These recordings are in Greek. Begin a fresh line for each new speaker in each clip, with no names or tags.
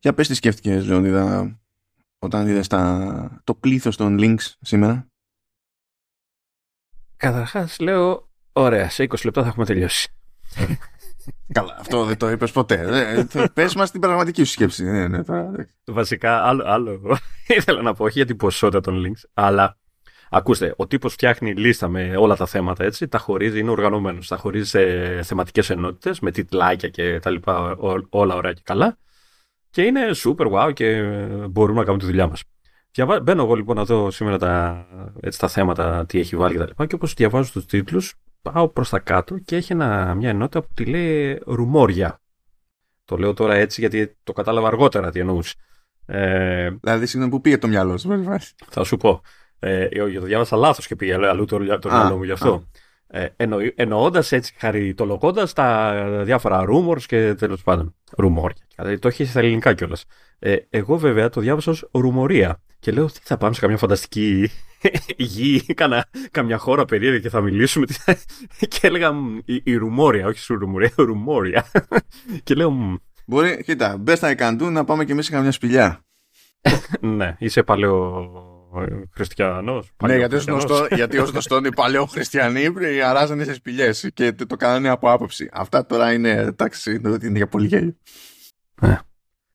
Για πες τι σκέφτηκες, Λεωνίδα, όταν είδες τα... το πλήθος των links σήμερα.
Καταρχάς λέω, ωραία, σε 20 λεπτά θα έχουμε τελειώσει.
Καλά, αυτό δεν το είπες ποτέ. Ε, Πες μας την πραγματική σου σκέψη. Ναι, ναι, τώρα...
Βασικά, άλλο, άλλο ήθελα να πω, όχι για την ποσότητα των links, αλλά ακούστε, ο τύπος φτιάχνει λίστα με όλα τα θέματα έτσι, τα χωρίζει, είναι οργανωμένος. Τα χωρίζει σε θεματικές ενότητες, με τίτλάκια και τα λοιπά, όλα ωραία και καλά. Και είναι super wow και μπορούμε να κάνουμε τη δουλειά μας. Διαβα... Μπαίνω εγώ λοιπόν να δω σήμερα τα, έτσι, τα θέματα, τι έχει βάλει και τα λοιπά. Και όπως διαβάζω τους τίτλους, πάω προς τα κάτω και έχει ένα, μια ενότητα που τη λέει ρουμόρια. Το λέω τώρα έτσι γιατί το κατάλαβα αργότερα τι εννοούσε.
Ε, δηλαδή, συγγνώμη, που πήγε το μυαλό σου,
Θα σου πω. Ε, το διάβασα λάθος και πήγε αλλού το, το μυαλό μου γι' αυτό. Ε, Εννοώντας έτσι, χαριτολογώντας τα διάφορα rumors και τέλος πάντων. Ρουμόρια. Δηλαδή, το έχει στα ελληνικά κιόλας. Ε, εγώ βέβαια το διάβασα ως ρουμορία. Και λέω, τι θα πάμε σε καμιά φανταστική γη, κάνα, καμιά χώρα περίεργη και θα μιλήσουμε. και έλεγα η, η ρουμόρια, όχι σου ρουμορία, ρουμόρια. και λέω.
Μπορεί, κοίτα, μπε στα Εκαντού να πάμε και εμείς σε καμιά σπηλιά.
ναι, είσαι παλαιό χριστιανός.
Ναι, γιατί ως γνωστό, γιατί ως γνωστό οι παλαιό χριστιανοί αράζανε σε σπηλιές και το κάνανε από άποψη. Αυτά τώρα είναι εντάξει, είναι για πολύ γέλιο.
Ναι.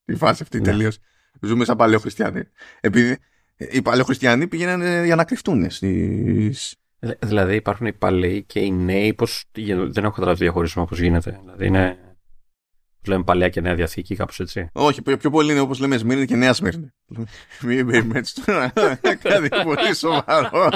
Η φάση αυτή ναι. τελείως. Ζούμε σαν παλαιό χριστιανοί. Επειδή οι παλαιοχριστιανοί πήγαιναν για να κρυφτούν στις...
Δηλαδή υπάρχουν οι παλαιοί και οι νέοι, πώς, δεν έχω καταλάβει διαχωρισμό πώς γίνεται. Δηλαδή είναι, λέμε παλαιά και νέα διαθήκη, κάπως έτσι.
Όχι, πιο, πιο πολύ είναι όπως λέμε Σμύρνη και νέα Σμύρνη. Μην περιμένεις τώρα κάτι πολύ σοβαρό.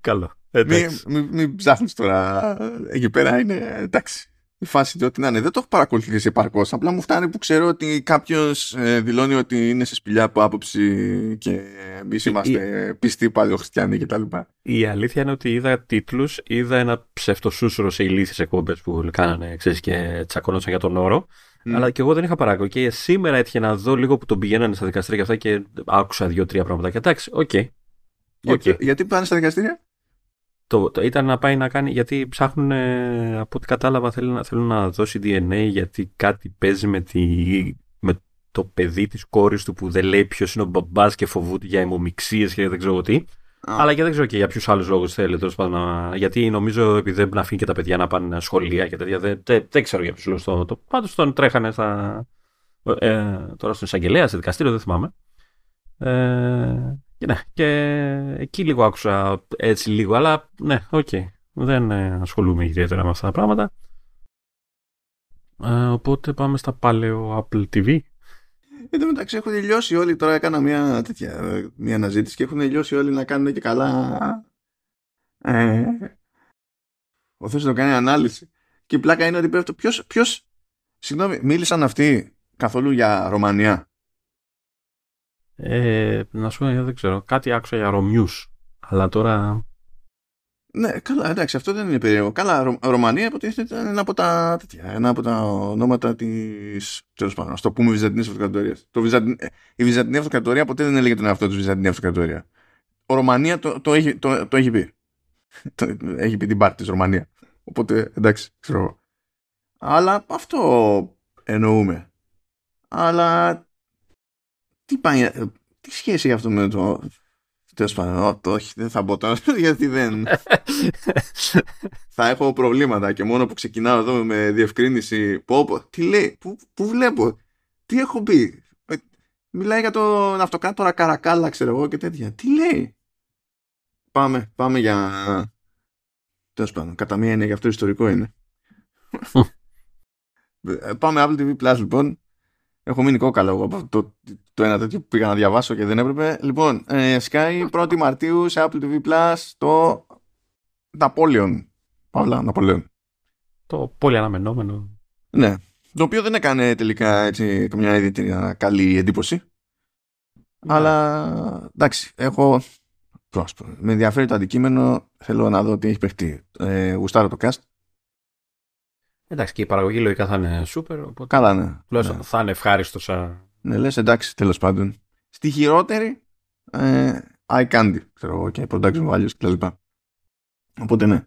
Καλό.
Μην μη, μη ψάχνεις τώρα. Εκεί πέρα είναι εντάξει η φάση ότι να είναι. Δεν το έχω παρακολουθήσει επαρκώς. Απλά μου φτάνει που ξέρω ότι κάποιος ε, δηλώνει ότι είναι σε σπηλιά από άποψη και εμείς είμαστε η... πιστοί παλαιοχριστιανοί κτλ.
Η αλήθεια είναι ότι είδα τίτλους, είδα ένα ψευτοσούσουρο σε ηλίθιες εκπομπές που κάνανε ξέρεις, και τσακωνόταν για τον όρο. Mm. Αλλά και εγώ δεν είχα παρακολουθήσει. Και σήμερα έτυχε να δω λίγο που τον πηγαίνανε στα δικαστήρια και αυτά και άκουσα δύο-τρία πράγματα. Και εντάξει, OK. Okay.
Okay. γιατί πάνε στα δικαστήρια;
Το, το, ήταν να πάει να κάνει, γιατί ψάχνουν, από ό,τι κατάλαβα, θέλουν, να, θέλουν να δώσει DNA γιατί κάτι παίζει με, τη, με το παιδί της κόρης του που δεν λέει ποιος είναι ο μπαμπάς και φοβούνται για αιμομιξίες και δεν ξέρω τι. Αλλά και δεν ξέρω και για ποιους άλλους λόγους θέλει. Τέλος πάντων, γιατί νομίζω επειδή δεν αφήνει και τα παιδιά να πάνε σχολεία και τέτοια. Δεν, δεν, δεν ξέρω για ποιους λόγους. Το, το, Πάντως τον τρέχανε στα, ε, τώρα στον εισαγγελέα, σε δικαστήριο, δεν θυμάμαι. Ε, και, ναι, και εκεί λίγο άκουσα έτσι λίγο, αλλά ναι, OK. Okay. Δεν ε, ασχολούμαι ιδιαίτερα με αυτά τα πράγματα. Ε, οπότε πάμε στα παλαιό Apple TV.
Εν τω μεταξύ έχουν τελειώσει όλοι, τώρα έκανα μια τέτοια μια αναζήτηση και έχουν τελειώσει όλοι να κάνουν και καλά ε, ο Θεός να κάνει ανάλυση και η πλάκα είναι ότι πρέπει ποιος, ποιος συγγνώμη, μίλησαν αυτοί καθόλου για Ρωμανία;
Ε, να σου πω, δεν ξέρω. Κάτι άκουσα για Ρωμιούς. Αλλά τώρα...
Ναι, καλά, εντάξει, αυτό δεν είναι περίεργο. Καλά, Ρο, Ρωμανία υποτίθεται ήταν ένα από τα, τέτοια, ένα από τα ονόματα τη. Τέλος πάντων, ας το πούμε Βυζαντινή Αυτοκρατορία. Βυζαντι... Η Βυζαντινή Αυτοκρατορία ποτέ δεν έλεγε τον εαυτό του Βυζαντινή Αυτοκρατορία. Ο Ρωμανία το, το, έχει, το, το έχει πει. το, έχει πει την πάρτη της Ρωμανία. Οπότε εντάξει, ξέρω Αλλά αυτό εννοούμε. Αλλά τι πάει, τι σχέση αυτό με το... Τέλος πάντων, το όχι, δεν θα μπω τώρα, γιατί δεν. θα έχω προβλήματα και μόνο που ξεκινάω εδώ με διευκρίνηση. Πω, πω, τι λέει, πού, πού βλέπω, τι έχω πει. Ε, μιλάει για τον αυτοκράτορα Καρακάλα, ξέρω εγώ και τέτοια. Τι λέει. Πάμε, πάμε για. Τέλος πάντων, κατά μία είναι γι' αυτό ιστορικό είναι. Ε, πάμε Apple TV Plus λοιπόν. Έχω μείνει κόκαλο εγώ από το, το ένα τέτοιο που πήγα να διαβάσω και δεν έπρεπε. Λοιπόν, ε, Sky 1η Μαρτίου σε Apple TV Plus το Napoleon. Παύλα, Napoleon.
Το πολύ αναμενόμενο.
Ναι. Το οποίο δεν έκανε τελικά έτσι καμιά ιδιαίτερη καλή εντύπωση. Ναι. Αλλά εντάξει, έχω. Πρόσπρο. Με ενδιαφέρει το αντικείμενο. Θέλω να δω τι έχει παιχτεί. Ε, γουστάρω το cast.
Εντάξει, και η παραγωγή λογικά θα είναι super. Οπότε
Καλά, ναι.
ναι. θα είναι ευχάριστος σαν.
Ναι, λες, εντάξει, τέλος πάντων. Στη χειρότερη, ε, eye candy, ξέρω εγώ, και production values κτλ. Οπότε ναι.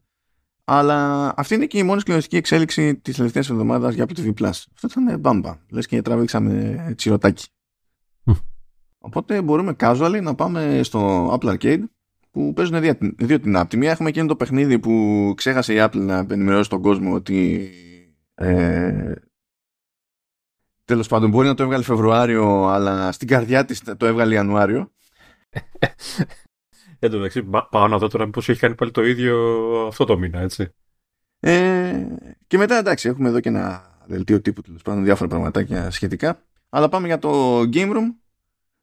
Αλλά αυτή είναι και η μόνη σκληρωτική εξέλιξη της τελευταίας εβδομάδας για Apple TV Plus. Αυτό ήταν μπάμπα. Λες και τραβήξαμε τσιροτάκι. Οπότε μπορούμε casually να πάμε στο Apple Arcade που παίζουν δύο, δύο την app. Τη μία έχουμε εκείνο το παιχνίδι που ξέχασε η Apple να ενημερώσει τον κόσμο ότι ε, τέλος πάντων μπορεί να το έβγαλε Φεβρουάριο αλλά στην καρδιά της το έβγαλε Ιανουάριο.
Εν τω μεταξύ πάω να δω τώρα μήπως έχει κάνει πάλι το ίδιο αυτό το μήνα έτσι.
Ε, και μετά εντάξει έχουμε εδώ και ένα δελτίο τύπου τέλος πάντων διάφορα πραγματάκια σχετικά. Αλλά πάμε για το Game Room.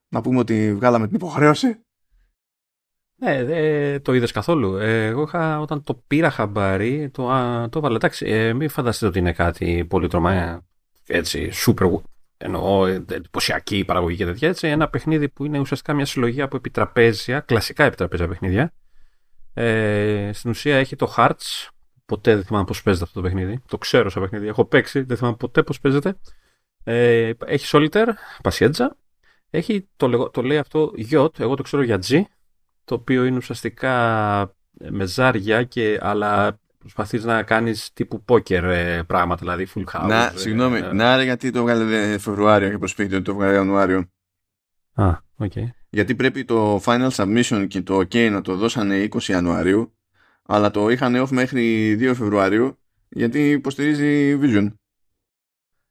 Να πούμε ότι βγάλαμε την υποχρέωση.
Ναι, ε, το είδες καθόλου. Ε, εγώ είχα, όταν το πήρα χαμπάρι, το, α, το έβαλα. Εντάξει, ε, μην φανταστείτε ότι είναι κάτι πολύ τρομαία, έτσι, super, εννοώ, εντυπωσιακή παραγωγή και τέτοια. Έτσι, ένα παιχνίδι που είναι ουσιαστικά μια συλλογή από επιτραπέζια, κλασικά επιτραπέζια παιχνίδια. Ε, στην ουσία έχει το Hearts. Ποτέ δεν θυμάμαι πώς παίζεται αυτό το παιχνίδι. Το ξέρω σαν παιχνίδι. Έχω παίξει, δεν θυμάμαι ποτέ πώς παίζεται. Ε, έχει Solitaire, Πασιέντζα. Έχει το, το λέει αυτό Yacht, εγώ το ξέρω για G το οποίο είναι ουσιαστικά ε, με ζάρια και, αλλά προσπαθείς να κάνεις τύπου πόκερ ε, πράγματα, δηλαδή full house.
Να, ε, συγγνώμη, ε, να ρε γιατί το βγάλε Φεβρουάριο και προσπίτι το βγάλε Ιανουάριο.
Α, OK. Okay.
Γιατί πρέπει το final submission και το OK να το δώσανε 20 Ιανουαρίου, αλλά το είχαν off μέχρι 2 Φεβρουαρίου, γιατί υποστηρίζει Vision.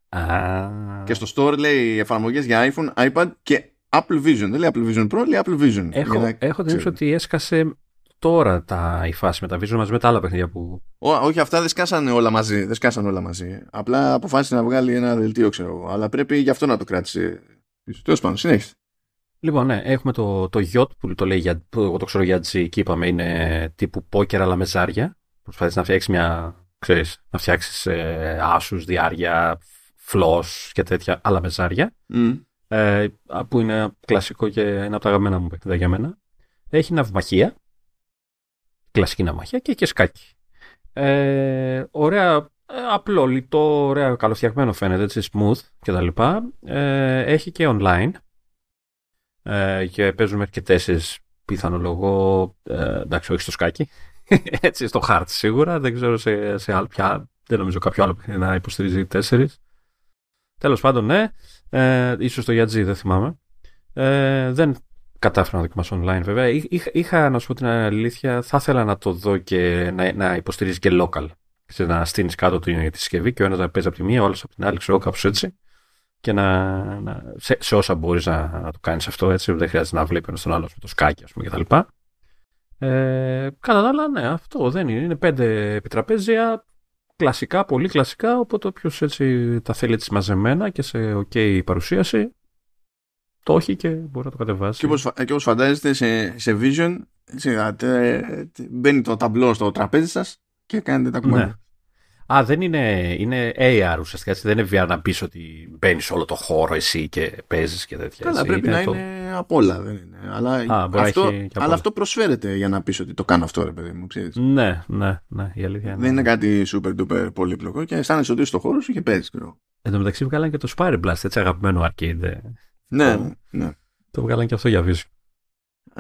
Α.
Και στο store λέει εφαρμογές για iPhone, iPad και Apple Vision. Δεν λέει Apple Vision Pro, λέει Apple Vision.
Έχω, να... έχω την ότι έσκασε τώρα τα, η φάση με τα Vision μαζί με τα άλλα παιχνίδια που.
Ό, όχι, αυτά δεν σκάσανε όλα μαζί. Δεν σκάσανε όλα μαζί. Απλά αποφάσισε να βγάλει ένα δελτίο, ξέρω εγώ. Αλλά πρέπει γι' αυτό να το κράτησε. Τέλος πάντων, συνέχισε.
Λοιπόν, ναι, έχουμε το, το Yacht που το λέει για, που εγώ το ξέρω για G και είπαμε είναι τύπου πόκερ αλλά με ζάρια. Προσπαθείς να φτιάξεις μια, ξέρεις, να φτιάξεις ε, άσους, διάρια, φλός και τέτοια, αλλά με ζάρια.
Mm
ε, που είναι κλασικό και ένα από τα αγαπημένα μου παιχνίδια για μένα. Έχει ναυμαχία, κλασική ναυμαχία και και σκάκι. Ε, ωραία, ε, απλό, λιτό, ωραία, καλοφτιαγμένο φαίνεται, έτσι, smooth κτλ. Ε, έχει και online ε, και παίζουν μέχρι και τέσσερις πιθανολογώ, ε, εντάξει, όχι στο σκάκι, έτσι, στο hard σίγουρα, δεν ξέρω σε, σε άλλο πια, δεν νομίζω κάποιο άλλο να υποστηρίζει τέσσερις. Τέλος πάντων, ναι. Ε, ίσως το Yadzi, δεν θυμάμαι. Ε, δεν κατάφερα να δοκιμάσω online βέβαια. Είχα, είχα, να σου πω την αλήθεια, θα ήθελα να το δω και να, να υποστηρίζει και local. Σε να στείνεις κάτω τη, τη συσκευή και ο ένας να παίζει από τη μία, ο άλλος από την άλλη, ξέρω κάπως έτσι. Και να, να, σε, σε όσα μπορείς να, να, το κάνεις αυτό έτσι, δεν χρειάζεται να βλέπει ένας τον άλλος με το σκάκι, ας πούμε κτλ. Ε, κατά τα άλλα, ναι, αυτό δεν είναι. Είναι πέντε επιτραπέζια κλασικά, πολύ κλασικά, οπότε όποιος έτσι τα θέλει έτσι μαζεμένα και σε ok παρουσίαση, το έχει και μπορεί να το κατεβάσει.
Και όπως, και όπως φαντάζεστε σε, σε Vision, έτσι, μπαίνει το ταμπλό στο τραπέζι σας και κάνετε τα κουμάντα. Ναι.
Α, δεν είναι, είναι AR ουσιαστικά, έτσι, δεν είναι VR να πεις ότι μπαίνεις σε όλο το χώρο εσύ και παίζεις και τέτοια.
Καλά, πρέπει είναι να το... είναι απ' όλα, δεν είναι. Αλλά, Α, αυτό, αλλά αυτό προσφέρεται για να πεις ότι το κάνω αυτό, ρε παιδί μου. Ξέρεις.
Ναι, ναι, ναι, η αλήθεια είναι.
Δεν είναι κάτι super duper πολύπλοκο και αισθάνεσαι ότι είσαι στο χώρο σου και παίζεις.
Εν τω μεταξύ βγάλαν και το Spire Blast, έτσι αγαπημένο arcade. Ε.
Ναι, το, ναι.
Το βγάλαν και αυτό για Vision.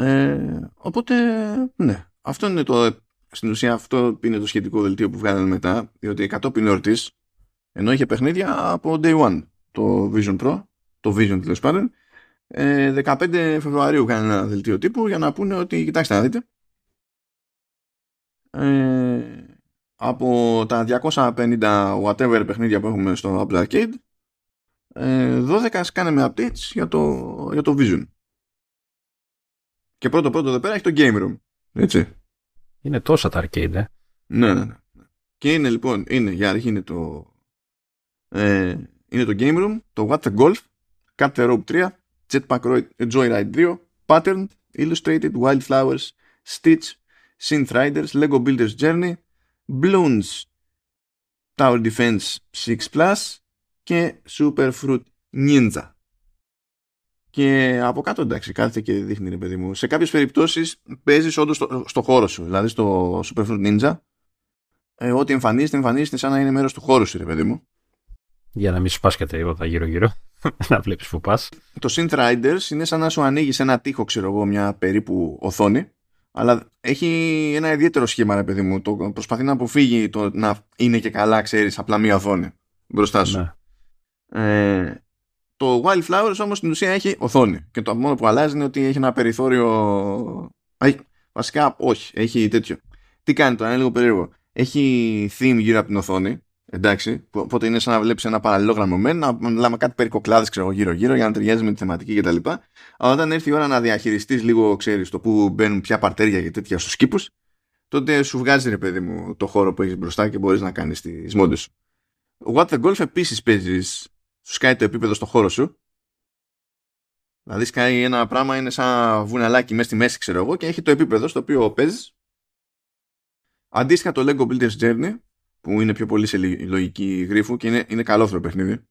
Ε, οπότε, ναι. Αυτό είναι το στην ουσία αυτό είναι το σχετικό δελτίο που βγάλανε μετά, διότι κατόπιν εορτή, ενώ είχε παιχνίδια από day one το Vision Pro, το Vision τέλος πάντων, 15 ε, Φεβρουαρίου κάνανε ένα δελτίο τύπου για να πούνε ότι κοιτάξτε να δείτε. Ε, από τα 250 whatever παιχνίδια που έχουμε στο Apple Arcade, 12 ε, σκάνε updates για το, για το Vision. Και πρώτο πρώτο εδώ πέρα έχει το Game Room. Έτσι.
Είναι τόσα τα arcade, ε.
Ναι, ναι, ναι. Και είναι λοιπόν, είναι για αρχή είναι το ε, είναι το Game Room, το What the Golf, Cut the Rope 3, Jetpack Joyride 2, Patterned, Illustrated, Wildflowers, Stitch, Synth Riders, Lego Builders Journey, Bloons, Tower Defense 6 Plus και Super Fruit Ninja. Και από κάτω εντάξει, κάθεται και δείχνει ρε παιδί μου. Σε κάποιες περιπτώσεις παίζεις όντως στο, στο, χώρο σου. Δηλαδή στο Super Fruit Ninja, ε, ό,τι εμφανίζεται, εμφανίζεται σαν να είναι μέρος του χώρου σου, ρε παιδί μου.
Για να μην σου πας και τίποτα γύρω-γύρω. να βλέπεις που πας.
Το Synth Riders είναι σαν να σου ανοίγει ένα τείχο, ξέρω εγώ, μια περίπου οθόνη. Αλλά έχει ένα ιδιαίτερο σχήμα, ρε παιδί μου. Το προσπαθεί να αποφύγει το να είναι και καλά, ξέρεις, απλά μία οθόνη μπροστά σου. Ναι. Ε, το Wildflowers όμως στην ουσία έχει οθόνη. Και το μόνο που αλλάζει είναι ότι έχει ένα περιθώριο. Βασικά, όχι, έχει τέτοιο. Τι κάνει τώρα, είναι λίγο περίεργο. Έχει theme γύρω από την οθόνη Εντάξει, οπότε είναι σαν να βλέπεις ένα παραλληλόγραμμο με να μιλάμε κάτι περικοκλάδε γύρω-γύρω για να ταιριάζει με τη θεματική κτλ. Αλλά όταν έρθει η ώρα να διαχειριστείς λίγο, ξέρεις, το που μπαίνουν πια παρτέρια και τέτοια στους κήπους, τότε σου βγάζει ρε παιδί μου το χώρο που έχεις μπροστά και μπορείς να κάνεις τις μόντες σου. What the Golf επίσης παίζεις, σου σκάει το επίπεδο στο χώρο σου. Δηλαδή σκάει ένα πράγμα, είναι σαν βουναλάκι μέσα στη μέση, ξέρω εγώ, και έχει το επίπεδο στο οποίο παίζεις. Αντίστοιχα το Lego Builders Journey που είναι πιο πολύ σε λογική γρίφου και είναι, είναι καλό παιχνίδι.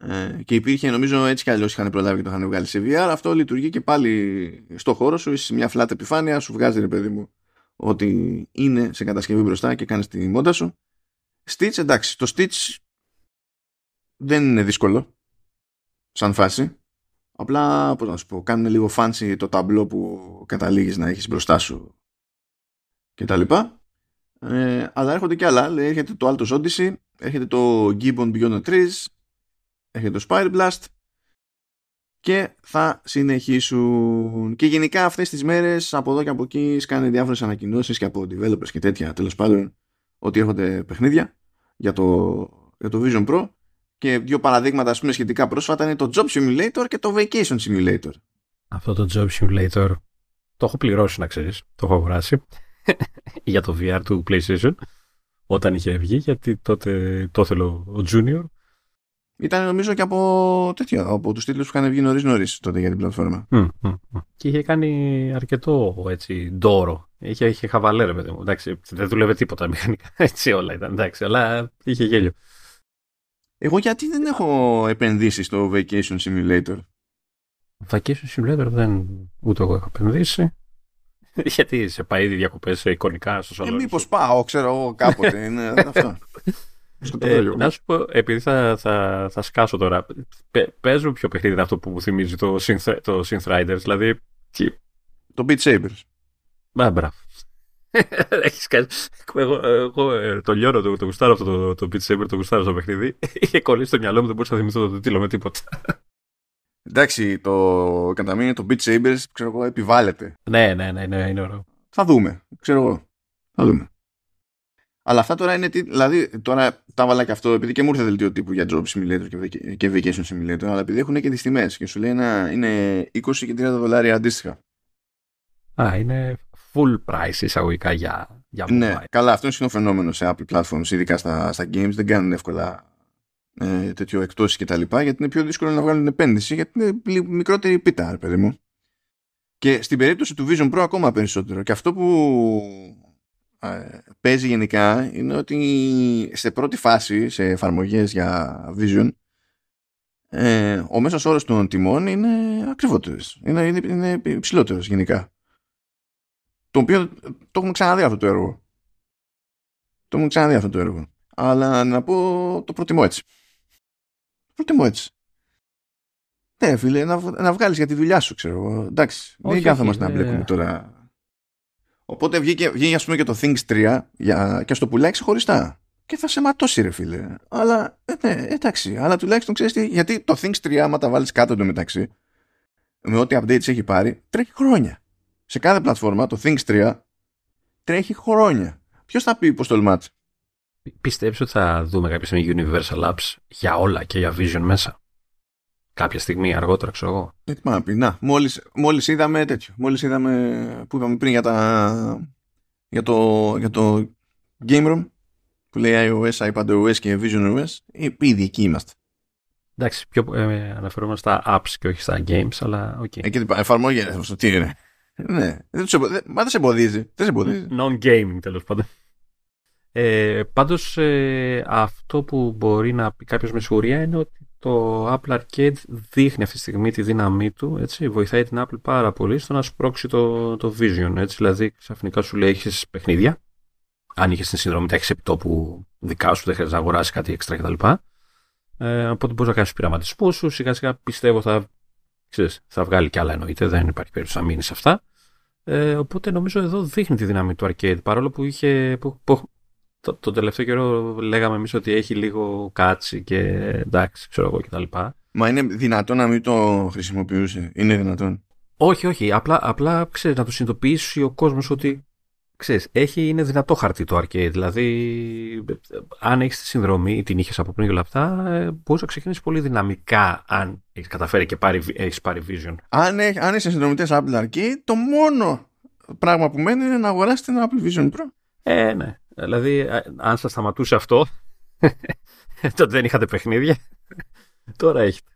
Ε, και υπήρχε νομίζω έτσι κι αλλιώς είχαν προλάβει και το είχαν βγάλει σε VR. Αυτό λειτουργεί και πάλι στο χώρο σου, είσαι σε μια flat επιφάνεια, σου βγάζει ρε παιδί μου ότι είναι σε κατασκευή μπροστά και κάνεις τη μόντα σου. Stitch, εντάξει, το Stitch δεν είναι δύσκολο σαν φάση. Απλά, πώς να σου πω, κάνουν λίγο fancy το ταμπλό που καταλήγεις να έχεις μπροστά σου και τα λοιπά. Ε, αλλά έρχονται και άλλα. Λέει, έρχεται το Altos Odyssey, έρχεται το Gibbon Beyond the Trees, έρχεται το Spire Blast και θα συνεχίσουν. Και γενικά αυτές τις μέρες από εδώ και από εκεί σκάνε διάφορες ανακοινώσεις και από developers και τέτοια τέλος πάντων ότι έρχονται παιχνίδια για το, για το Vision Pro και δύο παραδείγματα ας πούμε σχετικά πρόσφατα είναι το Job Simulator και το Vacation Simulator.
Αυτό το Job Simulator το έχω πληρώσει να ξέρεις, το έχω αγοράσει για το VR του PlayStation όταν είχε βγει, γιατί τότε το ήθελε ο Junior.
Ήταν νομίζω και από τέτοιο, από τους τίτλους που είχαν βγει νωρίς νωρίς τότε για την πλατφόρμα.
Και είχε κάνει αρκετό έτσι ντόρο. Είχε, είχε χαβαλέ παιδί μου. Εντάξει, δεν δούλευε τίποτα μηχανικά. Έτσι όλα ήταν. Εντάξει, αλλά είχε γέλιο.
Εγώ γιατί δεν έχω επενδύσει στο Vacation Simulator;
Vacation Simulator δεν ούτε εγώ έχω επενδύσει. Γιατί σε πάει ήδη διακοπές εικονικά στο σαλόνι.
Ε, Μήπως πάω, ξέρω εγώ κάποτε. είναι αυτό.
Ε, να σου πω, επειδή θα, θα, θα σκάσω τώρα, παίζω πιο παιχνίδι αυτό που μου θυμίζει το Synth, το Synth Riders, δηλαδή.
Το Beat Sabers.
Μα μπράβο. Έχεις κάνει. Εγώ, εγώ ε, το λιώνω, το, το γουστάρω αυτό το, το Beat Saber, το γουστάρω στο παιχνίδι. Είχε κολλήσει στο μυαλό μου, δεν μπορούσα να θυμηθώ το τίτλο με τίποτα.
Εντάξει, το κατά μήνυ το Beat Sabers, ξέρω εγώ, επιβάλλεται.
Ναι, ναι, ναι, ναι, είναι ωραίο.
Θα δούμε, ξέρω εγώ. Θα δούμε. Αλλά αυτά τώρα είναι, δηλαδή τώρα τα βάλα και αυτό επειδή και μου ήρθε δελτίο τύπου για Job Simulator και Vacation Simulator, αλλά επειδή έχουν και τις τιμές και σου λέει να είναι 20 και 30 δολάρια αντίστοιχα.
Α, είναι full price εισαγωγικά για, για
Ναι, καλά, αυτό είναι φαινόμενο σε Apple platforms, ειδικά στα, στα games, δεν κάνουν εύκολα ε, τέτοιο εκτόσεις και τα λοιπά γιατί είναι πιο δύσκολο να βγάλουν επένδυση γιατί είναι μικρότερη πίτα παιδί μου. Και στην περίπτωση του Vision Pro ακόμα περισσότερο. Και αυτό που ε, παίζει γενικά είναι ότι σε πρώτη φάση σε εφαρμογές για Vision ε, ο μέσος όρος των τιμών είναι ακριβότερος. Είναι, είναι, είναι υψηλότερος γενικά το οποίο το έχουμε ξαναδεί αυτό το έργο το έχουμε ξαναδεί αυτό το έργο αλλά να πω το προτιμώ έτσι Προτιμώ έτσι. Ναι, φίλε, να, να βγάλεις για τη δουλειά σου, ξέρω εγώ. Εντάξει, δεν κάθομαστε να μπλέκουμε τώρα. Οπότε βγήκε, βγήκε ας πούμε και το Things 3 για, και στο πουλάει ξεχωριστά. Και θα σε ματώσει, ρε φίλε. Αλλά, ε, ναι, εντάξει, αλλά τουλάχιστον ξέρεις τι, γιατί το Things 3, άμα τα βάλεις κάτω εντωμεταξύ, με ό,τι updates έχει πάρει, τρέχει χρόνια. Σε κάθε πλατφόρμα, το Things 3 τρέχει χρόνια. Ποιος θα πει πώ τολμάται.
Πιστεύεις ότι θα δούμε κάποια στιγμή Universal Apps για όλα και για Vision μέσα; Κάποια στιγμή αργότερα, ξέρω εγώ.
Ε, τι να πει, να, μόλις, μόλις είδαμε τέτοιο. Μόλις είδαμε που είπαμε πριν για, τα, για, το, για το Game Room που λέει iOS, iPadOS και Vision OS. Ε, ήδη εκεί είμαστε.
Εντάξει, πιο ε, αναφερόμαστε στα apps και όχι στα games, αλλά OK. Okay.
Εκεί εφαρμόγια, τι είναι. Ναι, δεν, μα δεν σε εμποδίζει. Δεν σε εμποδίζει.
Non-gaming τέλος πάντων. Ε, πάντως ε, αυτό που μπορεί να πει κάποιος με σιγουριά είναι ότι το Apple Arcade δείχνει αυτή τη στιγμή τη δύναμή του, έτσι, βοηθάει την Apple πάρα πολύ στο να σπρώξει το, το Vision, έτσι, δηλαδή ξαφνικά σου λέει έχεις παιχνίδια, αν είχες την συνδρομή, τα έχεις επιτόπου δικά σου, δεν χρειάζεται να αγοράσεις κάτι έξτρα κτλ. Ε, οπότε μπορείς να κάνεις πειραματισμούς σου, σιγά σιγά πιστεύω θα, ξέρεις, θα βγάλει κι άλλα εννοείται, δεν υπάρχει περίπτωση να μείνει σε αυτά. Ε, οπότε νομίζω εδώ δείχνει τη δύναμη του arcade. Παρόλο που είχε. Που, που, το, το τελευταίο καιρό λέγαμε εμείς ότι έχει λίγο κάτσι και εντάξει, ξέρω εγώ κτλ.
Μα είναι δυνατόν να μην το χρησιμοποιούσε. Είναι δυνατόν.
Όχι, όχι. Απλά, απλά ξέρεις, να το συνειδητοποιήσει ο κόσμος ότι ξέρεις, έχει, είναι δυνατό χαρτί το arcade. Δηλαδή, αν έχεις τη συνδρομή ή την είχες από πριν και όλα αυτά, ε, μπορείς να ξεκινήσεις πολύ δυναμικά αν έχεις καταφέρει και πάρει, έχεις πάρει Vision.
Αν, έχει, αν είσαι συνδρομητές Apple Arcade, το μόνο πράγμα που μένει είναι να αγοράσετε ένα Apple Vision Pro.
Ε, ναι. Δηλαδή, ε, αν σας σταματούσε αυτό, τότε δεν είχατε παιχνίδια. Τώρα έχετε.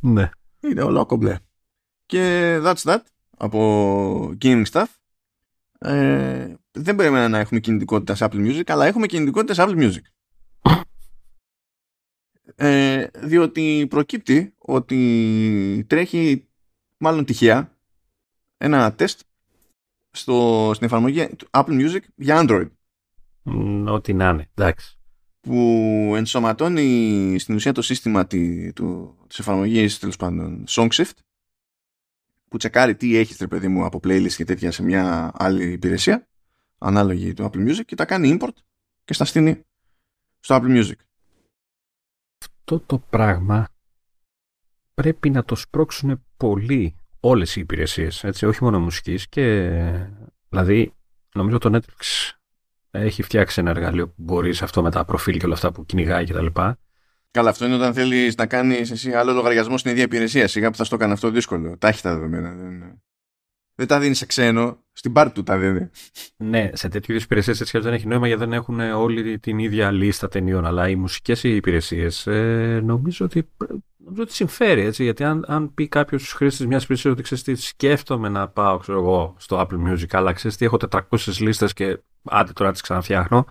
Ναι.
Είναι όλο κομπλέ. Και that's that από gaming stuff. Ε, δεν περίμενα να έχουμε κινητικότητα σε Apple Music, αλλά έχουμε κινητικότητα σε Apple Music. Ε, διότι προκύπτει ότι τρέχει μάλλον τυχαία ένα τεστ στο, στην εφαρμογή Apple Music για Android.
Ό,τι να είναι, εντάξει.
Που ενσωματώνει στην ουσία το σύστημα τη, του, της εφαρμογής τέλος πάντων SongShift που τσεκάρει τι έχεις ρε παιδί μου από playlist και τέτοια σε μια άλλη υπηρεσία ανάλογη του Apple Music και τα κάνει import και στα στείνει στο Apple Music.
Αυτό το πράγμα πρέπει να το σπρώξουν πολύ όλες οι υπηρεσίες, έτσι, όχι μόνο μουσικής και δηλαδή νομίζω το Netflix έχει φτιάξει ένα εργαλείο που μπορείς αυτό με τα προφίλ και όλα αυτά που κυνηγάει και τα λοιπά
Καλά, αυτό είναι όταν θέλεις να κάνεις εσύ άλλο λογαριασμό στην ίδια υπηρεσία. Σιγά που θα στο κάνει αυτό δύσκολο. Τα έχει τα δεδομένα. Δεν, δεν τα δίνεις σε ξένο. Στην πάρτι του τα δίνει.
Ναι, σε τέτοιου είδους υπηρεσίες έτσι δεν έχει νόημα γιατί δεν έχουν όλη την ίδια λίστα ταινιών. Αλλά οι μουσικές υπηρεσίες ε, νομίζω, ότι, νομίζω ότι συμφέρει. Έτσι, γιατί αν, αν πει κάποιος χρήστη μιας υπηρεσίας ότι ξέρεις τι σκέφτομαι να πάω ξέρω εγώ, στο Apple Music, αλλά ξέρεις τι έχω 400 λίστες και άντε τώρα τις ξαναφτιάχνω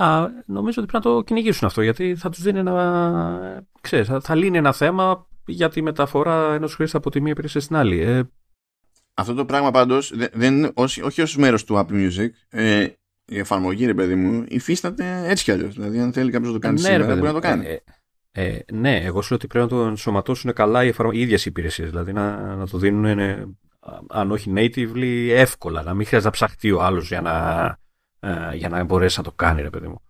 Α, νομίζω ότι πρέπει να το κυνηγήσουν αυτό γιατί θα τους δίνει ένα. Ξέρεις, θα, θα λύνει ένα θέμα για τη μεταφορά ενός χρήστη από τη μία υπηρεσία στην άλλη. Ε,
αυτό το πράγμα πάντως δεν, όχι, όχι ως μέρος του Apple Music. Ε, η εφαρμογή, ρε παιδί μου, υφίσταται έτσι κι αλλιώς. Δηλαδή, αν θέλει κάποιος να το κάνει ναι, σήμερα, μπορεί να το κάνει. Ε,
ε, ναι, εγώ σου λέω ότι πρέπει να το ενσωματώσουν καλά οι, εφαρμο... οι ίδιες υπηρεσίες. Δηλαδή να, να το δίνουν, αν όχι natively, εύκολα. Να μην χρειάζεται να ψαχτεί ο άλλος για να ε, για να μπορέσει να το κάνει, ρε παιδί μου.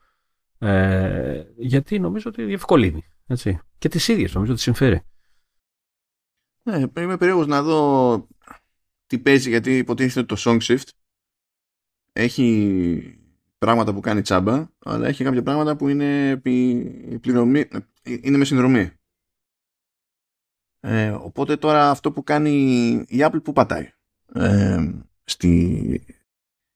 Ε, γιατί νομίζω ότι διευκολύνει. Έτσι. Και τις ίδιες νομίζω ότι συμφέρει.
Ναι, είμαι περίεργος να δω τι παίζει, γιατί υποτίθεται το Song Shift έχει πράγματα που κάνει τσάμπα, αλλά έχει κάποια πράγματα που είναι πληρωμή, είναι με συνδρομή. Ε, οπότε τώρα αυτό που κάνει η Apple που πατάει; Ε, στη,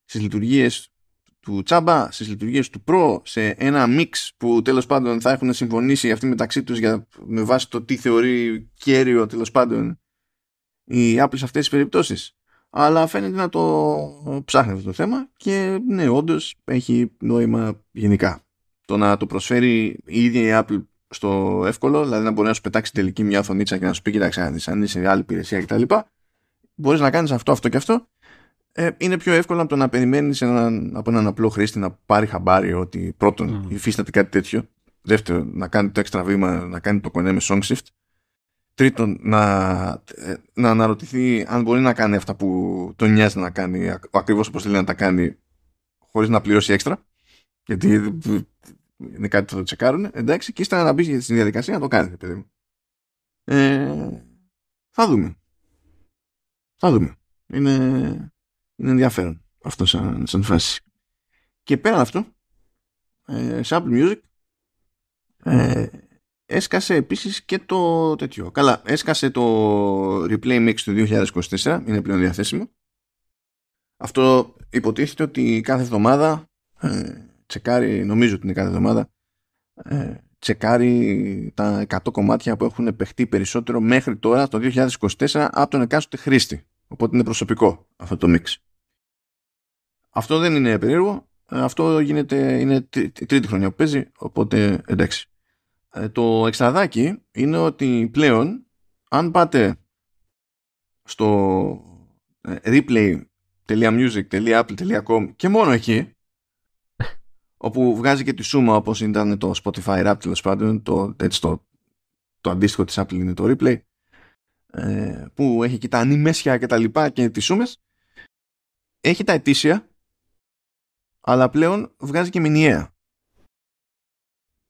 στις λειτουργίες του τσάμπα στις λειτουργίες του Pro σε ένα mix που τέλος πάντων θα έχουν συμφωνήσει αυτοί μεταξύ τους για, με βάση το τι θεωρεί κέριο τέλος πάντων η Apple σε αυτές τις περιπτώσεις. Αλλά φαίνεται να το ψάχνει αυτό το θέμα και ναι όντως έχει νόημα γενικά. Το να το προσφέρει η ίδια η Apple στο εύκολο δηλαδή να μπορεί να σου πετάξει τελική μια οθονίτσα και να σου πει κοιτάξτε αν είσαι σε άλλη υπηρεσία κτλ μπορείς να κάνεις αυτό αυτό και αυτό ε, είναι πιο εύκολο από το να περιμένεις έναν, από έναν απλό χρήστη να πάρει χαμπάρι ότι πρώτον mm. υφίσταται κάτι τέτοιο, δεύτερον να κάνει το έξτρα βήμα, να κάνει το κονέ με SongShift, τρίτον να, ε, να αναρωτηθεί αν μπορεί να κάνει αυτά που τον νοιάζει να κάνει ακριβώς όπως θέλει να τα κάνει χωρίς να πληρώσει έξτρα. Γιατί είναι κάτι που θα το τσεκάρουν εντάξει και ύστερα να μπει στη διαδικασία να το κάνει παιδί μου. Ε, θα δούμε. Θα δούμε. Είναι είναι ενδιαφέρον αυτό σαν, σαν φάση. Και πέραν αυτό, ε, σε Apple Music ε, έσκασε επίσης και το τέτοιο. Καλά, έσκασε το Replay Mix του 2024, είναι πλέον διαθέσιμο. Αυτό υποτίθεται ότι κάθε εβδομάδα ε, τσεκάρει, νομίζω ότι είναι κάθε εβδομάδα, ε, τσεκάρει τα 100 κομμάτια που έχουν παιχτεί περισσότερο μέχρι τώρα το 2024 από τον εκάστοτε χρήστη. Οπότε είναι προσωπικό αυτό το mix. Αυτό δεν είναι περίεργο. Ε, αυτό γίνεται, είναι τρίτη χρονιά που παίζει, οπότε εντάξει. Ε, το εξαδάκι είναι ότι πλέον, αν πάτε στο ε, replay.music.apple.com και μόνο εκεί, όπου βγάζει και τη σούμα όπως ήταν το Spotify Rap τέλος πάντων, το, έτσι το, το αντίστοιχο της Apple είναι το replay, που έχει και τα ανήμεσια και τα λοιπά και τις σούμες, έχει τα ετήσια, αλλά πλέον βγάζει και μηνιαία.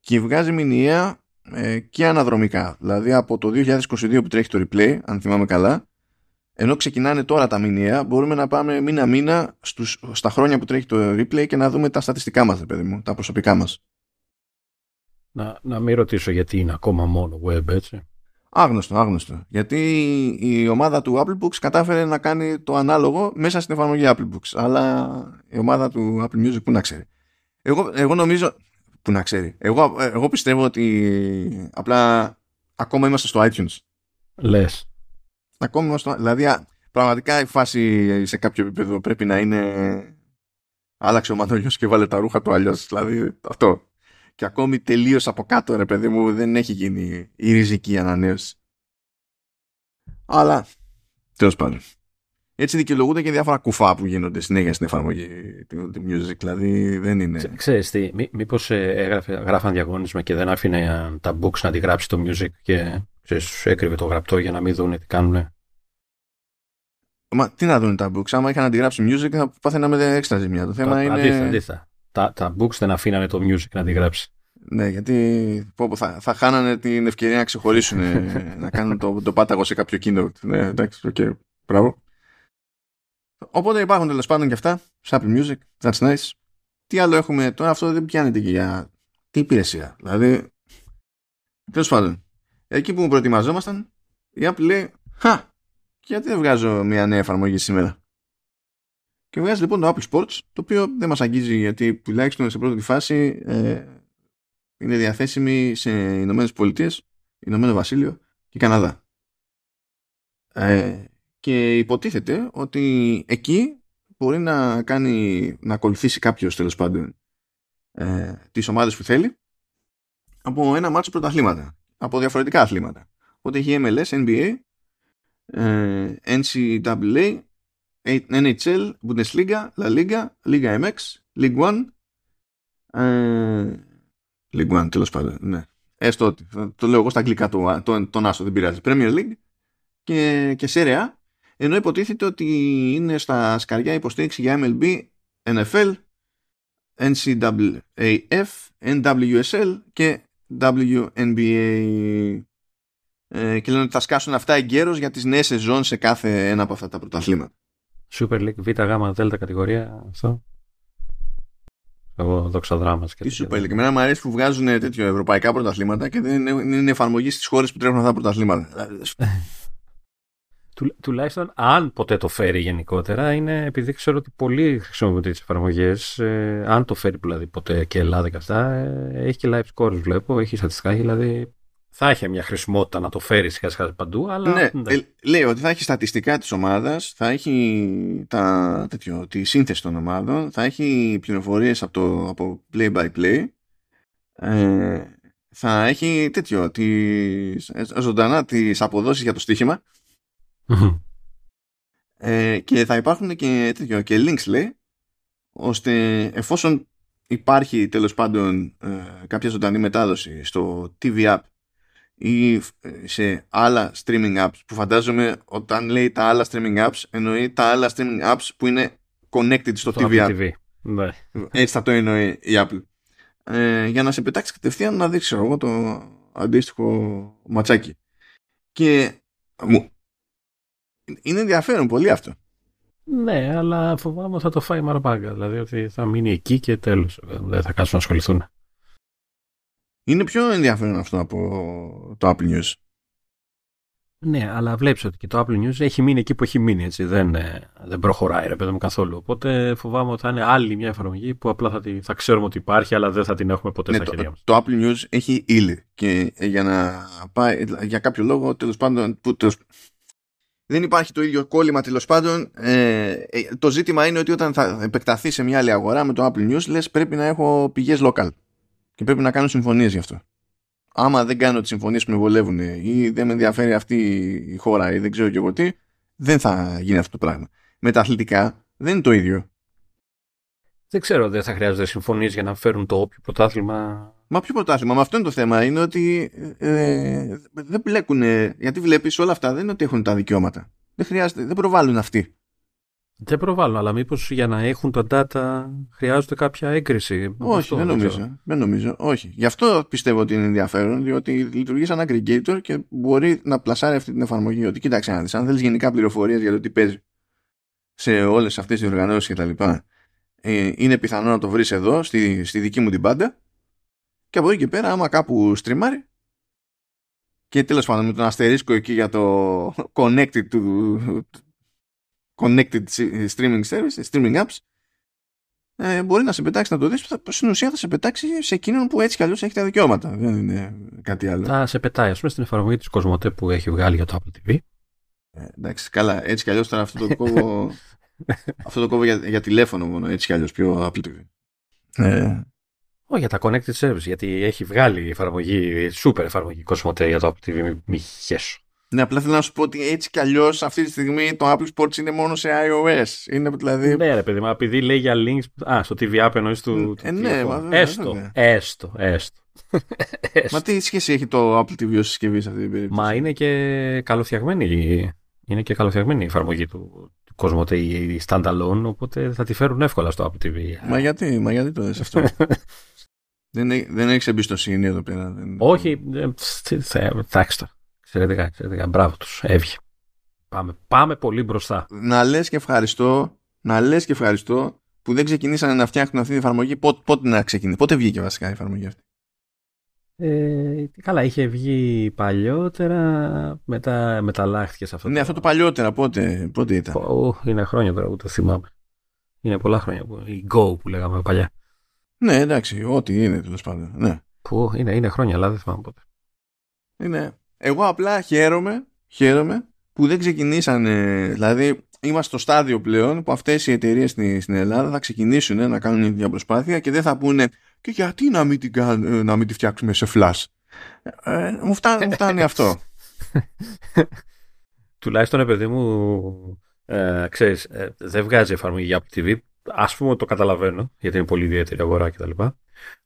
Και βγάζει μηνιαία ε, και αναδρομικά. Δηλαδή από το 2022 που τρέχει το replay, αν θυμάμαι καλά, ενώ ξεκινάνε τώρα τα μηνιαία, μπορούμε να πάμε μήνα-μήνα στα χρόνια που τρέχει το replay και να δούμε τα στατιστικά μας, παιδί μου, τα προσωπικά μας.
Να, να μην ρωτήσω γιατί είναι ακόμα μόνο web, έτσι.
Άγνωστο, άγνωστο. Γιατί η ομάδα του Apple Books κατάφερε να κάνει το ανάλογο μέσα στην εφαρμογή Apple Books. Αλλά η ομάδα του Apple Music που να ξέρει. Εγώ, εγώ νομίζω. Που να ξέρει. Εγώ, εγώ πιστεύω ότι απλά ακόμα είμαστε στο iTunes.
Λες.
Ακόμα είμαστε στο. Δηλαδή, πραγματικά η φάση σε κάποιο επίπεδο πρέπει να είναι. Άλλαξε ο Μανώλιος και βάλε τα ρούχα του αλλιώς. Δηλαδή, αυτό και ακόμη τελείως από κάτω ρε παιδί μου δεν έχει γίνει η ριζική ανανέωση. Αλλά τέλος πάντων. Έτσι δικαιολογούνται και διάφορα κουφά που γίνονται συνέχεια στην εφαρμογή του music. Δηλαδή δεν είναι.
Ξέρεις τι, μή, μήπως ε, γράφαν διαγώνισμα και δεν άφηνε ε, τα books να αντιγράψει το music και ξέρεις, έκρυβε το γραπτό για να μην δουν τι κάνουν.
Μα τι να δουν τα books, άμα είχαν αντιγράψει music θα πάθαιναμε έξτρα ζημιά. Το θέμα είναι.
Αντίθετα, αντίθετα τα, τα books δεν αφήνανε το music να τη γράψει.
Ναι, γιατί πω, θα, θα χάνανε την ευκαιρία να ξεχωρίσουν να κάνουν το, το πάταγο σε κάποιο keynote. Ναι, εντάξει, OK, okay, μπράβο. Οπότε υπάρχουν τέλος πάντων και αυτά. Apple Music, that's nice. Τι άλλο έχουμε; Τώρα, αυτό δεν πιάνεται και για τι υπηρεσία; Δηλαδή, τέλος πάντων, εκεί που μου προετοιμαζόμασταν, η Apple λέει, Χα, γιατί δεν βγάζω μια νέα εφαρμογή σήμερα; Και βγάζει λοιπόν το Apple Sports, το οποίο δεν μας αγγίζει γιατί τουλάχιστον σε πρώτη φάση ε, είναι διαθέσιμη σε Ηνωμένες Πολιτείες, Ηνωμένο Βασίλειο και Καναδά. Ε, και υποτίθεται ότι εκεί μπορεί να κάνει, να ακολουθήσει κάποιος τέλος πάντων ε, τις ομάδες που θέλει από ένα μάτσο πρωταθλήματα, από διαφορετικά αθλήματα. Οπότε έχει MLS, NBA, ε, NCAA, NHL, Bundesliga, La Liga, Liga MX, League One, ε, League One τέλος πάντων, ναι. Έστω ότι, το λέω εγώ στα αγγλικά το, το, τον Άσο, δεν πειράζει. Premier League και, και Serie A, ενώ υποτίθεται ότι είναι στα σκαριά υποστήριξη για MLB, NFL, NCAAF, NWSL και WNBA. Ε, και λένε ότι θα σκάσουν αυτά εγκαίρως για τις νέες σεζόν σε κάθε ένα από αυτά τα πρωταθλήματα.
Super League, Β, Γ, Δ κατηγορία αυτό. Εγώ δόξα δράμα.
Τι Super League. Εμένα μου αρέσει που βγάζουν τέτοιο ευρωπαϊκά πρωταθλήματα και δεν είναι, είναι εφαρμογή στις χώρες που τρέχουν αυτά τα πρωταθλήματα.
Του, τουλάχιστον αν ποτέ το φέρει γενικότερα είναι επειδή ξέρω ότι πολλοί χρησιμοποιούνται τις εφαρμογές. Ε, αν το φέρει δηλαδή ποτέ και Ελλάδα και αυτά, ε, έχει και live scores βλέπω, έχει στατιστικά, δηλαδή θα έχει μια χρησιμότητα να το φέρει σιγά παντού, αλλά.
Ναι, ε, λέει ότι θα έχει στατιστικά της ομάδας, θα έχει τα, τέτοιο, τη σύνθεση των ομάδων, θα έχει πληροφορίες από, από play by play. Ε, θα έχει τέτοιο, τις, ε, ζωντανά τις αποδόσεις για το στοιχημα ε, και θα υπάρχουν και, τέτοιο, και links λέει ώστε εφόσον υπάρχει τέλος πάντων ε, κάποια ζωντανή μετάδοση στο TV app ή σε άλλα streaming apps που φαντάζομαι όταν λέει τα άλλα streaming apps εννοεί τα άλλα streaming apps που είναι connected στο, TV app.
Ναι.
Έτσι θα το εννοεί η Apple. Ε, για να σε πετάξει κατευθείαν να δείξει εγώ το αντίστοιχο ματσάκι. Και μου είναι ενδιαφέρον πολύ αυτό.
Ναι, αλλά φοβάμαι θα το φάει μαρμπάγκα. Δηλαδή ότι θα μείνει εκεί και τέλος. Δεν θα κάτσουν να ασχοληθούν.
Είναι πιο ενδιαφέρον αυτό από το Apple News.
Ναι, αλλά βλέπεις ότι και το Apple News έχει μείνει εκεί που έχει μείνει. Έτσι. Δεν, ε, δεν προχωράει, ρε παιδί μου, καθόλου. Οπότε φοβάμαι ότι θα είναι άλλη μια εφαρμογή που απλά θα, τη, θα ξέρουμε ότι υπάρχει, αλλά δεν θα την έχουμε ποτέ ναι, στα χέρια μας.
Το, Apple News έχει ύλη. Και για να πάει, για κάποιο λόγο, τέλος πάντων. Που, τέλος, δεν υπάρχει το ίδιο κόλλημα τέλος πάντων. Ε, ε, το ζήτημα είναι ότι όταν θα επεκταθεί σε μια άλλη αγορά με το Apple News, λες πρέπει να έχω πηγές local και πρέπει να κάνω συμφωνίες γι' αυτό. Άμα δεν κάνω τις συμφωνίες που με βολεύουν ή δεν με ενδιαφέρει αυτή η χώρα ή δεν ξέρω και εγώ τι, δεν θα γίνει αυτό το πράγμα. Με τα αθλητικά δεν είναι το ίδιο.
Δεν ξέρω, δεν θα χρειάζονται συμφωνίες για να φέρουν το όποιο πρωτάθλημα.
Μα ποιο πρωτάθλημα, μα αυτό είναι το θέμα. Είναι ότι ε, δεν μπλέκουν. Γιατί βλέπεις όλα αυτά δεν είναι ότι έχουν τα δικαιώματα. Δεν χρειάζεται, δεν προβάλλουν αυτοί.
Δεν προβάλλουν, αλλά μήπως για να έχουν τα data χρειάζονται κάποια έγκριση.
Όχι, αυτό, δεν, νομίζω, δεν νομίζω. Όχι. Γι' αυτό πιστεύω ότι είναι ενδιαφέρον, διότι λειτουργείς σαν aggregator και μπορεί να πλασάρει αυτή την εφαρμογή. Ότι κοίταξε, αν θέλεις γενικά πληροφορίες για το τι παίζει σε όλες αυτές τις οργανώσεις κτλ. Ε, είναι πιθανό να το βρεις εδώ, στη, στη δική μου την πάντα. Και από εκεί και πέρα, άμα κάπου στριμάρει, και τέλος πάντων με τον αστερίσκο εκεί για το connected to connected streaming service, streaming apps ε, μπορεί να σε πετάξει να το δεις. Στην ουσία θα σε πετάξει σε εκείνον που έτσι κι αλλιώς έχει τα δικαιώματα. Δεν είναι κάτι άλλο.
Θα σε πετάει ας πούμε στην εφαρμογή της Κοσμοτέ που έχει βγάλει για το Apple TV
ε, εντάξει καλά έτσι κι αλλιώς τώρα αυτό το κόβω αυτό το κόβω για, για τηλέφωνο μόνο έτσι κι αλλιώς πιο Apple TV
ε, όχι για τα connected service, γιατί έχει βγάλει εφαρμογή, super εφαρμογή Cosmote για το Apple TV, μη χέσω.
Ναι, απλά θέλω να σου πω ότι έτσι κι αλλιώς αυτή τη στιγμή το Apple Sports είναι μόνο σε iOS. Είναι δηλαδή...
Ναι, ρε παιδί μου, επειδή λέει για links. Α, στο TV App εννοείς του.
Ε, ναι, μα,
έστω, έστω, έστω,
Μα τι σχέση έχει το Apple TV ως συσκευή σε αυτή την περίπτωση;
Μα είναι και καλοφτιαγμένη. Είναι και καλοφτιαγμένη η εφαρμογή του, του Cosmote η standalone, οπότε θα τη φέρουν εύκολα στο Apple TV.
Μα γιατί, μα γιατί το δες αυτό; Δεν, δεν έχει εμπιστοσύνη εδώ πέρα. Δεν...
Όχι, εντάξει το. Εξαιρετικά, εξαιρετικά. Μπράβο τους. Έβγε. Πάμε, πάμε πολύ μπροστά.
Να λες και ευχαριστώ, να λες και ευχαριστώ που δεν ξεκινήσανε να φτιάχνουν αυτή την εφαρμογή. Πότε, πότε να ξεκινήσει, πότε βγήκε βασικά η εφαρμογή αυτή;
Ε, καλά, είχε βγει παλιότερα, μετά μεταλλάχθηκε σε αυτό.
Ναι,
το...
αυτό το παλιότερα, πότε, πότε ήταν;
Ο, είναι χρόνια τώρα που το θυμάμαι. Είναι πολλά χρόνια. Που, η Go που λέγαμε παλιά.
Ναι, εντάξει, ό,τι είναι τέλος πάντων. Ναι.
Που είναι, είναι χρόνια, αλλά δεν θυμάμαι πότε.
Είναι. Εγώ απλά χαίρομαι, χαίρομαι που δεν ξεκινήσανε. Δηλαδή, είμαστε στο στάδιο πλέον που αυτές οι εταιρείες στην, στην Ελλάδα θα ξεκινήσουν να κάνουν μια προσπάθεια και δεν θα πούνε και γιατί να μην, την, ε, να μην τη φτιάξουμε σε flash; Ε, μου, φτάνει, μου φτάνει αυτό.
Τουλάχιστον, παιδί μου, ε, ξέρεις, ε, δεν βγάζει εφαρμογή για Apple TV ας πούμε το καταλαβαίνω, γιατί είναι πολύ ιδιαίτερη αγορά κτλ.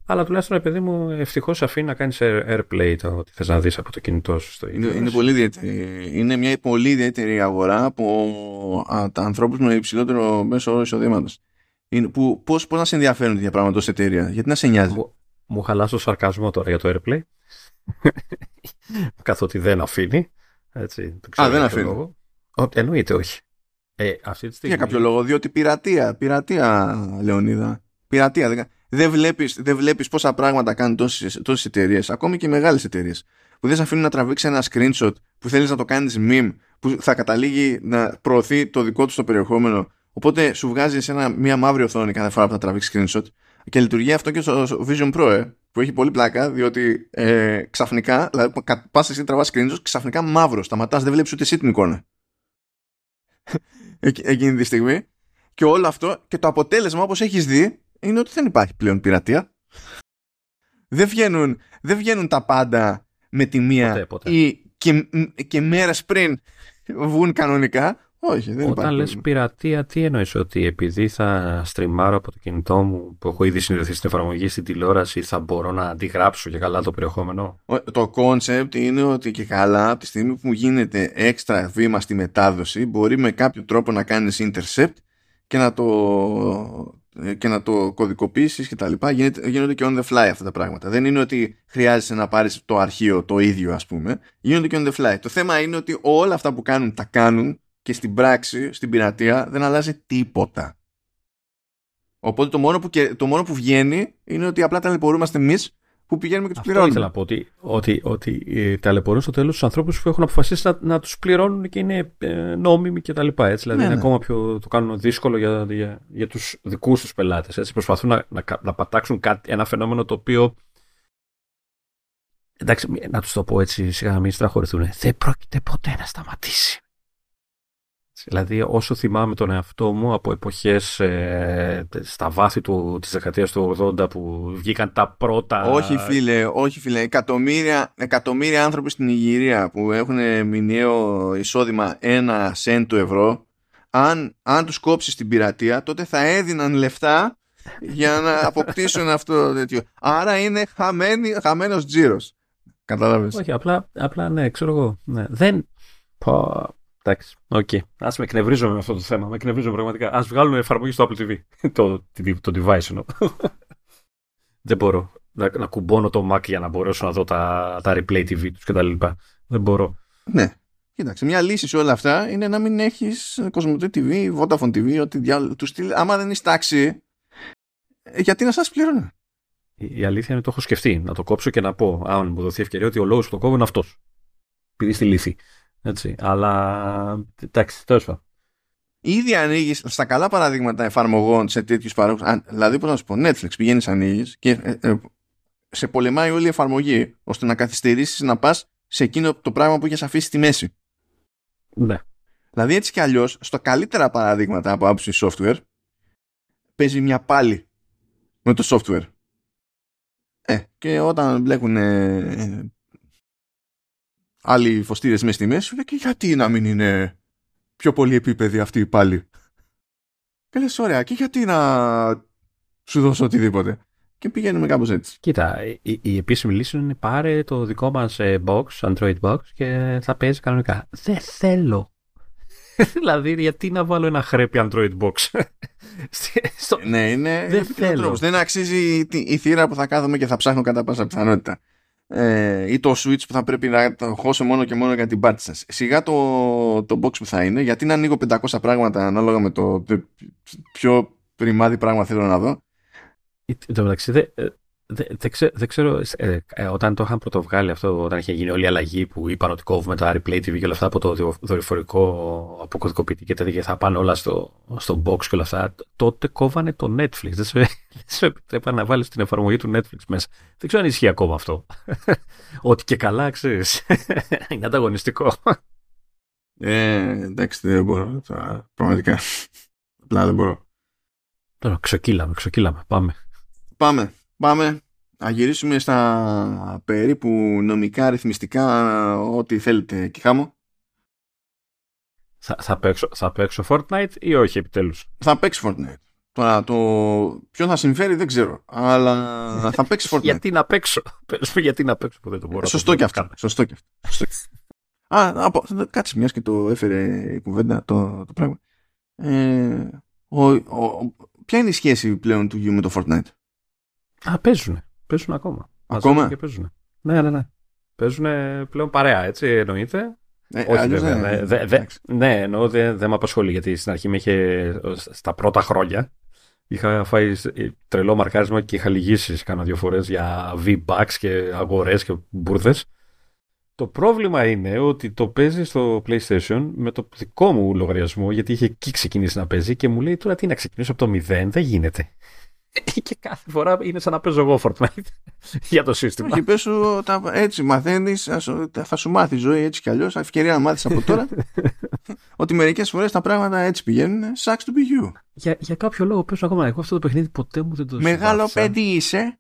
Αλλά τουλάχιστον, παιδί μου, ευτυχώς αφήνει να κάνεις airplay το ότι θες να δεις από το κινητό σου στο
είναι, είναι, πολύ ιδιαίτερη. είναι μια πολύ ιδιαίτερη αγορά από ανθρώπους με υψηλότερο μέσο όρο εισοδήματος. Πώς πώς να σε ενδιαφέρουν τέτοια πράγματα ως εταιρεία, γιατί να σε νοιάζει;
Μου, μου χαλάς το σαρκασμό τώρα για το airplay. Καθότι δεν αφήνει. Έτσι,
το Α, δεν αφήνει.
Εννοείται όχι. Ε, αυτή τη στιγμή...
Για κάποιο λόγο, διότι πειρατεία, πειρατεία, Λεωνίδα. Πειρατεία. Δεν βλέπεις, δεν βλέπεις πόσα πράγματα κάνουν τόσες, τόσες εταιρείες, ακόμη και μεγάλες εταιρείες, που δεν σε αφήνουν να τραβήξει ένα screenshot που θέλεις να το κάνεις meme, που θα καταλήγει να προωθεί το δικό του το περιεχόμενο. Οπότε σου βγάζει ένα, μια μαύρη οθόνη κάθε φορά που θα τραβήξει screenshot. Και λειτουργεί αυτό και στο Vision Pro, ε, που έχει πολύ πλάκα, διότι ε, ξαφνικά, δηλαδή, πας εσύ τραβάς screenshot, ξαφνικά μαύρο. Σταματάς, δεν βλέπεις ούτε εσύ την εικόνα εκείνη τη στιγμή. Και όλο αυτό και το αποτέλεσμα όπως έχεις δει είναι ότι δεν υπάρχει πλέον πειρατεία. Δεν βγαίνουν, δεν βγαίνουν τα πάντα με τη μία ή και, και μέρες πριν βγουν κανονικά. Όχι, δεν
Όταν λες πειρατεία, τι εννοείς ότι επειδή θα στριμάρω από το κινητό μου που έχω ήδη συνδεθεί στην εφαρμογή στην τηλεόραση θα μπορώ να αντιγράψω και καλά το περιεχόμενο;
Το concept είναι ότι και καλά από τη στιγμή που γίνεται έξτρα βήμα στη μετάδοση μπορεί με κάποιο τρόπο να κάνεις intercept και να το, και να το κωδικοποιήσεις και τα λοιπά. Γίνονται και on the fly αυτά τα πράγματα. Δεν είναι ότι χρειάζεσαι να πάρεις το αρχείο το ίδιο ας πούμε. Γίνονται και on the fly. Το θέμα είναι ότι όλα αυτά που κάνουν τα κάνουν και στην πράξη, στην πειρατεία, δεν αλλάζει τίποτα. Οπότε το μόνο που, το μόνο που βγαίνει είναι ότι απλά ταλαιπωρούμαστε εμείς που πηγαίνουμε και τους πληρώνουμε.
Αυτό ήθελα να πω ότι, ότι, ότι ε, ταλαιπωρούν στο τέλος τους ανθρώπους που έχουν αποφασίσει να, να τους πληρώνουν και είναι ε, νόμιμοι κτλ. Έτσι, δηλαδή ναι, είναι ναι. ακόμα πιο το κάνουν δύσκολο για, για, για τους δικούς τους πελάτες. Προσπαθούν να, να, να πατάξουν κάτι, ένα φαινόμενο το οποίο. Εντάξει, να τους το πω έτσι, σιγά να μην στραχωρηθούν. Δεν πρόκειται ποτέ να σταματήσει. Δηλαδή όσο θυμάμαι τον εαυτό μου από εποχές ε, στα βάθη του, της δεκαετίας του 80 που βγήκαν τα πρώτα...
Όχι φίλε, όχι φίλε. Εκατομμύρια, εκατομμύρια άνθρωποι στην Ιγυρία που έχουν μηνιαίο εισόδημα ένα σεν του ευρώ αν, αν τους κόψεις την πειρατεία τότε θα έδιναν λεφτά για να αποκτήσουν αυτό το τέτοιο. Άρα είναι χαμένη, χαμένος τζίρος. Κατάλαβες;
Όχι, απλά, απλά ναι, ξέρω εγώ. Ναι. Δεν... Εντάξει, OK. Okay. Α με εκνευρίζομαι με αυτό το θέμα. Με εκνευρίζομαι πραγματικά. Α βγάλουν εφαρμογή στο Apple TV. το, το device εννοώ. Δεν μπορώ να, να κουμπώνω το Mac για να μπορέσω να δω τα, τα replay TV τους κτλ. Δεν μπορώ.
Ναι. Κοίταξε, μια λύση σε όλα αυτά είναι να μην έχεις Cosmote TV, Vodafone TV, ό,τι διάολο του στείλει. Άμα δεν είσαι τάξη, ε, γιατί να σας πληρώνω;
Η, η αλήθεια είναι ότι το έχω σκεφτεί. Να το κόψω και να πω, αν μου δοθεί ευκαιρία, ότι ο λόγος που το κόβω είναι αυτός. Επειδή στη λύθη. Έτσι. Αλλά εντάξει, τέλος πάντων.
Ήδη ανοίγει στα καλά παραδείγματα εφαρμογών σε τέτοιους παρόχου. Δηλαδή, πώς να σου πω, Netflix πηγαίνεις, ανοίγεις και ε, ε, σε πολεμάει όλη η εφαρμογή ώστε να καθυστερήσεις να πας σε εκείνο το πράγμα που έχει αφήσει στη μέση.
Ναι.
Δηλαδή, έτσι κι αλλιώς, στο καλύτερα παραδείγματα από άποψη software, παίζει μια πάλι με το software. Ε, και όταν μπλέκουν ε, άλλοι φωστήρες μέσα στη μέση, και γιατί να μην είναι πιο πολύ επίπεδη αυτή η πάλι; Και λες, ωραία, και γιατί να σου δώσω οτιδήποτε; Και πηγαίνουμε κάπως έτσι.
Κοίτα, η, η επίσημη λύση είναι πάρε το δικό μας ε, box, Android box και θα παίζει κανονικά. Δεν θέλω. δηλαδή, γιατί να βάλω ένα χρέπι Android box;
Στο... Ναι, είναι
δεν θέλω.
Δεν αξίζει η θύρα που θα κάθομαι και θα ψάχνω κατά πάσα πιθανότητα ε, ή το switch που θα πρέπει να το χώσω μόνο και μόνο για την πάρτι σας. Σιγά το, το box που θα είναι, γιατί να ανοίγω 500 πράγματα ανάλογα με το πιο πριμάδι πράγμα θέλω να δω.
Εν τω μεταξύ, δεν δε, δε ξέρω, ε, ε, όταν το είχαν πρωτοβγάλει αυτό, όταν είχε γίνει όλη η αλλαγή που είπαν ότι κόβουμε το Replay TV και όλα αυτά από το δορυφορικό αποκωδικοποιητή και τέτοια θα πάνε όλα στο, στο box και όλα αυτά, τότε κόβανε το Netflix. Δεν σε, επιτρέπαν να βάλεις την εφαρμογή του Netflix μέσα. Δεν ξέρω αν ισχύει ακόμα αυτό. ότι και καλά, ξέρεις. είναι ανταγωνιστικό.
Ε, εντάξει, δεν μπορώ. Πραγματικά. Απλά δεν μπορώ.
Τώρα, ξεκύλαμε, ξεκύλαμε. Πάμε.
Πάμε. Πάμε να γυρίσουμε στα περίπου νομικά, ρυθμιστικά, ό,τι θέλετε και χάμω.
Θα, θα, παίξω, θα παίξω Fortnite ή όχι επιτέλους;
Θα παίξει Fortnite. Τώρα το ποιο θα συμφέρει δεν ξέρω, αλλά θα παίξει Fortnite.
γιατί να παίξω; γιατί να παίξω που δεν το μπορώ.
Σωστό και αυτό. Σωστό και αυτό. Α, από, κάτσε μιας και το έφερε η κουβέντα το, το πράγμα. Ε, ο, ο, ποια είναι η σχέση πλέον του γιου με το Fortnite;
Α, παίζουν. Παίζουν ακόμα.
Ακόμα;
Και παίζουν. Ναι, ναι, ναι. Παίζουν πλέον παρέα, έτσι εννοείται.
Ε, Όχι, βέβαια.
Ναι, δε, δε, ναι, εννοώ δεν δε με απασχολεί γιατί στην αρχή με είχε στα πρώτα χρόνια. Είχα φάει τρελό μαρκάρισμα και είχα λυγίσεις κάνα δύο φορές για V-Bucks και αγορές και μπουρδες. Το πρόβλημα είναι ότι το παίζει στο PlayStation με το δικό μου λογαριασμό, γιατί είχε εκεί ξεκινήσει να παίζει και μου λέει τώρα τι να ξεκινήσω από το 0, δεν γίνεται. και κάθε φορά είναι σαν να παίζω εγώ Fortnite για το σύστημα.
Και πες σου, έτσι μαθαίνεις, θα σου μάθει η ζωή έτσι κι αλλιώς, ευκαιρία να μάθεις από τώρα, ότι μερικές φορές τα πράγματα έτσι πηγαίνουν, sucks to be you.
Για, για κάποιο λόγο παίζω ακόμα, εγώ αυτό το παιχνίδι ποτέ μου δεν το
Μεγάλο παιδί είσαι,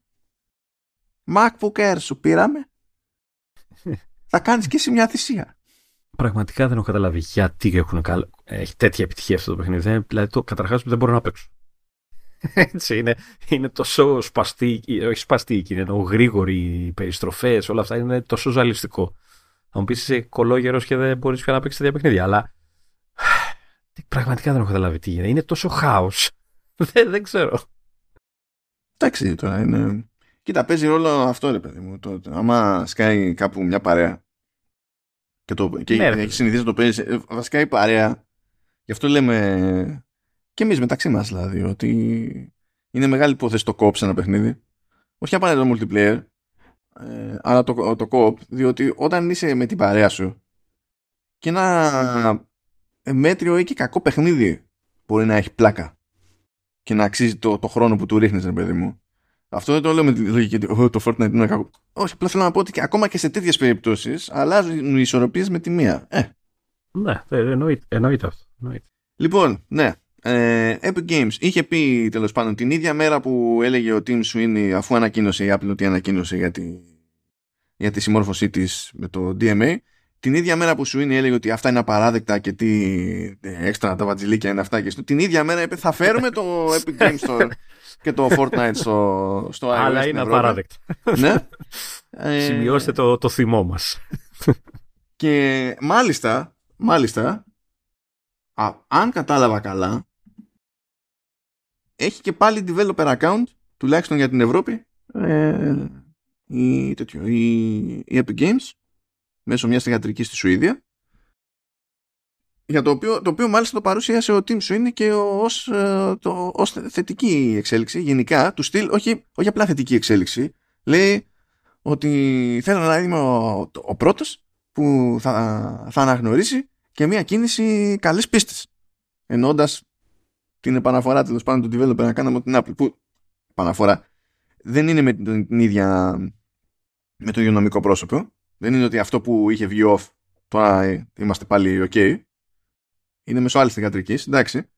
MacBook Air σου πήραμε, θα κάνεις και εσύ μια θυσία.
Πραγματικά δεν έχω καταλάβει γιατί έχουν έχει τέτοια επιτυχία αυτό το παιχνίδι. Δηλαδή, το, καταρχάς δεν μπορώ να παίξω. Έτσι είναι, είναι τόσο σπαστή, όχι σπαστή, είναι γρήγορη, οι περιστροφές, όλα αυτά είναι τόσο ζαλιστικό. Θα μου πεις είσαι κολόγερος και δεν μπορείς πια να παίξεις τέτοια παιχνίδια, αλλά πραγματικά δεν έχω καταλάβει τι γίνεται. Είναι τόσο χάος. δεν, δεν ξέρω.
Εντάξει, τώρα είναι. Κοίτα, παίζει ρόλο αυτό ρε παιδί μου. Το, άμα σκάει κάπου μια παρέα και, το, και ναι, έχει συνηθίσει να το παίζει, ε, βασικά η παρέα. Γι' αυτό λέμε και εμείς μεταξύ μας δηλαδή, ότι είναι μεγάλη υπόθεση το co-op σε ένα παιχνίδι. Όχι απαραίτητα το multiplayer, ε, αλλά το, το co-op, διότι όταν είσαι με την παρέα σου και ένα μέτριο ή και κακό παιχνίδι μπορεί να έχει πλάκα και να αξίζει το, το χρόνο που του ρίχνεις, ρε παιδί μου. Αυτό δεν το λέω με τη λογική ότι το Fortnite είναι κακό. Όχι, απλά θέλω να πω ότι και ακόμα και σε τέτοιες περιπτώσεις αλλάζουν οι ισορροπίες με τη μία. Ε.
Ναι, εννοείται, εννοείται αυτό. Εννοείται.
Λοιπόν, ναι, ε, Epic Games είχε πει τέλος πάντων την ίδια μέρα που έλεγε ο Tim Sweeney αφού ανακοίνωσε η Apple ότι ανακοίνωσε για τη, για τη συμμόρφωσή της με το DMA την ίδια μέρα που Sweeney έλεγε ότι αυτά είναι απαράδεκτα και τι έξτρα τα βατζιλίκια είναι αυτά και στο, την ίδια μέρα είπε θα φέρουμε το Epic Games Store και το Fortnite στο, στο iOS
Αλλά είναι απαράδεκτα.
ναι.
Σημειώστε το, το θυμό μας.
και μάλιστα, μάλιστα αν κατάλαβα καλά, έχει και πάλι developer account, τουλάχιστον για την Ευρώπη, ε, η, τέτοιο, η, η Epic Games, μέσω μιας θεατρικής στη Σουηδία, για το οποίο, το οποίο μάλιστα το παρουσίασε ο Tim Sweeney και ως, ε, το, ως θετική εξέλιξη γενικά του στυλ, όχι, όχι απλά θετική εξέλιξη. Λέει ότι θέλω να είμαι ο, ο πρώτος που θα, θα αναγνωρίσει και μια κίνηση καλής πίστης εννοώντας την επαναφορά τέλος πάντων του developer να κάναμε την Apple που επαναφορά δεν είναι με την ίδια με το υγειονομικό πρόσωπο δεν είναι ότι αυτό που είχε βγει off τώρα είμαστε πάλι ok είναι μέσω άλλη θηγατρικής, εντάξει.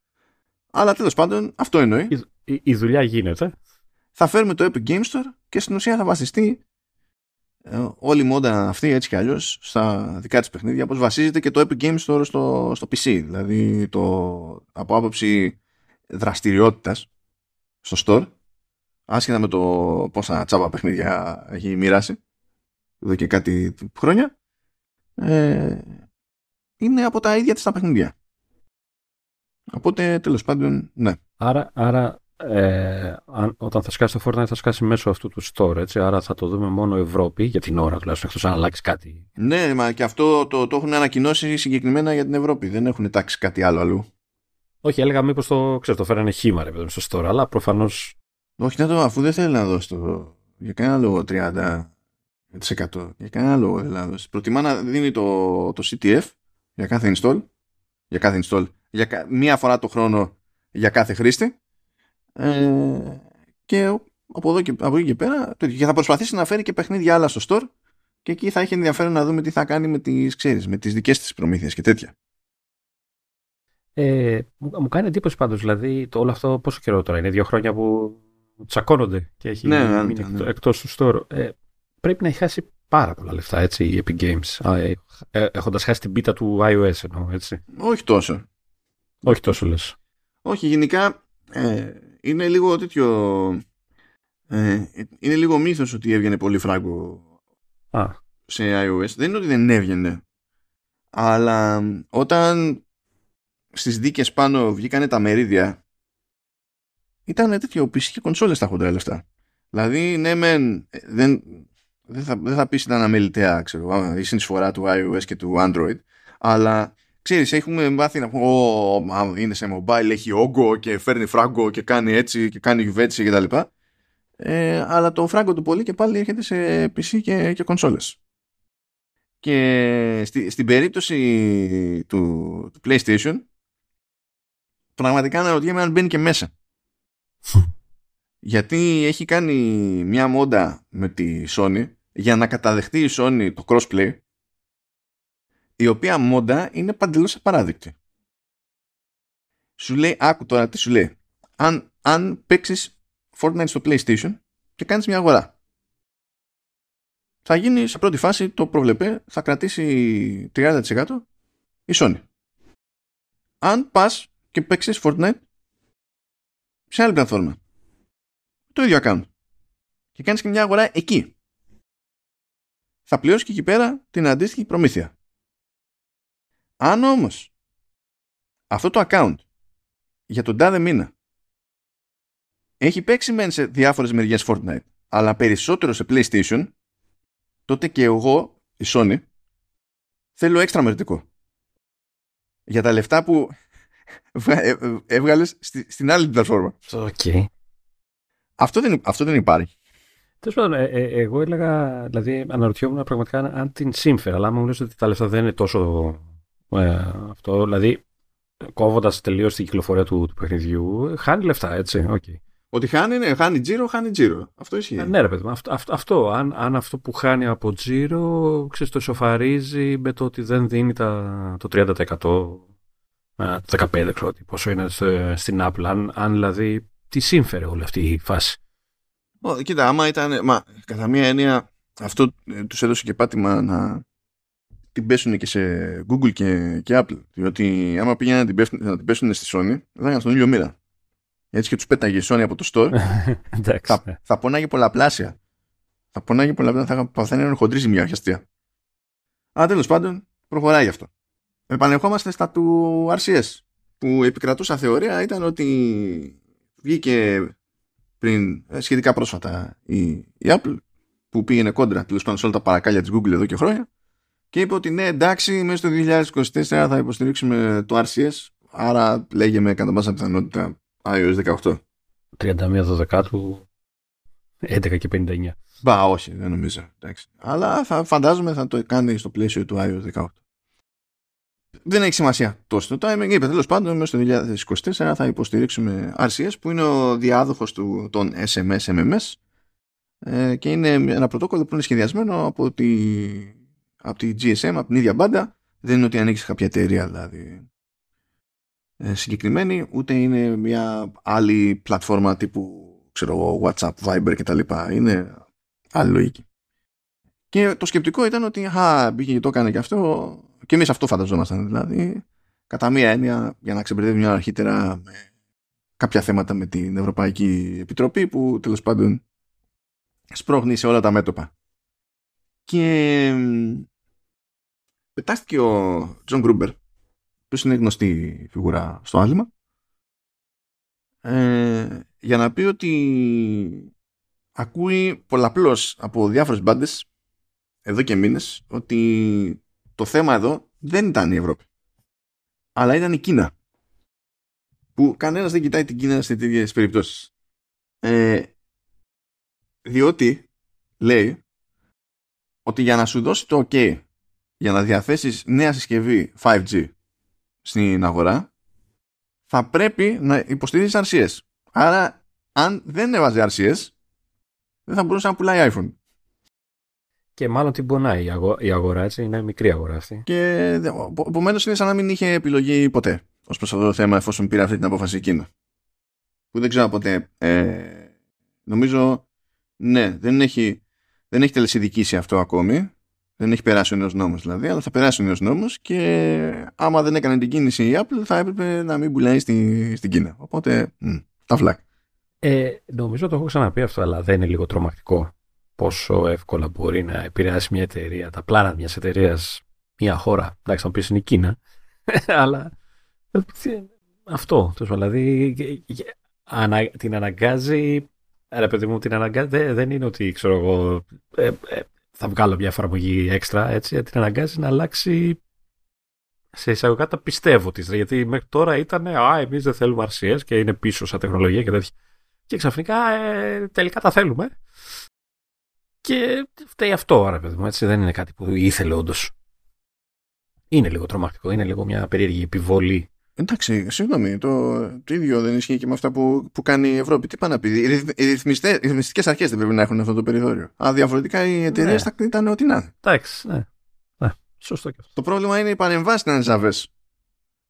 Αλλά τέλος πάντων αυτό εννοεί.
Η, η, δουλειά γίνεται.
Θα φέρουμε το Epic Game Store και στην ουσία θα βασιστεί ε, όλη η μόντα αυτή έτσι κι αλλιώς στα δικά της παιχνίδια, όπως βασίζεται και το Epic Game Store στο, στο PC. Δηλαδή το, από άποψη δραστηριότητας στο store, άσχετα με το πόσα τσάπα παιχνίδια έχει μοιράσει εδώ και κάτι χρόνια, ε, είναι από τα ίδια της τα παιχνίδια. Οπότε τέλος πάντων, ναι.
Άρα, άρα ε, όταν θα σκάσει το Fortnite θα σκάσει μέσω αυτού του store, έτσι. Άρα θα το δούμε μόνο Ευρώπη για την ώρα τουλάχιστον, εκτός αν αλλάξει κάτι.
Ναι, μα και αυτό το, το έχουν ανακοινώσει συγκεκριμένα για την Ευρώπη. Δεν έχουν τάξει κάτι άλλο αλλού.
Όχι, έλεγα μήπως το, ξέρω, το φέρανε χήμα ρε στο store, αλλά προφανώς...
Όχι, να το, αφού δεν θέλει να δώσει το... Για κανένα λόγο 30%. Για κανένα λόγο δεν να δώσει. Προτιμά να δίνει το, το CTF για κάθε install. Για κάθε install για μία φορά το χρόνο για κάθε χρήστη ε, και από εδώ και, από εκεί και πέρα και θα προσπαθήσει να φέρει και παιχνίδια άλλα στο store και εκεί θα έχει ενδιαφέρον να δούμε τι θα κάνει με τις, ξέρεις, με τις δικές της προμήθειες και τέτοια.
Ε, μου κάνει εντύπωση πάντως, δηλαδή το όλο αυτό πόσο καιρό τώρα είναι, δύο χρόνια που τσακώνονται και έχει ναι, ναι μείνει ναι, ναι. εκτός του store. Ε, πρέπει να έχει χάσει πάρα πολλά λεφτά, έτσι, η Epic Games, ε, ε, έχοντας χάσει την πίτα του iOS εννοώ, έτσι.
Όχι τόσο.
Όχι τόσο λες.
Όχι, γενικά ε, είναι λίγο τέτοιο... Ε, είναι λίγο μύθος ότι έβγαινε πολύ φράγκο
Α.
σε iOS. Δεν είναι ότι δεν έβγαινε. Αλλά όταν στις δίκες πάνω βγήκανε τα μερίδια ήταν τέτοιο PC και κονσόλες τα χοντρά λεφτά. Δηλαδή, ναι, μεν, δεν, δεν, θα, δεν θα πεις ήταν αμεληταία, ξέρω, η συνεισφορά του iOS και του Android, αλλά ξέρεις, έχουμε μάθει να πούμε, είναι σε mobile, έχει όγκο και φέρνει φράγκο και κάνει έτσι και κάνει γιουβέτσι και τα λοιπά. Ε, αλλά το φράγκο του πολύ και πάλι έρχεται σε PC και, και κονσόλες. Και στη, στην περίπτωση του, του PlayStation πραγματικά αναρωτιέμαι αν μπαίνει και μέσα. Γιατί έχει κάνει μια μόντα με τη Sony για να καταδεχτεί η Sony το crossplay η οποία μόντα είναι παντελώς απαράδεκτη. Σου λέει, άκου τώρα τι σου λέει. Αν, αν παίξεις Fortnite στο PlayStation και κάνεις μια αγορά, θα γίνει σε πρώτη φάση το προβλεπέ, θα κρατήσει 30% η Sony. Αν πας και παίξεις Fortnite; Σε άλλη πλατφόρμα, το ίδιο account, και κάνεις και μια αγορά εκεί, θα πληρώσεις και εκεί πέρα την αντίστοιχη προμήθεια. Αν όμως αυτό το account για τον τάδε μήνα έχει παίξει μεν σε διάφορες μεριές Fortnite αλλά περισσότερο σε PlayStation τότε και εγώ, η Sony, θέλω έξτρα μερτικό. Για τα λεφτά που ε, ε, έβγαλες στην άλλη πλατφόρμα.
Okay.
Αυτό, δεν, αυτό δεν υπάρχει.
Τέλος πάντων, ε, εγώ έλεγα, δηλαδή αναρωτιόμουν πραγματικά αν την σύμφερα, αλλά μου λες ότι τα λεφτά δεν είναι τόσο ε, αυτό, δηλαδή, κόβοντας τελείως την κυκλοφορία του, του παιχνιδιού, χάνει λεφτά, έτσι. Okay.
Ότι χάνει, ναι, χάνει τζίρο, χάνει τζίρο. Αυτό ισχύει.
Ε, ναι, ρε παιδί αυτό, αυτό, αυτό, αν, αν αυτό που χάνει από τζίρο, ξέρεις, το ισοφαρίζει με το ότι δεν δίνει τα, το 30%, το 15% ξέρω πόσο είναι στην Apple. Αν, αν δηλαδή τι σύμφερε όλη αυτή η φάση;
Ω, κοίτα, άμα ήταν, μα, κατά μία έννοια, αυτό ε, τους έδωσε και πάτημα να, την πέσουν και σε Google και, και Apple. Διότι άμα πήγαιναν να την, πέσουν, να την πέσουν στη Sony, θα ήταν στον ίδιο μοίρα. Έτσι και τους πέταγε η Sony από το store. θα, ναι. θα πονάγε πολλαπλάσια. Θα πονάγε πολλαπλάσια. Θα παθαίνει χοντρίζει μια αστεία. Αλλά τέλος πάντων, προχωράει γι' αυτό. Επανερχόμαστε στα του RCS. που επικρατούσα θεωρία ήταν ότι βγήκε πριν ε, σχετικά πρόσφατα η, η Apple που πήγαινε κόντρα τέλος πάντων σε όλα τα παρακάλια της Google εδώ και χρόνια και είπε ότι ναι εντάξει μέσα στο 2024 θα υποστηρίξουμε το RCS άρα λέγε κατά πάσα πιθανότητα iOS 18.
31 12 11 και 59.
Μπα, όχι, δεν νομίζω. Εντάξει. Αλλά θα φαντάζομαι θα το κάνει στο πλαίσιο του iOS 18. Δεν έχει σημασία τόσο το timing. Είπε τέλος πάντων μέσα στο 2024 θα υποστηρίξουμε RCS που είναι ο διάδοχος των SMS MMS ε, και είναι ένα πρωτόκολλο που είναι σχεδιασμένο από τη, από τη GSM, από την ίδια μπάντα. Δεν είναι ότι ανοίξεις κάποια εταιρεία δηλαδή ε, συγκεκριμένη, ούτε είναι μια άλλη πλατφόρμα τύπου ξέρω WhatsApp, Viber κτλ. Είναι άλλη λογική. Και το σκεπτικό ήταν ότι α, μπήκε και το έκανε και αυτό και εμείς αυτό φανταζόμασταν δηλαδή κατά μία έννοια για να ξεμπερδεύει μια αρχίτερα με κάποια θέματα με την Ευρωπαϊκή Επιτροπή που τέλος πάντων σπρώχνει σε όλα τα μέτωπα. Και πετάστηκε ο Τζον Γκρούμπερ που είναι γνωστή φιγούρα στο άθλημα ε, για να πει ότι ακούει πολλαπλώς από διάφορες μπάντες εδώ και μήνες ότι το θέμα εδώ δεν ήταν η Ευρώπη αλλά ήταν η Κίνα που κανένας δεν κοιτάει την Κίνα σε τέτοιες περιπτώσεις ε, διότι λέει ότι για να σου δώσει το ok για να διαθέσεις νέα συσκευή 5G στην αγορά θα πρέπει να υποστηρίζεις RCS. Άρα, αν δεν έβαζε RCS, δεν θα μπορούσε να πουλάει iPhone.
Και μάλλον την πονάει η, αγο- η αγορά, έτσι. Είναι μικρή αγορά αυτή.
Και επομένως είναι σαν να μην είχε επιλογή ποτέ ως προς αυτό το θέμα, εφόσον πήρε αυτή την απόφαση εκείνο. Που δεν ξέρω ποτέ. Ε, νομίζω, ναι, δεν έχει, δεν έχει τελεσυδικήσει αυτό ακόμη. Δεν έχει περάσει ο νέος νόμος δηλαδή, αλλά θα περάσει ο νέος νόμος και άμα δεν έκανε την κίνηση η Apple θα έπρεπε να μην πουλάει στη, στην Κίνα. Οπότε, μ, τα φλακ.
Ε, νομίζω το έχω ξαναπεί αυτό, αλλά δεν είναι λίγο τρομακτικό πόσο εύκολα μπορεί να επηρεάσει μια εταιρεία, τα πλάνα μιας εταιρείας, μια χώρα. Εντάξει, θα πεις είναι η Κίνα, αλλά ε, αυτό. Δηλαδή ανα, την αναγκάζει. Ρε παιδί μου, την αναγκάζει. Δεν, δεν είναι ότι ξέρω εγώ. Ε, ε, θα βγάλω μια εφαρμογή έξτρα, έτσι, την αναγκάζει να αλλάξει σε εισαγωγικά τα πιστεύω της. Γιατί μέχρι τώρα ήταν, Α, εμείς δεν θέλουμε RCS και είναι πίσω σαν τεχνολογία και τέτοια. Και ξαφνικά ε, τελικά τα θέλουμε. Και φταίει αυτό, άρα παιδί μου, έτσι. Δεν είναι κάτι που ήθελε όντως. Είναι λίγο τρομακτικό, είναι λίγο μια περίεργη επιβολή.
Εντάξει, συγγνώμη, το, το ίδιο δεν ισχύει και με αυτά που, που κάνει η Ευρώπη. Τι πάνε να πει, οι ρυθμιστικές αρχές δεν πρέπει να έχουν αυτό το περιθώριο. Α, διαφορετικά οι εταιρείες ναι. θα ήταν ό,τι να είναι.
Εντάξει, ναι. ναι. Σωστό και αυτό.
Το πρόβλημα είναι οι παρεμβάσεις να είναι ζαβές.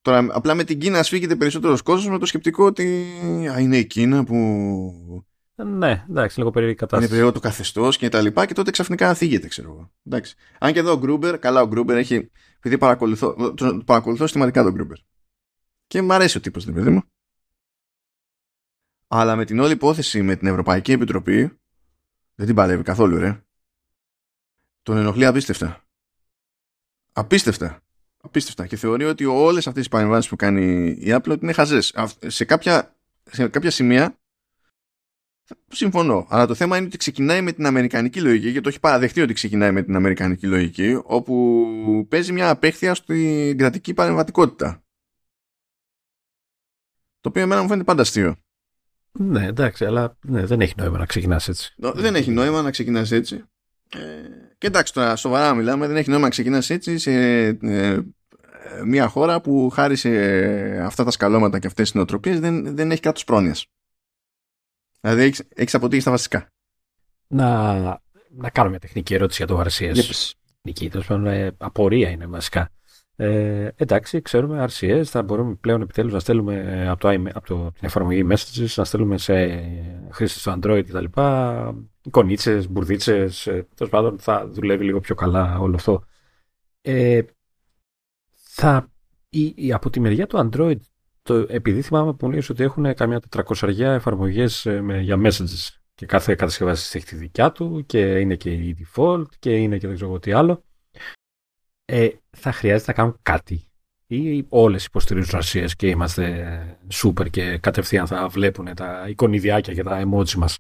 Τώρα, απλά με την Κίνα σφίγγεται περισσότερος κόσμος με το σκεπτικό ότι α, είναι η Κίνα που.
Ναι, εντάξει, λίγο περίεργη κατάσταση.
Είναι περίεργο το καθεστώς και τα λοιπά και τότε ξαφνικά θίγεται, ξέρω εγώ. Εντάξει. Αν και εδώ ο Γκρούμπερ, καλά, ο Γκρούμπερ έχει. Επειδή παρακολουθώ, το, παρακολουθώ συστηματικά τον Γκρούμπερ. Και μου αρέσει ο τύπος, βρε παιδί μου. Αλλά με την όλη υπόθεση με την Ευρωπαϊκή Επιτροπή δεν την παλεύει καθόλου, ρε. Τον ενοχλεί απίστευτα. Απίστευτα. Απίστευτα. Και θεωρεί ότι όλες αυτές οι παρεμβάσεις που κάνει η Apple είναι χαζές. Σε κάποια, σε κάποια σημεία συμφωνώ. Αλλά το θέμα είναι ότι ξεκινάει με την Αμερικανική λογική και το έχει παραδεχτεί ότι ξεκινάει με την Αμερικανική λογική όπου παίζει μια απέχθεια στην κρατική παρεμβατικότητα. Το οποίο εμένα μου φαίνεται πάντα αστείο.
Ναι, εντάξει, αλλά ναι, δεν έχει νόημα να ξεκινάς έτσι.
Δεν έχει νόημα να ξεκινάς έτσι. Ε, και εντάξει, τώρα σοβαρά μιλάμε, δεν έχει νόημα να ξεκινάς έτσι σε ε, μια χώρα που χάρη σε αυτά τα σκαλώματα και αυτές τις νοοτροπίες δεν, δεν έχει κράτος πρόνοιας. Δηλαδή έχεις έχεις αποτύχει στα βασικά.
Να, να κάνω μια τεχνική ερώτηση για το RCS.
Yes.
Νική, τέλος απορία είναι βασικά. Ε, εντάξει, ξέρουμε RCS, θα μπορούμε πλέον επιτέλους να στέλνουμε ε, από, το, από το, την εφαρμογή Messages, να στέλνουμε σε χρήστες του Android κτλ. Εικονίτσες, μπουρδίτσες, ε, τέλος πάντων θα δουλεύει λίγο πιο καλά όλο αυτό. Ε, θα, η, η, από τη μεριά του Android, το, επειδή θυμάμαι που λέει ότι έχουν καμιά 400 εφαρμογές ε, με, για Messages και κάθε κατασκευαστής έχει τη δικιά του και είναι και η default και είναι και δεν ξέρω τι άλλο ε, θα χρειάζεται να κάνουν κάτι ή όλες υποστηρίζουν RCS και είμαστε super και κατευθείαν θα βλέπουν τα εικονιδιάκια και τα emoji μας.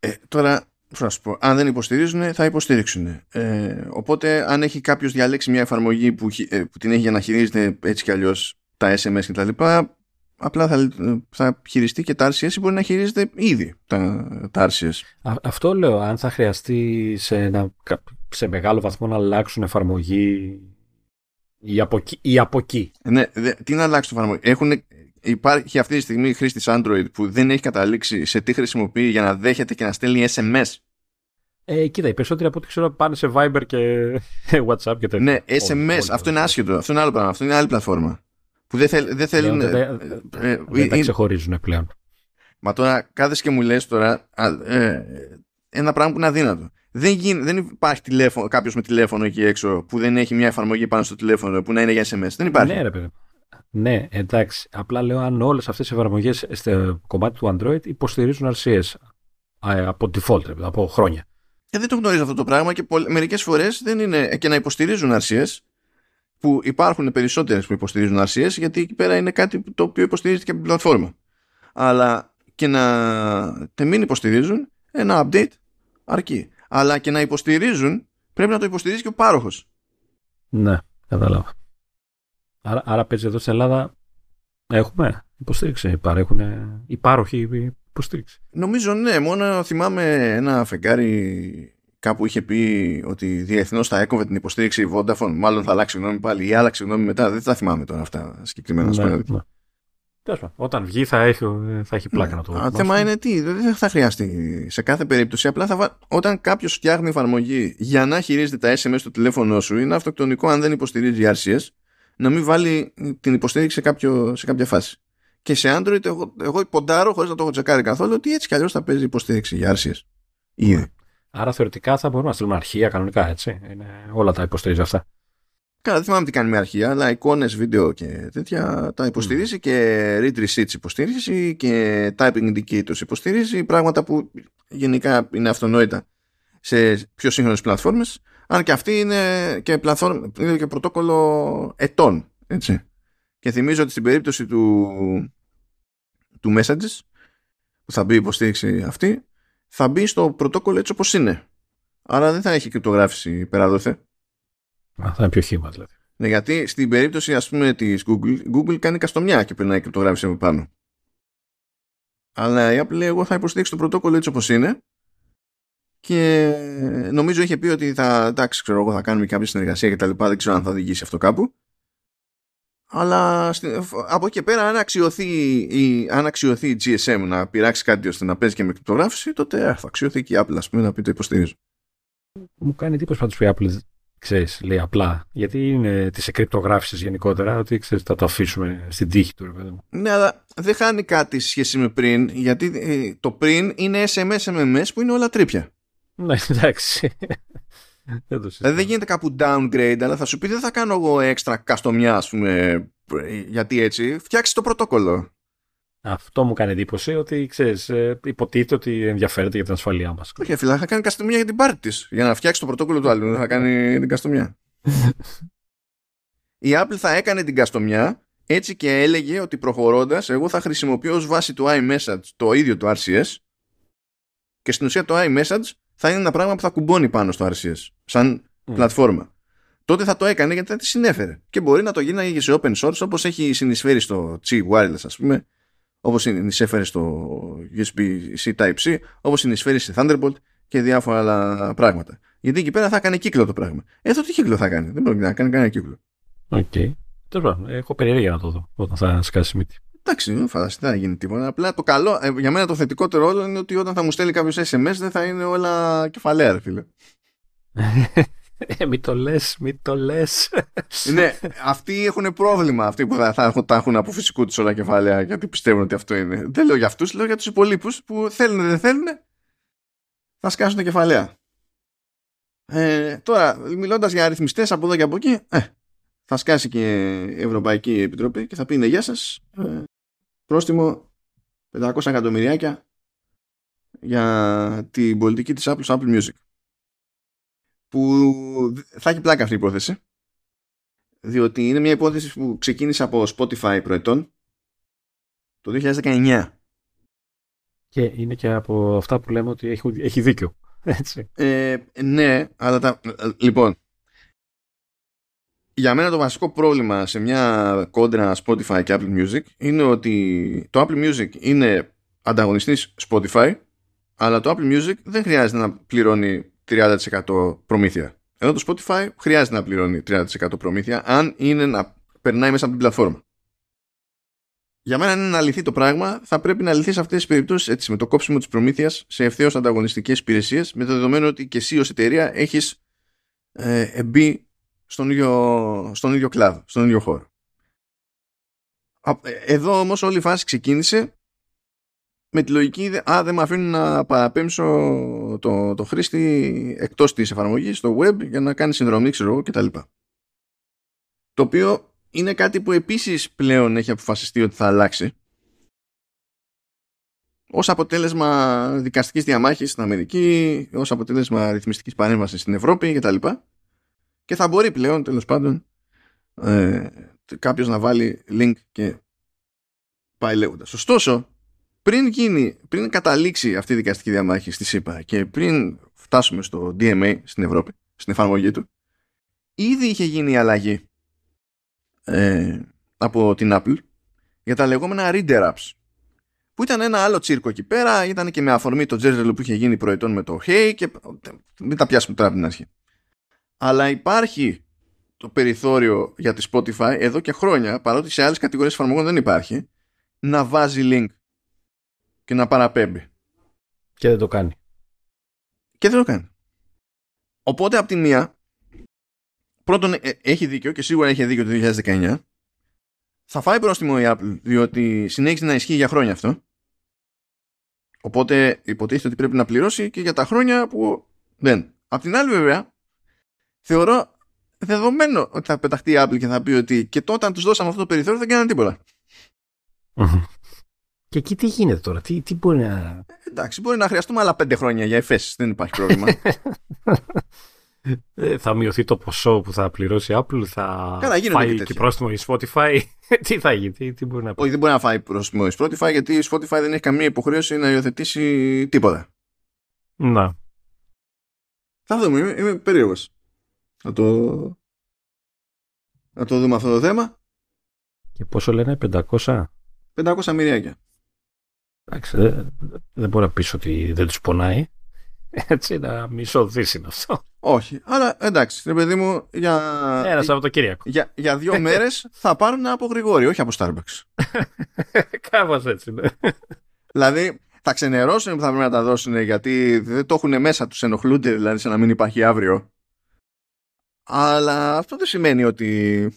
Ε, τώρα, θα σου πω, αν δεν υποστηρίζουν θα υποστηρίξουν. Ε, οπότε αν έχει κάποιος διαλέξει μια εφαρμογή που, ε, που την έχει για να χειρίζεται έτσι κι αλλιώς τα SMS κτλ απλά θα, θα χειριστεί και τα RCS ή μπορεί να χειρίζεται ήδη τα, τα RCS.
αυτό λέω, αν θα χρειαστεί σε, ένα, σε μεγάλο βαθμό να αλλάξουν εφαρμογή ή από εκεί. Ή από εκεί.
Ναι, δε, τι να αλλάξουν εφαρμογή; Έχουν, υπάρχει αυτή τη στιγμή χρήστη Android που δεν έχει καταλήξει σε τι χρησιμοποιεί για να δέχεται και να στέλνει SMS.
Ε, κοίτα, οι περισσότεροι από ό,τι ξέρω πάνε σε Viber και WhatsApp και τέτοια.
Ναι, SMS, αυτό είναι άσχετο. Αυτό είναι άλλο πράγμα. Αυτό είναι άλλη πλατφόρμα που δεν, θέλ, δεν θέλουν...
Δεν, ε, ε, δεν τα ξεχωρίζουν πλέον.
Μα τώρα κάθεσαι και μου λες τώρα ε, ένα πράγμα που είναι αδύνατο. Δεν, γίν, δεν υπάρχει τηλέφωνο, κάποιος με τηλέφωνο εκεί έξω που δεν έχει μια εφαρμογή πάνω στο τηλέφωνο που να είναι για SMS. Δεν υπάρχει.
Ναι, ρε παιδί. Ναι, εντάξει. Απλά λέω αν όλες αυτές οι εφαρμογές στο κομμάτι του Android υποστηρίζουν RCS από default, από χρόνια.
Και δεν το γνωρίζω αυτό το πράγμα και μερικές φορές δεν είναι και να υποστηρίζουν RCS που υπάρχουν περισσότερες που υποστηρίζουν RCS γιατί εκεί πέρα είναι κάτι το οποίο υποστηρίζεται και από την πλατφόρμα. Αλλά και να τε μην υποστηρίζουν ένα update αρκεί. Αλλά και να υποστηρίζουν πρέπει να το υποστηρίζει και ο πάροχος.
Ναι, κατάλαβα. Άρα, άρα παίζει εδώ στην Ελλάδα έχουμε υποστήριξη, παρέχουν οι πάροχοι υποστήριξη.
Νομίζω ναι, μόνο θυμάμαι ένα φεγγάρι κάπου είχε πει ότι διεθνώς θα έκοβε την υποστήριξη Vodafone. Μάλλον θα αλλάξει γνώμη πάλι ή άλλαξε γνώμη μετά. Δεν τα θυμάμαι τώρα αυτά συγκεκριμένα. Ναι, ναι.
Όταν βγει θα έχει, θα έχει πλάκα ναι. να το
Το θέμα είναι τι, δεν θα χρειαστεί σε κάθε περίπτωση. Απλά θα όταν κάποιος φτιάχνει εφαρμογή για να χειρίζεται τα SMS στο τηλέφωνο σου, είναι αυτοκτονικό αν δεν υποστηρίζει RCS να μην βάλει την υποστήριξη σε, κάποιο, σε κάποια φάση. Και σε Android, εγώ, εγώ ποντάρω χωρίς να το έχω τσεκάρει καθόλου ότι έτσι κι αλλιώς θα παίζει υποστήριξη για RCS. Ήδη.
Άρα θεωρητικά θα μπορούμε να στείλουμε αρχεία κανονικά, έτσι. Είναι, όλα τα υποστηρίζει αυτά.
Καλά, δεν θυμάμαι τι κάνει με αρχεία, αλλά εικόνες, βίντεο και τέτοια τα υποστηρίζει και read receipts υποστηρίζεις και typing indicators υποστηρίζει. Πράγματα που γενικά είναι αυτονόητα σε πιο σύγχρονες πλατφόρμες Αν και αυτή είναι και, πλατφόρμα, είναι και πρωτόκολλο ετών. Έτσι. Και θυμίζω ότι στην περίπτωση του, του Messages που θα μπει η υποστήριξη αυτή θα μπει στο πρωτόκολλο έτσι όπως είναι. Άρα δεν θα έχει κρυπτογράφηση πέρα δόθε.
Α, θα είναι πιο χήμα δηλαδή.
Ναι, γιατί στην περίπτωση ας πούμε της Google, Google κάνει καστομιά και περνάει κρυπτογράφηση από πάνω. Αλλά η Apple λέει εγώ θα υποστηρίξει το πρωτόκολλο έτσι όπως είναι και νομίζω είχε πει ότι θα, εντάξει, ξέρω εγώ, θα κάνουμε κάποια συνεργασία και τα λοιπά, δεν ξέρω αν θα οδηγήσει αυτό κάπου. Αλλά από εκεί και πέρα, αν αξιωθεί, η, αν αξιωθεί η GSM να πειράξει κάτι ώστε να παίζει και με κρυπτογράφηση, τότε ε, θα αξιωθεί και η Apple, ας πούμε, να πει το υποστηρίζω.
Μου κάνει εντύπωση πάντως που η Apple ξέρεις, λέει απλά. Γιατί είναι τη εκρυπτογράφηση γενικότερα, ότι ξέρεις, θα το αφήσουμε στην τύχη του. Ρε,
ναι, αλλά δεν χάνει κάτι σχέση με πριν, γιατί ε, το πριν είναι SMS, MMS που είναι όλα τρίπια.
Ναι, εντάξει.
Δεν, δηλαδή δεν γίνεται κάπου downgrade, αλλά θα σου πει δεν θα κάνω εγώ έξτρα καστομιά, ας πούμε, γιατί έτσι. Φτιάξει το πρωτόκολλο.
Αυτό μου κάνει εντύπωση ότι ξέρεις, ε, υποτίθεται ότι ενδιαφέρεται για την ασφαλεία μας.
Όχι, φίλε, θα κάνει καστομιά για την πάρτη της. Για να φτιάξει το πρωτόκολλο του άλλου, θα κάνει την καστομιά. Η Apple θα έκανε την καστομιά έτσι και έλεγε ότι προχωρώντας, εγώ θα χρησιμοποιώ ως βάση του iMessage το ίδιο το RCS και στην ουσία το iMessage θα είναι ένα πράγμα που θα κουμπώνει πάνω στο RCS, σαν mm. πλατφόρμα. Τότε θα το έκανε γιατί θα τη συνέφερε. Και μπορεί να το γίνει σε open source όπως έχει συνεισφέρει στο Qi Wireless, ας πούμε, όπως συνεισφέρει στο USB-C Type-C, όπως συνεισφέρει σε Thunderbolt και διάφορα άλλα πράγματα. Γιατί εκεί πέρα θα έκανε κύκλο το πράγμα. Εδώ τι κύκλο θα κάνει; Δεν μπορεί να κάνει κανένα κύκλο.
OK. Okay. Τέλο έχω περιέργεια να το δω όταν θα σκάσει μύτη.
Εντάξει, δεν φανταστείτε να γίνει τίποτα. Απλά το καλό, ε, για μένα το θετικότερο όλο είναι ότι όταν θα μου στέλνει κάποιος SMS δεν θα είναι όλα κεφαλαία, φίλε.
Ε, μην το λες, μην το λες.
ναι, αυτοί έχουν πρόβλημα. Αυτοί που θα, θα, τα έχουν από φυσικού τους όλα κεφάλαια γιατί πιστεύουν ότι αυτό είναι. Δεν λέω για αυτούς, λέω για τους υπολείπους που θέλουν, δεν θέλουν. Θα σκάσουν τα κεφαλαία. Ε, τώρα, μιλώντας για αριθμιστές από εδώ και από εκεί, ε, θα σκάσει και η Ευρωπαϊκή Επιτροπή και θα πει ναι, γεια σας. Ε, πρόστιμο 500 εκατομμυριάκια για την πολιτική της Apple Apple Music που θα έχει πλάκα αυτή η υπόθεση διότι είναι μια υπόθεση που ξεκίνησε από Spotify προετών το 2019.
Και είναι και από αυτά που λέμε ότι έχει, έχει δίκιο. Έτσι.
Ε, ναι, αλλά τα, λοιπόν, για μένα το βασικό πρόβλημα σε μια κόντρα Spotify και Apple Music είναι ότι το Apple Music είναι ανταγωνιστής Spotify αλλά το Apple Music δεν χρειάζεται να πληρώνει 30% προμήθεια. Ενώ το Spotify χρειάζεται να πληρώνει 30% προμήθεια αν είναι να περνάει μέσα από την πλατφόρμα. Για μένα, αν είναι να λυθεί το πράγμα, θα πρέπει να λυθεί σε αυτές τις περιπτώσεις έτσι, με το κόψιμο της προμήθειας σε ευθέως ανταγωνιστικές υπηρεσίες, με το δεδομένο ότι και εσύ ως εταιρεία έχεις ε, μπει στον ίδιο, στον ίδιο κλάδο, στον ίδιο χώρο. Εδώ όμως όλη η φάση ξεκίνησε με τη λογική «Α, δεν με αφήνουν να παραπέμψω το, το χρήστη εκτός της εφαρμογής, στο web, για να κάνει συνδρομή, ξέρω εγώ, κτλ». Το οποίο είναι κάτι που επίσης πλέον έχει αποφασιστεί ότι θα αλλάξει ως αποτέλεσμα δικαστικής διαμάχης στην Αμερική, ως αποτέλεσμα ρυθμιστικής παρέμβασης στην Ευρώπη κτλ και θα μπορεί πλέον τέλος πάντων ε, κάποιος να βάλει link και πάει λέγοντας. Ωστόσο, πριν γίνει, πριν καταλήξει αυτή η δικαστική διαμάχη στη ΣΥΠΑ και πριν φτάσουμε στο DMA στην Ευρώπη, στην εφαρμογή του, ήδη είχε γίνει η αλλαγή ε, από την Apple για τα λεγόμενα reader apps που ήταν ένα άλλο τσίρκο εκεί πέρα, ήταν και με αφορμή το τζέρζελο που είχε γίνει προετών με το Hey και μην τα πιάσουμε τώρα από την αρχή αλλά υπάρχει το περιθώριο για τη Spotify εδώ και χρόνια, παρότι σε άλλες κατηγορίες εφαρμογών δεν υπάρχει, να βάζει link και να παραπέμπει.
Και δεν το κάνει.
Και δεν το κάνει. Οπότε από τη μία, πρώτον ε, έχει δίκιο και σίγουρα έχει δίκιο το 2019, θα φάει πρόστιμο η Apple διότι συνέχισε να ισχύει για χρόνια αυτό. Οπότε υποτίθεται ότι πρέπει να πληρώσει και για τα χρόνια που δεν. Απ' την άλλη βέβαια, θεωρώ δεδομένο ότι θα πεταχτεί η Apple και θα πει ότι και τότε αν τους δώσαμε αυτό το περιθώριο δεν κάνανε τίποτα.
Και εκεί τι γίνεται τώρα, τι, τι μπορεί να...
Ε, εντάξει, μπορεί να χρειαστούμε άλλα πέντε χρόνια για εφέσεις, δεν υπάρχει πρόβλημα.
Ε, θα μειωθεί το ποσό που θα πληρώσει η Apple, θα
Καλά,
φάει και, και πρόστιμο η Spotify. τι θα γίνει, τι, τι μπορεί να πει;
Όχι, δεν μπορεί να φάει πρόστιμο η Spotify γιατί η Spotify δεν έχει καμία υποχρέωση να υιοθετήσει τίποτα.
Να.
Θα δούμε, είμαι, είμαι περίεργος να το, να το δούμε αυτό το θέμα.
Και πόσο λένε, 500?
500 μυριάκια.
Εντάξει, δεν, δεν μπορεί να πεις ότι δεν τους πονάει. Έτσι, να μισό είναι αυτό.
Όχι, αλλά εντάξει, ρε παιδί μου, για.
Ένα Σαββατοκύριακο.
Για, για δύο μέρες θα πάρουν από γρηγόρι, όχι από Starbucks.
Κάπως έτσι, ναι.
Δηλαδή, θα ξενερώσουν που θα πρέπει να τα δώσουν γιατί δεν το έχουν μέσα τους, ενοχλούνται δηλαδή σε να μην υπάρχει αύριο. Αλλά αυτό δεν σημαίνει ότι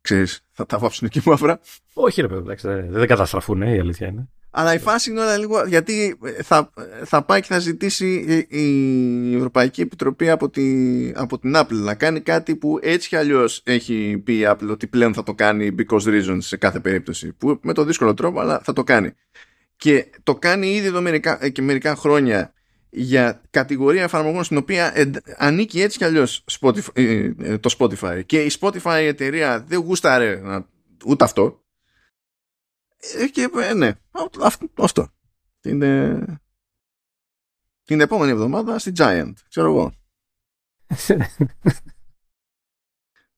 ξέρεις, θα τα βάψουν εκεί μαύρα.
Όχι ρε παιδί, δεν καταστραφούν, η αλήθεια είναι.
Αλλά η φάση είναι όλα λίγο, γιατί θα, θα πάει και θα ζητήσει η Ευρωπαϊκή Επιτροπή από, τη, από την Apple να κάνει κάτι που έτσι κι αλλιώς έχει πει η Apple ότι πλέον θα το κάνει because reasons σε κάθε περίπτωση. Που με το δύσκολο τρόπο, αλλά θα το κάνει. Και το κάνει ήδη εδώ μερικά, και μερικά χρόνια για κατηγορία εφαρμογών στην οποία ανήκει έτσι κι αλλιώς ε, ε, το Spotify. Και η Spotify εταιρεία δεν γούσταρε ούτε αυτό. Ε, και ναι αυτό. Την, την επόμενη εβδομάδα στη Giant ξέρω εγώ.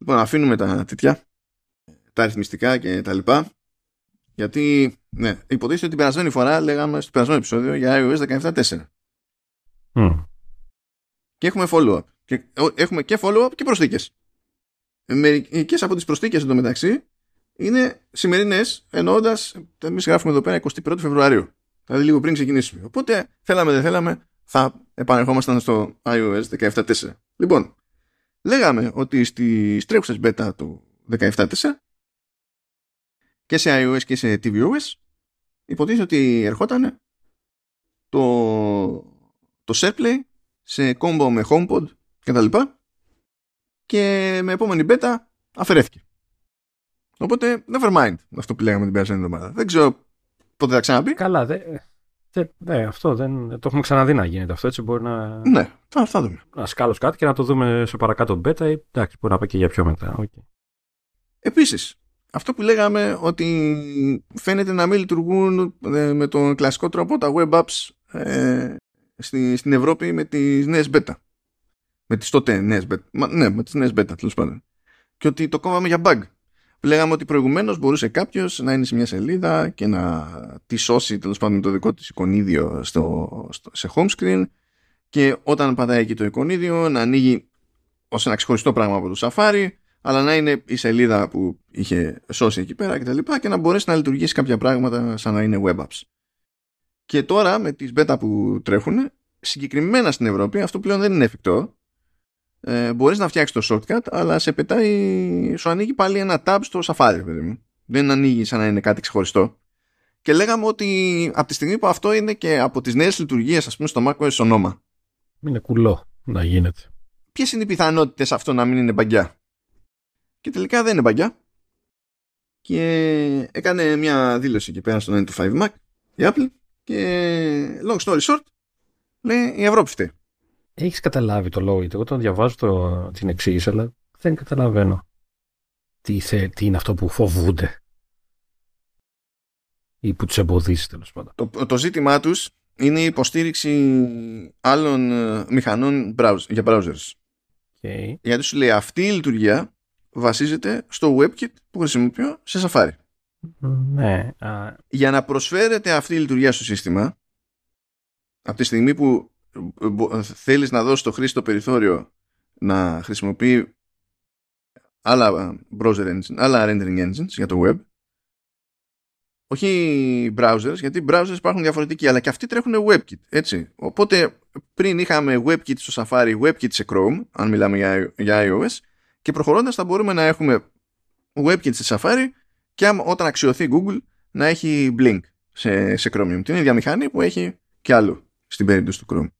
Λοιπόν αφήνουμε τα τέτοια τα αριθμιστικά και τα λοιπά. Γιατί ναι, υποτίθεται ότι την περασμένη φορά λέγαμε στο περασμένο επεισόδιο για iOS 17.4 και έχουμε follow-up. Και, έχουμε και follow-up και προσθήκες. Μερικές από τις προσθήκες εντωμεταξύ είναι σημερινές εννοώντας εμείς γράφουμε εδώ πέρα 21 Φεβρουαρίου. Δηλαδή λίγο πριν ξεκινήσουμε. Οπότε θέλαμε δεν θέλαμε θα επανερχόμασταν στο iOS 17.4. Λοιπόν, λέγαμε ότι στις τρέχουσες beta του 17.4 και σε iOS και σε tvOS υποτίθεται ότι ερχόταν το το SharePlay σε combo με HomePod και τα λοιπά και με επόμενη beta αφαιρέθηκε. Οπότε, never mind αυτό που λέγαμε την περασμένη εβδομάδα. Δεν ξέρω πότε θα ξαναπεί.
Καλά, δε, δε, ναι, αυτό δεν το έχουμε ξαναδεί να γίνεται αυτό. Έτσι μπορεί να.
Ναι, θα, θα δούμε.
Να σκάλω κάτι και να το δούμε σε παρακάτω beta. Ή, εντάξει, μπορεί να πάει και για πιο μετά. Okay.
Επίσης, αυτό που λέγαμε ότι φαίνεται να μην λειτουργούν ε, με τον κλασικό τρόπο τα web apps ε, στη, στην Ευρώπη με τις νέες beta. Με τις τότε νέες beta. ναι, με τις νέες beta τέλος πάντων. Και ότι το κόβαμε για bug. Λέγαμε ότι προηγουμένως μπορούσε κάποιος να είναι σε μια σελίδα και να τη σώσει τέλος πάντων το δικό της εικονίδιο στο, στο, σε home screen και όταν πατάει εκεί το εικονίδιο να ανοίγει ως ένα ξεχωριστό πράγμα από το Safari αλλά να είναι η σελίδα που είχε σώσει εκεί πέρα και τα λοιπά και να μπορέσει να λειτουργήσει κάποια πράγματα σαν να είναι web apps. Και τώρα με τις beta που τρέχουν, συγκεκριμένα στην Ευρώπη, αυτό πλέον δεν είναι εφικτό. Ε, μπορείς να φτιάξεις το shortcut, αλλά σε πετάει, σου ανοίγει πάλι ένα tab στο Safari, παιδί μου. Δεν ανοίγει σαν να είναι κάτι ξεχωριστό. Και λέγαμε ότι από τη στιγμή που αυτό είναι και από τις νέες λειτουργίες, ας πούμε, στο macOS ονόμα.
Είναι κουλό να γίνεται.
Ποιες είναι οι πιθανότητες αυτό να μην είναι μπαγκιά; Και τελικά δεν είναι μπαγκιά και έκανε μια δήλωση εκεί πέρα στο 9 to 5 Mac η Apple και long story short λέει η Ευρώπη φταίει.
Έχεις καταλάβει το λόγο, εγώ τον διαβάζω το, την εξήγηση, αλλά δεν καταλαβαίνω τι, θε, τι είναι αυτό που φοβούνται ή που τους εμποδίσει τέλος πάντων.
Το, το ζήτημά τους είναι η υποστήριξη άλλων ε, μηχανών για browsers.
Okay.
Γιατί σου λέει αυτή η λειτουργία βασίζεται στο WebKit που χρησιμοποιώ σε Safari.
Ναι.
Για να προσφέρεται αυτή η λειτουργία στο σύστημα, από τη στιγμή που θέλεις να δώσεις το χρήστη το περιθώριο να χρησιμοποιεί άλλα browser engine, άλλα rendering engines για το web, όχι browsers, γιατί browsers υπάρχουν διαφορετικοί, αλλά και αυτοί τρέχουν WebKit, έτσι. Οπότε πριν είχαμε WebKit στο Safari, WebKit σε Chrome, αν μιλάμε για, για iOS, και προχωρώντας θα μπορούμε να έχουμε WebKit σε Safari και όταν αξιωθεί Google να έχει Blink σε, σε Chromium. Την ίδια μηχανή που έχει και άλλο στην περίπτωση του Chrome.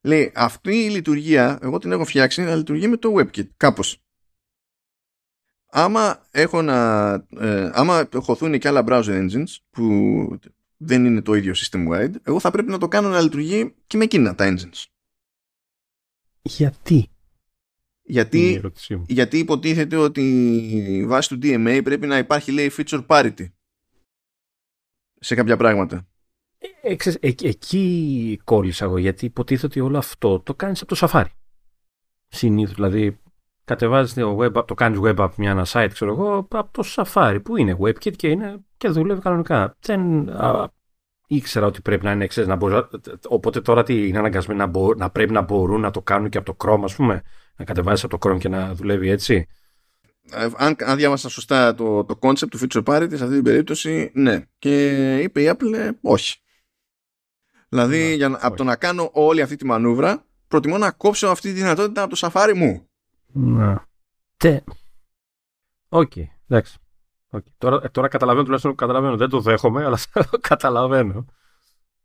Λέει, αυτή η λειτουργία, εγώ την έχω φτιάξει να λειτουργεί με το WebKit, κάπως. Άμα έχω να, ε, άμα χωθούν και άλλα browser engines που δεν είναι το ίδιο system wide, εγώ θα πρέπει να το κάνω να λειτουργεί και με εκείνα τα engines.
Γιατί;
Γιατί, γιατί υποτίθεται ότι βάσει του DMA πρέπει να υπάρχει λέει feature parity σε κάποια πράγματα.
Ε, ε, ε, εκεί κόλλησα εγώ γιατί υποτίθεται ότι όλο αυτό το κάνεις από το Safari. Συνήθως δηλαδή κατεβάζεις το, web, το κάνεις web app μια ένα site ξέρω εγώ από το Safari που είναι WebKit και, είναι, και δουλεύει κανονικά. Δεν α, ήξερα ότι πρέπει να είναι ξέρεις, να μπορεί, οπότε τώρα τι είναι αναγκασμένοι να, να πρέπει να μπορούν να το κάνουν και από το Chrome ας πούμε να κατεβάσεις από το Chrome και να δουλεύει έτσι.
Ε, αν, αν διάβασα σωστά το, το concept του feature parity σε αυτή την περίπτωση, ναι. Και είπε η Apple ε, όχι. Δηλαδή, για, όχι. από το να κάνω όλη αυτή τη μανούβρα, προτιμώ να κόψω αυτή τη δυνατότητα από το Safari μου.
Να. Τε. OK, okay, εντάξει. Okay. Τώρα, τώρα καταλαβαίνω, τουλάχιστον καταλαβαίνω. Δεν το δέχομαι, αλλά καταλαβαίνω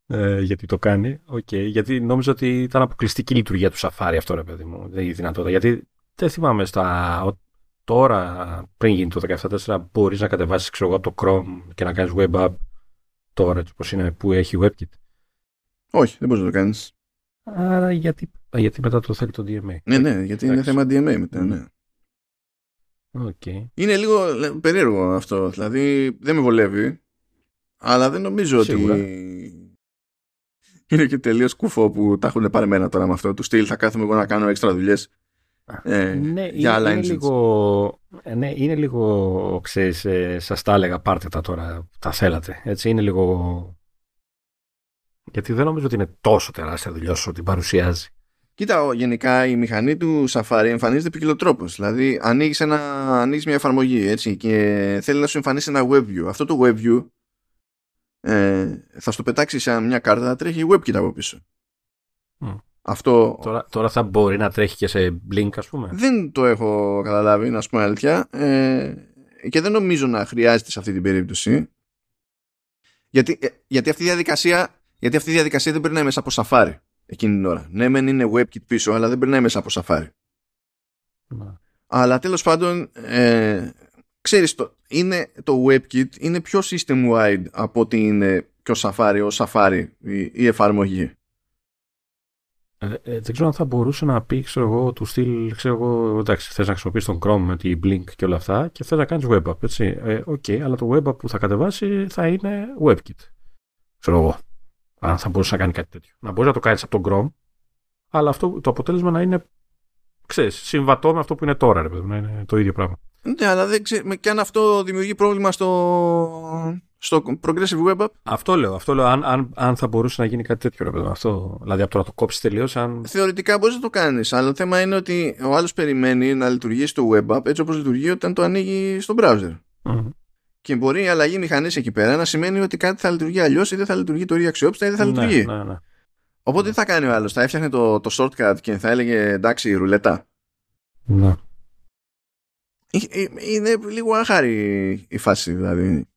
ε, γιατί το κάνει. Okay, γιατί νόμιζα ότι ήταν αποκλειστική λειτουργία του Safari αυτό, ρε παιδί μου. Δεν η δυνατότητα. Γιατί δεν θυμάμαι στα. Τώρα, πριν γίνει το 17.4, μπορείς να κατεβάσεις ξέρω, από το Chrome και να κάνεις web app τώρα, έτσι όπως είναι, που έχει WebKit.
Όχι, δεν μπορείς να το κάνεις.
Άρα γιατί, γιατί μετά το θέλει το DMA.
Ναι, ναι, γιατί είναι θέμα DMA μετά, ναι.
Okay.
Είναι λίγο περίεργο αυτό. Δηλαδή δεν με βολεύει. Αλλά δεν νομίζω Σίγουρα. ότι είναι και τελείως κουφό που τα έχουν πάρει μένα τώρα με αυτό. Του στυλ θα κάθομαι εγώ να κάνω έξτρα δουλειές.
Ε, ναι, για είναι, είναι λίγο, ε, ναι, είναι λίγο, ξέρεις, ε, σας τα έλεγα, πάρτε τα τώρα, τα θέλατε. Έτσι, είναι λίγο... Γιατί δεν νομίζω ότι είναι τόσο τεράστια δουλειά όσο την παρουσιάζει.
Κοίτα, γενικά η μηχανή του Safari εμφανίζεται ποικιλοτρόπως. Δηλαδή, ανοίγεις μια εφαρμογή έτσι, και θέλει να σου εμφανίσει ένα WebView. Αυτό το WebView ε, θα στο πετάξει σε μια κάρτα να τρέχει WebKit από πίσω. Αυτό...
Τώρα, τώρα θα μπορεί να τρέχει και σε Blink ας πούμε.
Δεν το έχω καταλάβει να σου πω αλήθεια ε, και δεν νομίζω να χρειάζεται σε αυτή την περίπτωση γιατί, ε, γιατί, αυτή η διαδικασία, γιατί αυτή η διαδικασία δεν περνάει μέσα από Safari εκείνη την ώρα. Ναι μεν είναι WebKit πίσω αλλά δεν περνάει μέσα από Safari. Αλλά τέλος πάντων ε, ξέρεις, το, είναι, το WebKit είναι πιο system-wide από ότι είναι πιο Safari, ο Safari, η, η εφαρμογή.
Ε, ε, δεν ξέρω αν θα μπορούσε να πει, ξέρω εγώ, του στυλ, ξέρω εγώ, εντάξει, θες να χρησιμοποιήσεις τον Chrome με τη Blink και όλα αυτά και θες να κάνεις web app, έτσι. Ε, OK, okay, αλλά το web app που θα κατεβάσει θα είναι WebKit. Ξέρω εγώ. Αν θα μπορούσε να κάνει κάτι τέτοιο. Να μπορείς να το κάνεις από τον Chrome, αλλά αυτό, το αποτέλεσμα να είναι, ξέρεις, συμβατό με αυτό που είναι τώρα, ρε παιδί, να είναι το ίδιο πράγμα.
Ναι, αλλά δεν ξέρω, και αν αυτό δημιουργεί πρόβλημα στο, στο Progressive Web App.
Αυτό λέω. Αυτό λέω αν, αν, αν θα μπορούσε να γίνει κάτι τέτοιο. Ρε, αυτό, δηλαδή από το να το κόψεις τελείως. Αν...
Θεωρητικά μπορείς να το κάνεις. Αλλά το θέμα είναι ότι ο άλλος περιμένει να λειτουργήσει το Web App έτσι όπως λειτουργεί όταν το ανοίγει στο browser.
Mm-hmm.
Και μπορεί η αλλαγή μηχανής εκεί πέρα να σημαίνει ότι κάτι θα λειτουργεί αλλιώς ή δεν θα λειτουργεί το αξιόπιστα ή δεν θα
ναι,
λειτουργεί.
Ναι, ναι.
Οπότε τι θα κάνει ο άλλος, θα έφτιαχνε το, το shortcut και θα έλεγε εντάξει ρουλέτα.
Ναι.
Ε, ε, είναι λίγο άχαρη η φάση δηλαδή.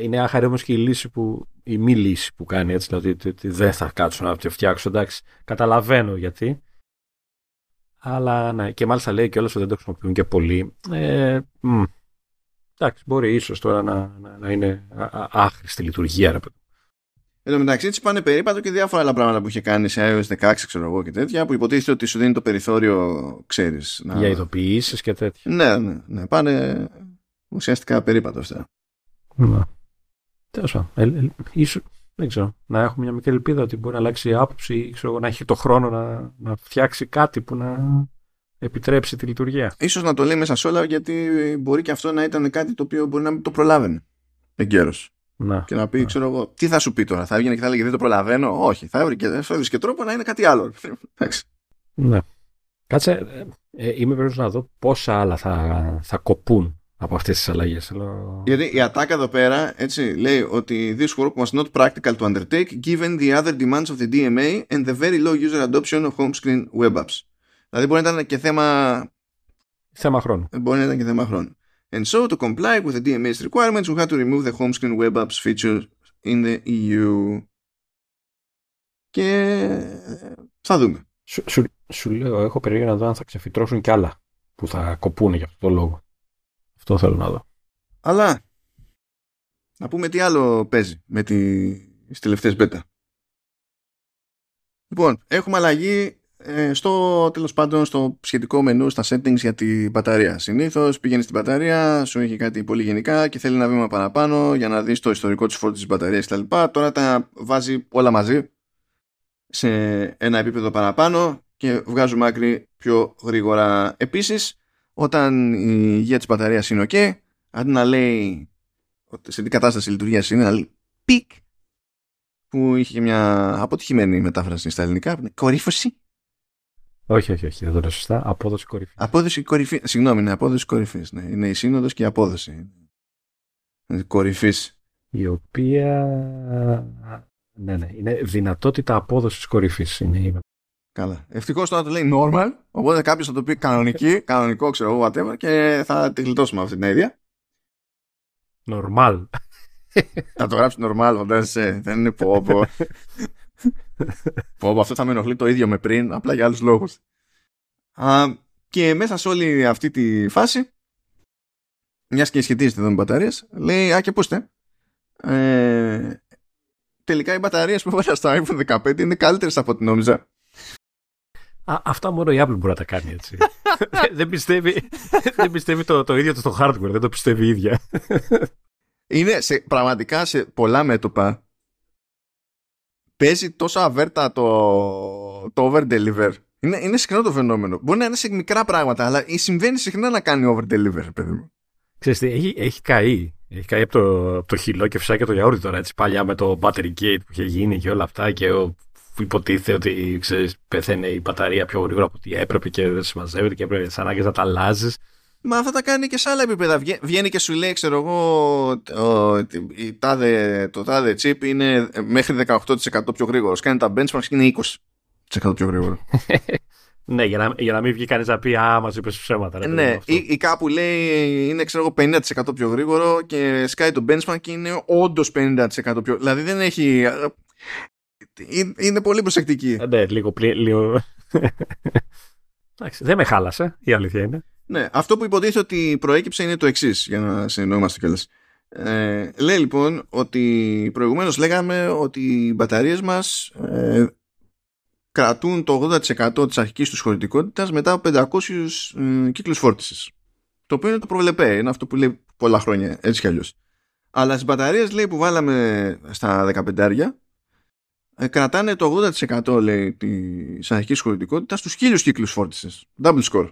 Είναι άχαρη όμως και η λύση που, η μη λύση που κάνει έτσι, δηλαδή ότι δεν θα κάτσω να το φτιάξω, εντάξει, καταλαβαίνω γιατί. Αλλά ναι, και μάλιστα λέει και όλα ότι δεν το χρησιμοποιούν και πολύ. Ε, μ, εντάξει, μπορεί ίσως τώρα να, να, να είναι άχρηστη λειτουργία, ρε παιδί.
Εν τω μεταξύ τη πάνε περίπατο και διάφορα άλλα πράγματα που είχε κάνει σε iOS 16, ξέρω εγώ και τέτοια, που υποτίθεται ότι σου δίνει το περιθώριο, ξέρεις. Να...
Για ειδοποιήσεις και τέτοια.
Ναι, ναι, ναι. Πάνε ουσιαστικά περίπατο αυτά.
Ναι. Τέλος πάντων. Ε, ε, ίσως, δεν ξέρω. Να έχουμε μια μικρή ελπίδα ότι μπορεί να αλλάξει άποψη ή ξέρω, να έχει το χρόνο να, να φτιάξει κάτι που να επιτρέψει τη λειτουργία.
Ίσως να το λέει μέσα σε όλα γιατί μπορεί και αυτό να ήταν κάτι το οποίο μπορεί να μην το προλάβαινε εγκαίρος.
Να,
και να πει,
να.
ξέρω εγώ, τι θα σου πει τώρα, θα έβγαινε και θα έλεγε Δεν το προλαβαίνω. Όχι, θα έβρει και, τρόπο να είναι κάτι άλλο.
ναι. Κάτσε, ε, ε, είμαι περίπου να δω πόσα άλλα θα, θα κοπούν από αυτές τις αλλαγές.
Γιατί η ατάκα εδώ πέρα έτσι, λέει ότι this work was not practical to undertake given the other demands of the DMA and the very low user adoption of home screen web apps. Δηλαδή μπορεί να ήταν και θέμα.
Θέμα χρόνου.
Μπορεί να ήταν και θέμα χρόνου. And so, to comply with the DMA's requirements, we had to remove the home screen web apps feature in the EU. Και θα δούμε.
Σου, σου, σου λέω, έχω περίεργα να δω αν θα ξεφυτρώσουν κι άλλα που θα κοπούν για αυτό το λόγο. Αυτό θέλω να δω.
Αλλά να πούμε τι άλλο παίζει με τις τελευταίες beta. Λοιπόν, έχουμε αλλαγή ε, στο τέλος πάντων στο σχετικό μενού στα settings για την μπαταρία. Συνήθως πηγαίνει στην μπαταρία, σου έχει κάτι πολύ γενικά και θέλει ένα βήμα παραπάνω για να δεις το ιστορικό της φόρτισης της μπαταρίας κτλ. Τώρα τα βάζει όλα μαζί σε ένα επίπεδο παραπάνω και βγάζουμε άκρη πιο γρήγορα. Επίσης, όταν η υγεία της μπαταρίας είναι ok, αντί να λέει σε τι κατάσταση λειτουργίας είναι, να λέει peak, που είχε μια αποτυχημένη μετάφραση στα ελληνικά, κορύφωση
όχι, όχι, όχι, δεν το λέω σωστά. Απόδοση κορυφής.
Απόδοση κορυφή. Συγγνώμη, είναι απόδοση κορυφής. Ναι. Είναι η σύνοδος και η απόδοση. Κορυφής.
Η οποία. Ναι, ναι. Είναι δυνατότητα απόδοσης κορυφής. Είναι...
Καλά. Ευτυχώς τώρα το λέει normal. Οπότε κάποιος θα το πει κανονική, κανονικό, ξέρω εγώ, whatever, και θα τη γλιτώσουμε αυτή την ίδια.
Normal.
θα το γράψει normal, φαντάζεσαι. Δεν είναι πω, πω. Πω, αυτό θα με ενοχλεί το ίδιο με πριν, απλά για άλλους λόγους. Α, και μέσα σε όλη αυτή τη φάση, μιας και σχετίζεται εδώ με μπαταρίες, λέει, α και πούστε, ε, τελικά οι μπαταρίες που έβαλα στο iPhone 15 είναι καλύτερες από ό,τι νόμιζα.
Α, αυτά μόνο η Apple μπορεί να τα κάνει έτσι. δεν πιστεύει, δεν πιστεύει το, το ίδιο το hardware, δεν το πιστεύει η ίδια.
Είναι σε, πραγματικά σε πολλά μέτωπα παίζει τόσο αβέρτα το, το over-deliver. Είναι, είναι συχνό το φαινόμενο. Μπορεί να είναι σε μικρά πράγματα, αλλά συμβαίνει συχνά να κάνει over-deliver, παιδί μου.
Ξέρεις τι, έχει, έχει καεί. Έχει καεί από το, από το χυλό και φυσικά και το γιαούρτι τώρα, έτσι, παλιά με το battery gate που είχε γίνει και όλα αυτά και ο, υποτίθεται ότι ξέρεις, πεθαίνει η μπαταρία πιο γρήγορα από ό,τι έπρεπε και δεν συμμαζεύεται και έπρεπε τις ανάγκες να τα αλλάζεις.
Μα αυτά τα κάνει και σε άλλα επίπεδα. Βγαίνει και σου λέει, ξέρω εγώ, το, τάδε, το τάδε chip είναι μέχρι 18% πιο γρήγορος. Κάνει τα benchmarks και είναι 20% πιο γρήγορο.
ναι, για να, για να μην βγει κανείς να πει Α, μας είπες ψέματα. Ρε,
ναι, ή, ή, κάπου λέει είναι ξέρω εγώ 50% πιο γρήγορο και σκάει το benchmark και είναι όντως 50% πιο. Δηλαδή δεν έχει. Είναι πολύ προσεκτική.
Ναι, λίγο. λίγο... δεν με χάλασε, η αλήθεια είναι.
Ναι, αυτό που υποτίθεται ότι προέκυψε είναι το εξής, για να συνεννοούμαστε κιόλας. Ε, λέει λοιπόν ότι προηγουμένως λέγαμε ότι οι μπαταρίες μας ε, κρατούν το 80% της αρχικής τους χωρητικότητας μετά από 500 ε, κύκλους φόρτισης. Το οποίο είναι το προβλεπέ, είναι αυτό που λέει πολλά χρόνια, έτσι κι αλλιώς. Αλλά στις μπαταρίες λέει που βάλαμε στα 15 ε, κρατάνε το 80% λέει της αρχικής χωρητικότητας στους χίλιους κύκλους φόρτισης. Double score.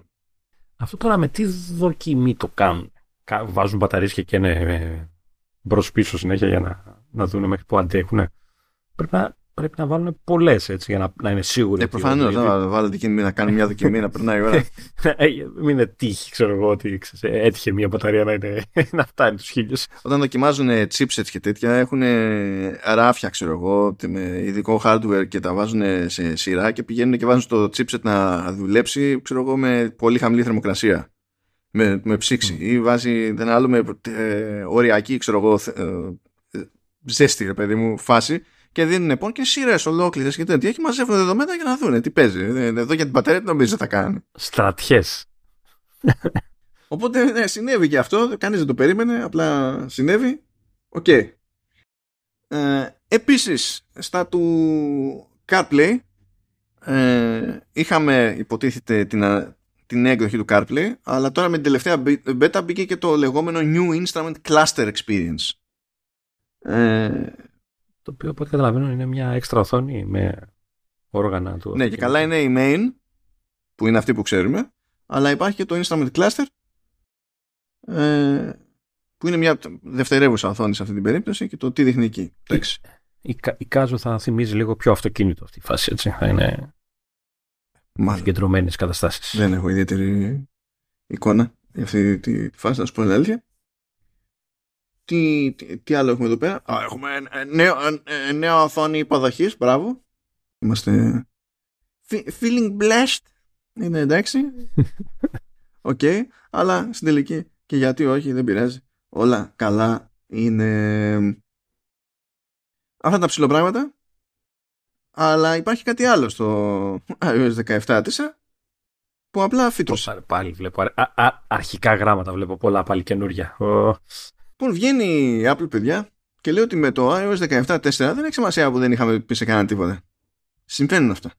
Αυτό τώρα με τι δοκιμή το κάνουν; Βάζουν μπαταρίες και καίνε ε, μπρος πίσω συνέχεια για να, να δουν μέχρι που αντέχουν. Πρέπει να πρέπει να βάλουν πολλές για να, να είναι σίγουροι.
Ε, προφανώς. Να βάλετε εκείνη να κάνει μια δοκιμή να περνάει η ώρα.
Ε, μην είναι τύχη, ξέρω εγώ, ότι έτυχε μια μπαταρία να, είναι, να φτάνει του χίλιους.
Όταν δοκιμάζουν chipsets και τέτοια, έχουν ράφια, ξέρω εγώ, με ειδικό hardware και τα βάζουν σε σειρά και πηγαίνουν και βάζουν το chipset να δουλέψει, ξέρω εγώ, με πολύ χαμηλή θερμοκρασία. Με, με ψήξη. Mm. Ή βάζει ένα άλλο με ε, οριακή, ξέρω εγώ, ε, ζέστη, ρε παιδί μου, φάση και δίνουν λοιπόν και σειρές ολόκληρες και τέτοια. Και μαζεύουν δεδομένα για να δουν τι παίζει. Ε, εδώ για την πατέρα τι νομίζεις θα κάνει.
Στρατιές.
Οπότε ναι, συνέβη και αυτό. Κανείς δεν το περίμενε. Απλά συνέβη. OK. Okay. Ε, επίσης στα του CarPlay ε, είχαμε υποτίθεται την, την εκδοχή του CarPlay αλλά τώρα με την τελευταία beta μπήκε και το λεγόμενο New Instrument Cluster Experience
ε, το οποίο από ό,τι καταλαβαίνω είναι μια έξτρα οθόνη με όργανα του.
Ναι, και καλά είναι η main, που είναι αυτή που ξέρουμε, αλλά υπάρχει και το instrument cluster, ε, που είναι μια δευτερεύουσα οθόνη σε αυτή την περίπτωση και το τι δείχνει εκεί.
Η, η, η Κάζο θα θυμίζει λίγο πιο αυτοκίνητο αυτή η φάση, έτσι. Θα είναι συγκεντρωμένες καταστάσεις.
Δεν έχω ιδιαίτερη εικόνα για αυτή τη, τη φάση, να σου πω την αλήθεια. Τι, τι, άλλο έχουμε εδώ πέρα; Α, έχουμε νέο, νέα οθόνη υποδοχής. Μπράβο. Είμαστε feeling blessed. Είναι εντάξει. OK. Okay. Αλλά στην τελική και γιατί όχι δεν πειράζει. Όλα καλά είναι. Αυτά τα ψιλοπράγματα. Αλλά υπάρχει κάτι άλλο στο iOS 17.4 που απλά φύτρωσε.
Πάλι βλέπω. Α, α, αρχικά γράμματα βλέπω πολλά πάλι καινούρια.
Λοιπόν, βγαίνει η Apple, παιδιά, και λέει ότι με το iOS 17.4 δεν έχει σημασία που δεν είχαμε πει σε κανένα τίποτα. Συμβαίνουν αυτά.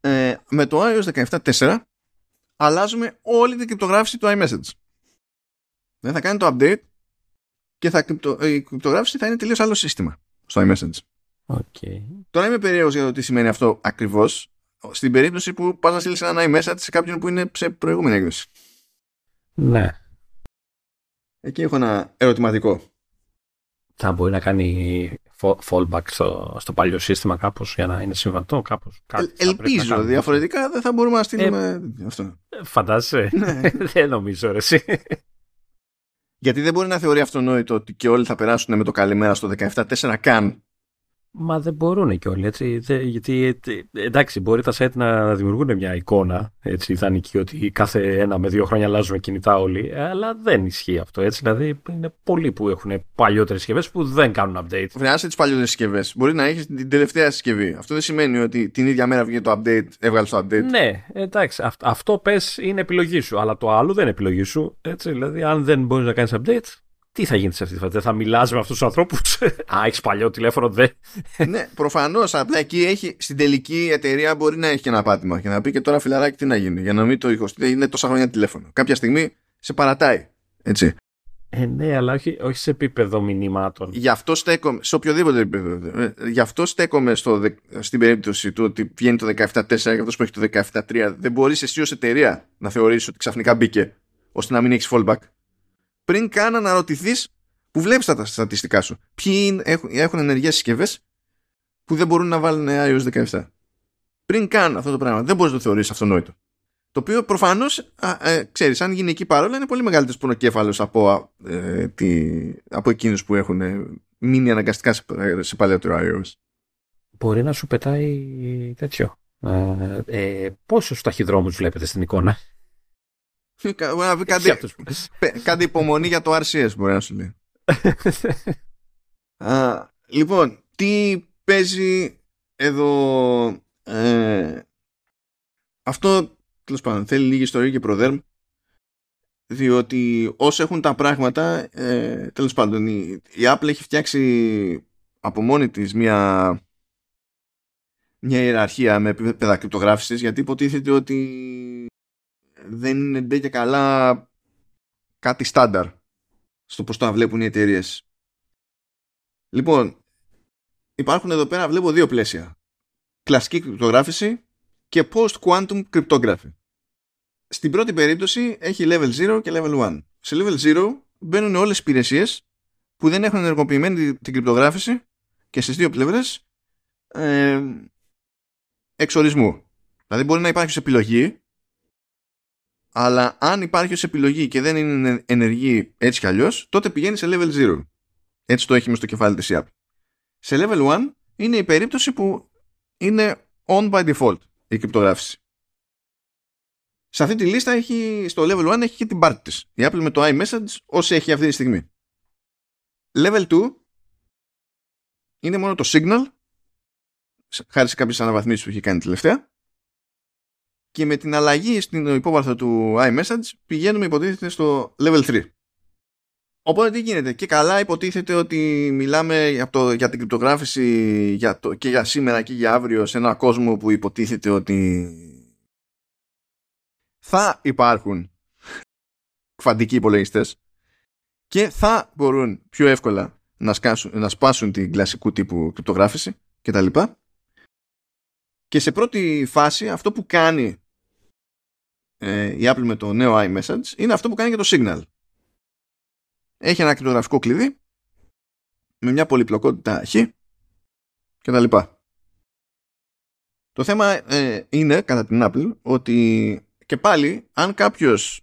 Ε, με το iOS 17.4 αλλάζουμε όλη την κρυπτογράφηση του iMessage. Δεν θα κάνει το update και θα, η κρυπτογράφηση θα είναι τελείως άλλο σύστημα στο iMessage.
Okay.
Τώρα είμαι περίεργος για το τι σημαίνει αυτό ακριβώς στην περίπτωση που πας να στείλεις ένα iMessage σε κάποιον που είναι σε προηγούμενη έκδοση.
Ναι.
Εκεί έχω ένα ερωτηματικό.
Θα μπορεί να κάνει fallback στο, στο παλιό σύστημα κάπως για να είναι συμβατό κάπως.
Ε, ελπίζω, διαφορετικά δεν θα μπορούμε να στείλουμε ε, αυτό.
Φαντάζεσαι. Ναι. δεν νομίζω ρε εσύ.
Γιατί δεν μπορεί να θεωρεί αυτονόητο ότι και όλοι θα περάσουν με το καλημέρα στο 17.4 καν
Μα δεν μπορούν και όλοι, έτσι. γιατί εντάξει, μπορεί τα site να δημιουργούν μια εικόνα έτσι, ιδανική ότι κάθε ένα με δύο χρόνια αλλάζουμε κινητά όλοι, αλλά δεν ισχύει αυτό. Έτσι, δηλαδή, είναι πολλοί που έχουν παλιότερες συσκευές που δεν κάνουν update.
Βρεάσε τις παλιότερες συσκευές. Μπορεί να έχεις την τελευταία συσκευή. Αυτό δεν σημαίνει ότι την ίδια μέρα βγαίνει το update, έβγαλες το update.
Ναι, εντάξει. αυτό πες είναι επιλογή σου, αλλά το άλλο δεν είναι επιλογή σου. Έτσι, δηλαδή, αν δεν μπορείς να κάνεις update, τι θα γίνει σε αυτή τη φάση, δεν θα μιλάς με αυτούς τους ανθρώπους; Α, έχεις παλιό τηλέφωνο, δεν.
ναι, προφανώς. Απλά εκεί έχει, στην τελική εταιρεία μπορεί να έχει και ένα πάτημα και να πει και τώρα φιλαράκι τι να γίνει. Για να μην το 20. Είναι τόσα χρόνια τηλέφωνο. Κάποια στιγμή σε παρατάει. Έτσι.
Ε, ναι, αλλά όχι, όχι σε επίπεδο μηνυμάτων.
Γι' αυτό στέκομαι, σε οποιοδήποτε επίπεδο. Ε, γι' αυτό στέκομαι στο, στην περίπτωση του ότι βγαίνει το 17.4 και αυτός που έχει το 17.3. Δεν μπορείς εσύ ως εταιρεία να θεωρήσεις ότι ξαφνικά μπήκε ώστε να μην έχεις fallback πριν καν αναρωτηθείς που βλέπεις τα στατιστικά σου. Ποιοι έχουν, έχουν ενεργές συσκευές που δεν μπορούν να βάλουν iOS 17. Πριν καν αυτό το πράγμα. Δεν μπορείς να το θεωρήσει αυτονόητο. Το οποίο προφανώς, ε, ξέρεις, αν γίνει εκεί παρόλα, είναι πολύ μεγαλύτερος πονοκέφαλος από, ε, από εκείνους που έχουν μείνει αναγκαστικά σε, σε παλαιότερο iOS.
Μπορεί να σου πετάει τέτοιο. Ε, ε, πόσους ταχυδρόμους βλέπετε στην εικόνα;
Κάντε υπομονή για το RCS μπορεί να σου λέει. λοιπόν, τι παίζει εδώ ε, αυτό τέλος πάντων θέλει λίγη ιστορία και προδέρμ διότι όσοι έχουν τα πράγματα ε, τέλος πάντων η, η Apple έχει φτιάξει από μόνη της μια μια ιεραρχία με επίπεδα κρυπτογράφησης γιατί υποτίθεται ότι δεν είναι ντε και καλά κάτι στάνταρ στο πώς το βλέπουν οι εταιρείες. Λοιπόν, υπάρχουν εδώ πέρα βλέπω δύο πλαίσια. Κλασική κρυπτογράφηση και post-quantum cryptography. Στην πρώτη περίπτωση έχει level 0 και level 1. Σε level 0 μπαίνουν όλες οι υπηρεσίες που δεν έχουν ενεργοποιημένη την κρυπτογράφηση και στις δύο πλευρές ε, εξορισμού. Δηλαδή μπορεί να υπάρχει σε επιλογή αλλά αν υπάρχει ως επιλογή και δεν είναι ενεργή έτσι κι αλλιώς τότε πηγαίνει σε level 0. Έτσι το έχει μες στο κεφάλι της Apple. Σε level 1 είναι η περίπτωση που είναι on by default η κρυπτογράφηση. Σε αυτή τη λίστα έχει, στο level 1 έχει και την πάρτη της. Η Apple με το iMessage όσο έχει αυτή τη στιγμή. Level 2 είναι μόνο το signal χάρη σε κάποιες αναβαθμίσεις που έχει κάνει τελευταία και με την αλλαγή στην υπόβαθρο του iMessage πηγαίνουμε υποτίθεται στο level 3. Οπότε τι γίνεται; Και καλά υποτίθεται ότι μιλάμε για, το, για την κρυπτογράφηση για το, και για σήμερα και για αύριο σε ένα κόσμο που υποτίθεται ότι θα υπάρχουν κβαντικοί υπολογιστές και θα μπορούν πιο εύκολα να, σκάσουν, να σπάσουν την κλασικού τύπου κρυπτογράφηση κτλ. Και, και σε πρώτη φάση αυτό που κάνει ε, η Apple με το νέο iMessage είναι αυτό που κάνει και το Signal. Έχει ένα κρυπτογραφικό κλειδί με μια πολυπλοκότητα χ και τα λοιπά. Το θέμα ε, είναι, κατά την Apple, ότι και πάλι, αν κάποιος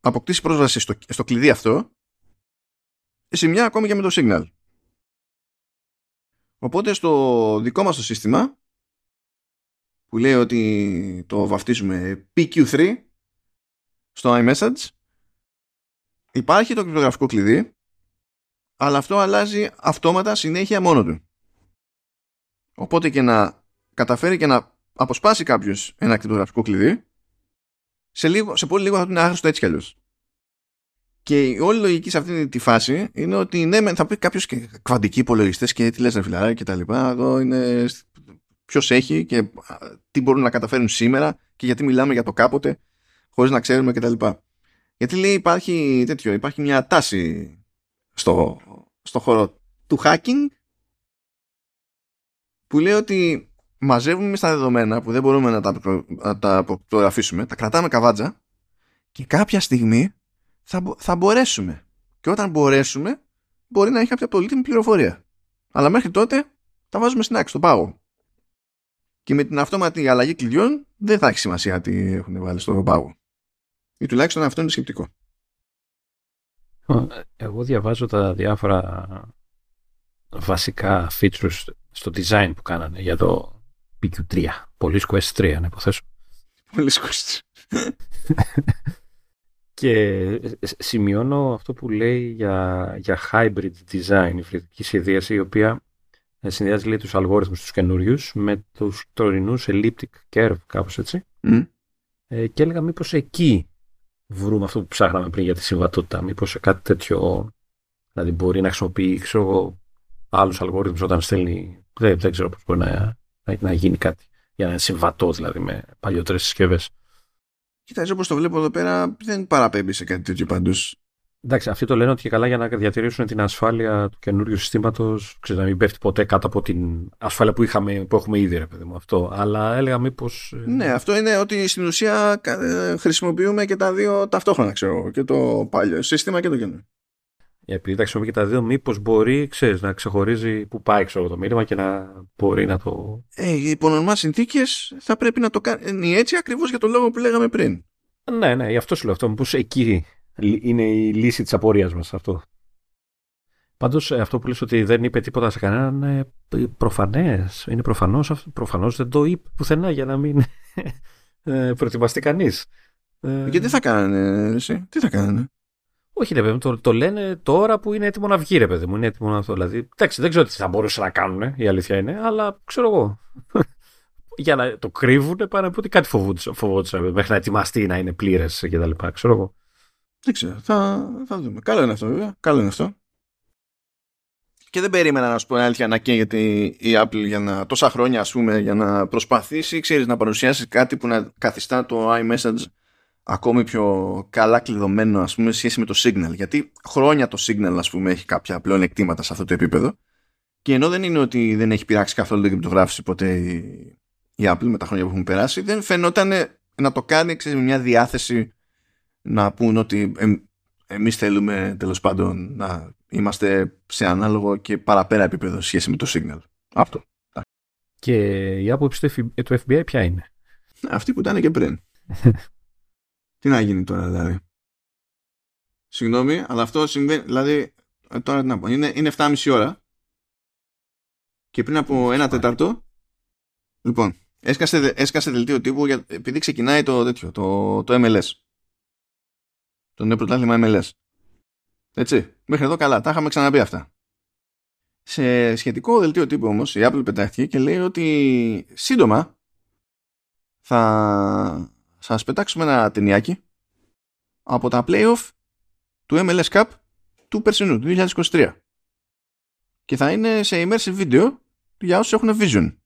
αποκτήσει πρόσβαση στο, στο κλειδί αυτό, μια ακόμη και με το Signal. Οπότε στο δικό μας το σύστημα που λέει ότι το βαφτίζουμε PQ3 στο iMessage υπάρχει το κρυπτογραφικό κλειδί αλλά αυτό αλλάζει αυτόματα συνέχεια μόνο του. Οπότε και να καταφέρει και να αποσπάσει κάποιος ένα κρυπτογραφικό κλειδί σε, λίγο, σε πολύ λίγο θα είναι άχρηστο έτσι κι αλλιώς. Και η όλη λογική σε αυτή τη φάση είναι ότι ναι, θα πει κάποιος και κβαντικοί υπολογιστές και τι λες, ρε φιλαράκι και τα λοιπά. Εδώ είναι ποιος έχει και τι μπορούν να καταφέρουν σήμερα και γιατί μιλάμε για το κάποτε χωρίς να ξέρουμε κτλ. Γιατί λέει υπάρχει τέτοιο, υπάρχει μια τάση στο, στο χώρο του hacking που λέει ότι μαζεύουμε στα δεδομένα που δεν μπορούμε να τα, να τα απογραφήσουμε, τα κρατάμε καβάτζα και κάποια στιγμή θα, θα μπορέσουμε. Και όταν μπορέσουμε, μπορεί να έχει κάποια πολύτιμη πληροφορία. Αλλά μέχρι τότε τα βάζουμε στην άκρη, στον πάγο. Και με την αυτόματη αλλαγή κλειδιών δεν θα έχει σημασία τι έχουν βάλει στον πάγο. Ή τουλάχιστον αυτό είναι σκεπτικό.
Εγώ διαβάζω τα διάφορα βασικά features στο design που κάνανε για το PQ3. Πολύ Quest 3, να υποθέσω.
Πολύ Quest.
και σημειώνω αυτό που λέει για, για hybrid design, η φλετική σχεδίαση, η οποία ε, συνδυάζει λέει, τους αλγόριθμους τους καινούριους με τους τωρινούς elliptic curve, κάπως έτσι. Ε, και έλεγα μήπως εκεί βρούμε αυτό που ψάχναμε πριν για τη συμβατότητα. Μήπως σε κάτι τέτοιο, δηλαδή μπορεί να χρησιμοποιεί ξέρω, άλλους αλγόριθμους όταν στέλνει, δεν, δεν ξέρω πώς μπορεί να, να, να γίνει κάτι για να είναι συμβατό δηλαδή με παλιότερες συσκευές.
Κοίτα, όπως το βλέπω εδώ πέρα, δεν παραπέμπει σε κάτι τέτοιο πάντως.
Εντάξει, αυτοί το λένε ότι και καλά για να διατηρήσουν την ασφάλεια του καινούριου συστήματος, να μην πέφτει ποτέ κάτω από την ασφάλεια που, είχαμε, που έχουμε ήδη, ρε παιδί μου. Αυτό. Αλλά έλεγα μήπως.
Ε, ναι, αυτό είναι ότι στην ουσία ε, χρησιμοποιούμε και τα δύο ταυτόχρονα, ξέρω. Και το παλιό σύστημα και το καινούριο.
Επειδή τα χρησιμοποιεί και τα δύο, μήπως μπορεί ξέρεις, να ξεχωρίζει που πάει ξέρω, το μήνυμα και να μπορεί να το.
Ε, οι υπονομά συνθήκες θα πρέπει να το κάνει έτσι ακριβώς για τον λόγο που λέγαμε πριν.
Ναι, ναι, γι' αυτό σου λέω αυτό. Μήπως εκεί είναι η λύση της απορίας μας αυτό. Πάντως ε, αυτό που λες ότι δεν είπε τίποτα σε κανέναν είναι προφανές. Είναι προφανώς προφανώς δεν το είπε πουθενά για να μην ε, προετοιμαστεί κανείς.
Ε, γιατί θα κάνανε, εσύ, τι θα κάνανε;
Όχι, ρε παιδί το, το λένε τώρα που είναι έτοιμο να βγει, ρε παιδί μου. Είναι έτοιμο να αυτό. Δηλαδή, εντάξει, δεν ξέρω τι θα μπορούσε να κάνουν, η αλήθεια είναι, αλλά ξέρω εγώ. Για να το κρύβουν, πάνε να πω ότι κάτι φοβόντουσαν μέχρι να ετοιμαστεί να είναι πλήρες και τα λοιπά. Ξέρω εγώ.
Δεν ξέρω, θα, θα δούμε. Καλό είναι αυτό, βέβαια. Καλό είναι αυτό. και δεν περίμενα να σου πω αλήθεια να καίγεται η Apple για να, τόσα χρόνια ας πούμε για να προσπαθήσει ξέρεις να παρουσιάσει κάτι που να καθιστά το iMessage ακόμη πιο καλά κλειδωμένο ας πούμε σχέση με το Signal γιατί χρόνια το Signal ας πούμε έχει κάποια πλέον εκτήματα σε αυτό το επίπεδο και ενώ δεν είναι ότι δεν έχει πειράξει καθόλου την κρυπτογράφηση ποτέ η, η Apple με τα χρόνια που έχουν περάσει δεν φαινόταν να το κάνει ξέρεις, με μια διάθεση να πούν ότι ε, εμείς θέλουμε τέλος πάντων να είμαστε σε ανάλογο και παραπέρα επίπεδο σχέση με το Signal. Αυτό.
Και η άποψη του FBI ποια είναι;
Αυτή που ήταν και πριν. Τι να γίνει τώρα δηλαδή. Συγγνώμη, αλλά αυτό συμβαίνει. Δηλαδή, ε, τώρα τι να πω. Είναι, είναι 7,5 ώρα. Και πριν από ένα τέταρτο. Λοιπόν, έσκασε, έσκασε δελτίο τύπου για, επειδή ξεκινάει το, τέτοιο, το, το MLS. Το νέο πρωτάθλημα MLS. Έτσι. Μέχρι εδώ καλά. Τα είχαμε ξαναπεί αυτά. Σε σχετικό δελτίο τύπου όμως η Apple πετάχτηκε και λέει ότι σύντομα θα σας πετάξουμε ένα ταινιάκι από τα playoff του MLS Cup του περσινού, του 2023. Και θα είναι σε immersive video για όσους έχουν vision.